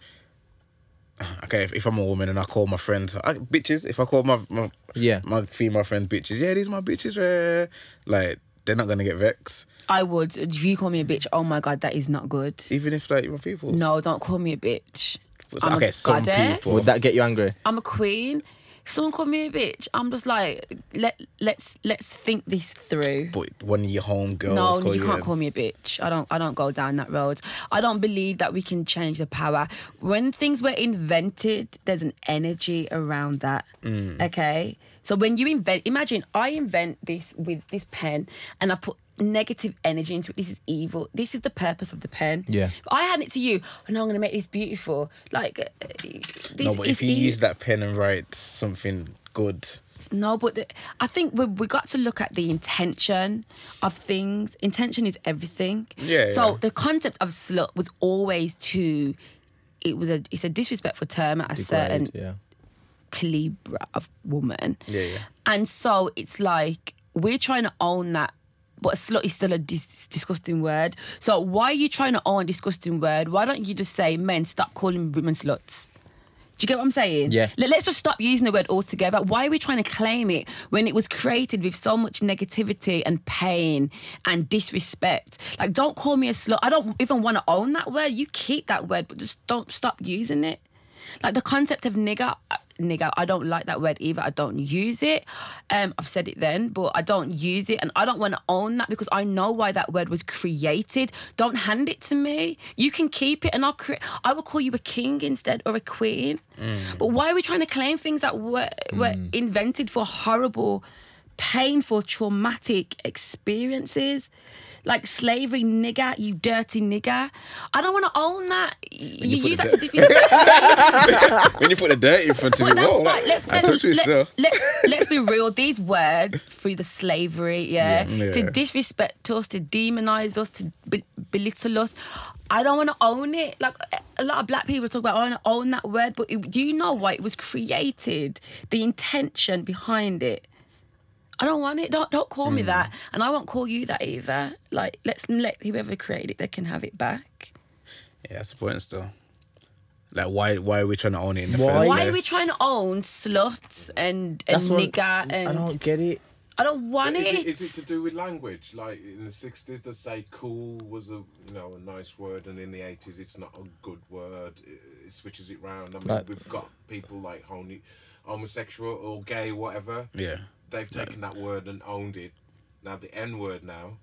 okay, if, if I'm a woman and I call my friends I, bitches, if I call my, my Yeah. my female friends bitches, yeah, these my bitches, eh, like they're not gonna get vexed, I would. If you call me a bitch, oh my god, that is not good. even if like my people. No, don't call me a bitch. But, I'm a okay, some goddess. people. Would that get you angry? I'm a queen. If someone called me a bitch, I'm just like, let let's let's think this through. But one of your home girls. no, call you can't a- call me a bitch. I don't. I don't go down that road. I don't believe that we can change the power. When things were invented, there's an energy around that. Mm. Okay, so when you invent, imagine I invent this with this pen, and I put negative energy into it. This is evil. This is the purpose of the pen. Yeah. If I hand it to you, and I'm gonna make this beautiful. Like uh, this No, but is if you use that pen and write something good, No, but the, I think we we got to look at the intention of things. Intention is everything. Yeah, So yeah. the concept of slut was always to. It was a. It's a disrespectful term at a certain yeah. calibre of woman. Yeah, yeah. And so it's like we're trying to own that. But a slut is still a dis- disgusting word. So why are you trying to own a disgusting word? Why don't you just say, men, stop calling women sluts? Do you get what I'm saying? Yeah. Let- Let's just stop using the word altogether. Why are we trying to claim it when it was created with so much negativity and pain and disrespect? Like, don't call me a slut. I don't even want to own that word. You keep that word, but just don't stop using it. Like the concept of nigger, uh, nigger, I don't like that word either. I don't use it. Um, I've said it then, but I don't use it, and I don't want to own that because I know why that word was created. Don't hand it to me. You can keep it, and I'll cre- I will call you a king instead or a queen. But why are we trying to claim things that were were invented for horrible, painful, traumatic experiences? Like slavery, nigger, you dirty nigger. I don't want to own that. You, you use that to different. when you put the dirt in front of Well, that's whoa, like, Let's I let's, you let, let, let's be real. These words through the slavery, yeah, Yeah. to disrespect us, to demonize us, to be- belittle us. I don't want to own it. Like a lot of black people talk about, I want to own that word, but it, do you know why it was created? The intention behind it. I don't want it. Don't don't call Mm. me that, and I won't call you that either. Like let's let whoever created it, they can have it back. Yeah, that's the point still. Like, why why are we trying to own it in the Why? first Why are we trying to own slut and and That's nigger and I don't get it. I don't want Is it. it, is it to do with language? Like in the sixties, they say "cool" was a you know a nice word, and in the eighties, it's not a good word. It, it switches it round. I mean, Like- we've got people like honi- homosexual or gay, whatever. Yeah. They've taken that word and owned it. Now the N word now.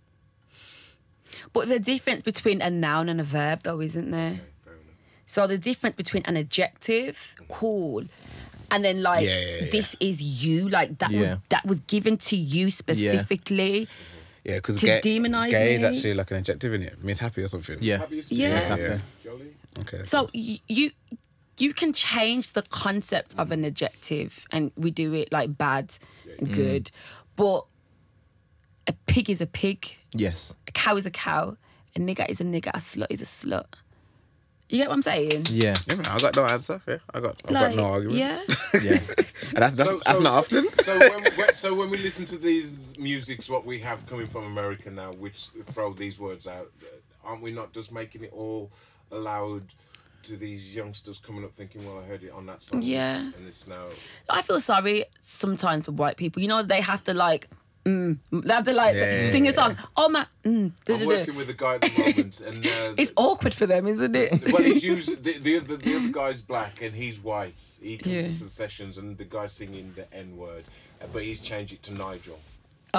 But the difference between a noun and a verb, though, isn't there? Okay, fair. So the difference between an adjective, mm. cool, and then like Yeah, yeah, yeah. this is you, like that was that was given to you specifically. Yeah, because To gay, demonise gay is actually like an adjective in it. It means happy or something. Yeah. Happy to Yeah. Yeah, yeah. Jolly. Okay. So y- you you can change the concept of an adjective, and we do it like bad and good, but a pig is a pig. Yes. a cow is a cow, a nigger is a nigger, a slut is a slut. You get what I'm saying? Yeah. yeah, man, I got no answer. Yeah, I got, I Like, got no argument. yeah. Yeah. And that's that's, that's not often. So when, when, so when we listen to these musics, what we have coming from America now, which throw these words out, uh, aren't we not just making it all allowed to these youngsters coming up thinking, well, I heard it on that song, Yeah. and it's now. I feel sorry sometimes for white people. You know, they have to like, mm, they have to like Yeah, yeah, sing a yeah. song. Oh my, mm, I'm duh, duh. working with a guy at the moment, and uh, It's awkward for them, isn't it? well, he's used the, the other the other guy's black and he's white. He comes Yeah. into the sessions and the guy's singing the N word, but he's changed it to Nigel.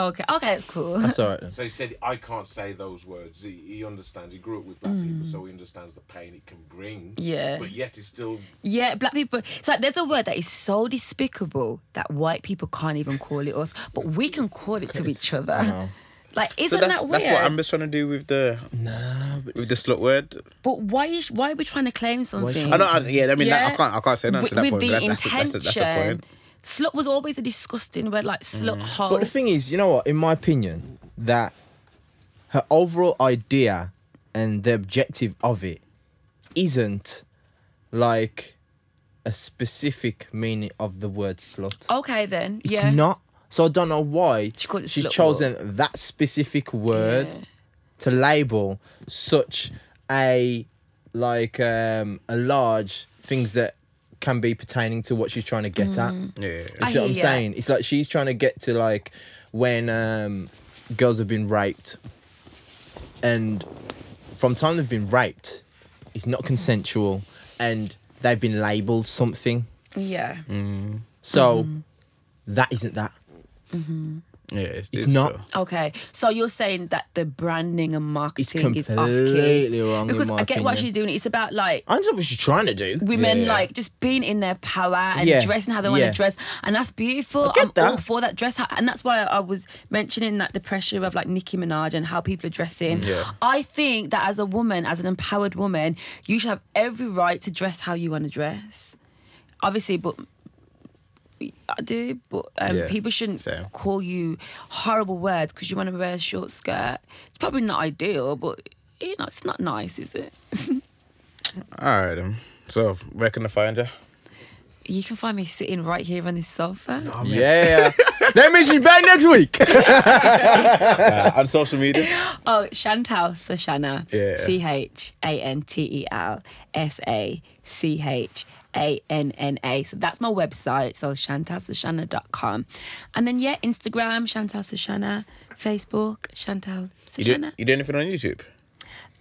Okay, okay, it's cool. That's all right then. So he said, I can't say those words. He, he understands. He grew up with black people, so he understands the pain it can bring. Mm. Yeah. But yet he's still. Yeah, black people. It's like there's a word that is so despicable that white people can't even call it us, but we can call it to each other. know. Like, So isn't that's that weird? that's what I'm just trying to do with the Nah, with the slut word. But why is why are we trying to claim something? I know. I, yeah, I mean, that, I can't. I can't say nothing with, to that with point. the but that's, that's, the- intention. that's, the, that's the point. Slut was always a disgusting word, like slut Mm. hole. But the thing is, you know what? In my opinion, that her overall idea and the objective of it isn't like a specific meaning of the word slut. okay, then It's yeah, not. So I don't know why She called it she slut chosen that specific word Yeah. to label such a like um a large things that can be pertaining to what she's trying to get at. Mm. Yeah, yeah, You I see what I'm hear ya. saying? It's like she's trying to get to like when um, girls have been raped, and from time they've been raped, it's not consensual, and they've been labelled something. yeah. So Mm-hmm. that isn't that. Yeah. It's, It's not. still. Okay, so you're saying that the branding and marketing is off key completely wrong in because my I get what opinion. she's doing. It's about like I understand what she's trying to do. women Yeah, yeah. like just being in their power and Yeah, dressing how they want to dress, and that's beautiful. get I'm all for that dress, and that's why I was mentioning that the pressure of like Nicki Minaj and how people are dressing. Yeah. I think that as a woman, as an empowered woman, you should have every right to dress how you want to dress. Obviously, but. I do, but um, Yeah, people shouldn't same. call you horrible words because you want to wear a short skirt. It's probably not ideal, but you know, it's not nice, is it? All right, then. So where can I find you? You can find me sitting right here on this sofa. Yeah. That means she's back next week. Uh, on social media. Oh, Chantel Sachanna. Yeah. C H A N T E L S A C H A N N A. So that's my website. So chantelsachanna.com. And then, yeah, Instagram, Chantel Sachanna. Facebook, Chantel You do, Sachanna. you do anything on YouTube?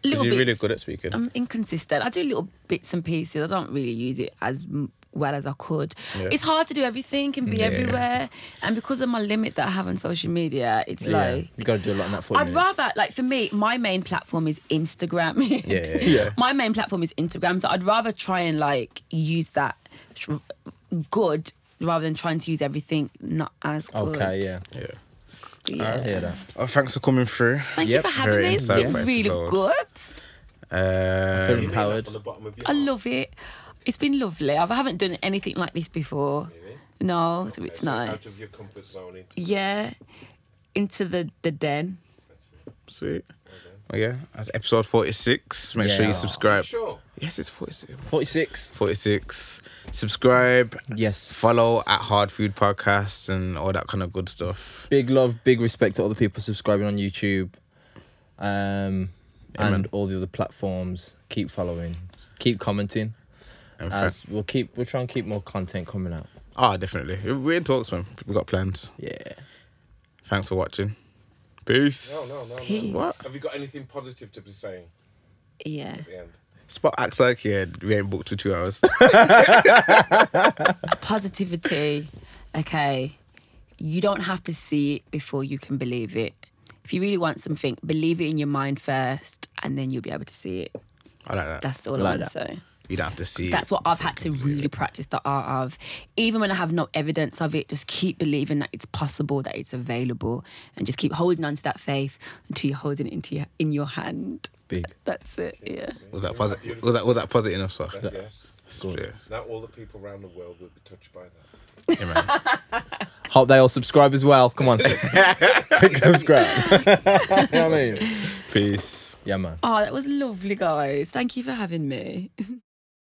Little you're really good at speaking. I'm inconsistent. I do little bits and pieces. I don't really use it as well as I could. Yeah. It's hard to do everything and be Yeah. everywhere. And because of my limit that I have on social media, it's yeah. like You gotta do a lot in that 40 I'd minutes. rather like for me, my main platform is Instagram. yeah, yeah, Yeah. My main platform is Instagram, so I'd rather try and like use that good rather than trying to use everything not as good. Okay, yeah. yeah. Yeah. I hear that. Oh, thanks for coming through. Thank Yep, you for having very me. It's been insightful really episode. good. Feel Um, empowered. From the bottom of your I love it. It's been lovely. I haven't done anything like this before. No, so it's So Out nice. of your comfort zone. Into Yeah, into the the den. sweet. Oh yeah, that's episode forty-six. Make sure you subscribe. Sure. Yes, it's forty-six. 46. 46. Subscribe, Yes. follow at Hard Food Podcasts and all that kind of good stuff. Big love, big respect to all the people subscribing on YouTube, um, Yeah, and all the other platforms. Keep following, keep commenting. And As fa- we'll keep, we'll try and keep more content coming out. Ah, definitely. We're in talks, man. We've got plans. Yeah. Thanks for watching. Peace. No, no, no, Peace. no. What? Have you got anything positive to be saying Yeah. at the end? Spot acts like yeah, we ain't booked for two hours. Positivity. Okay. You don't have to see it before you can believe it. If you really want something, believe it in your mind first, and then you'll be able to see it. I like that. That's all I Like want to that. say. You don't have to see. That's it. what I've had to really practice the art of. Even when I have no evidence of it, just keep believing that it's possible, that it's available, and just keep holding on to that faith until you're holding it into your, in your hand. Big. That's it. Yeah. Was that positive? Was that was that positive enough, sir? yes. Yeah, Now all the people around the world will be touched by that. yeah, man. Hope they all subscribe as well. Come on, click subscribe. you know what I mean? Peace. Yeah, man. Oh, that was lovely, guys. Thank you for having me.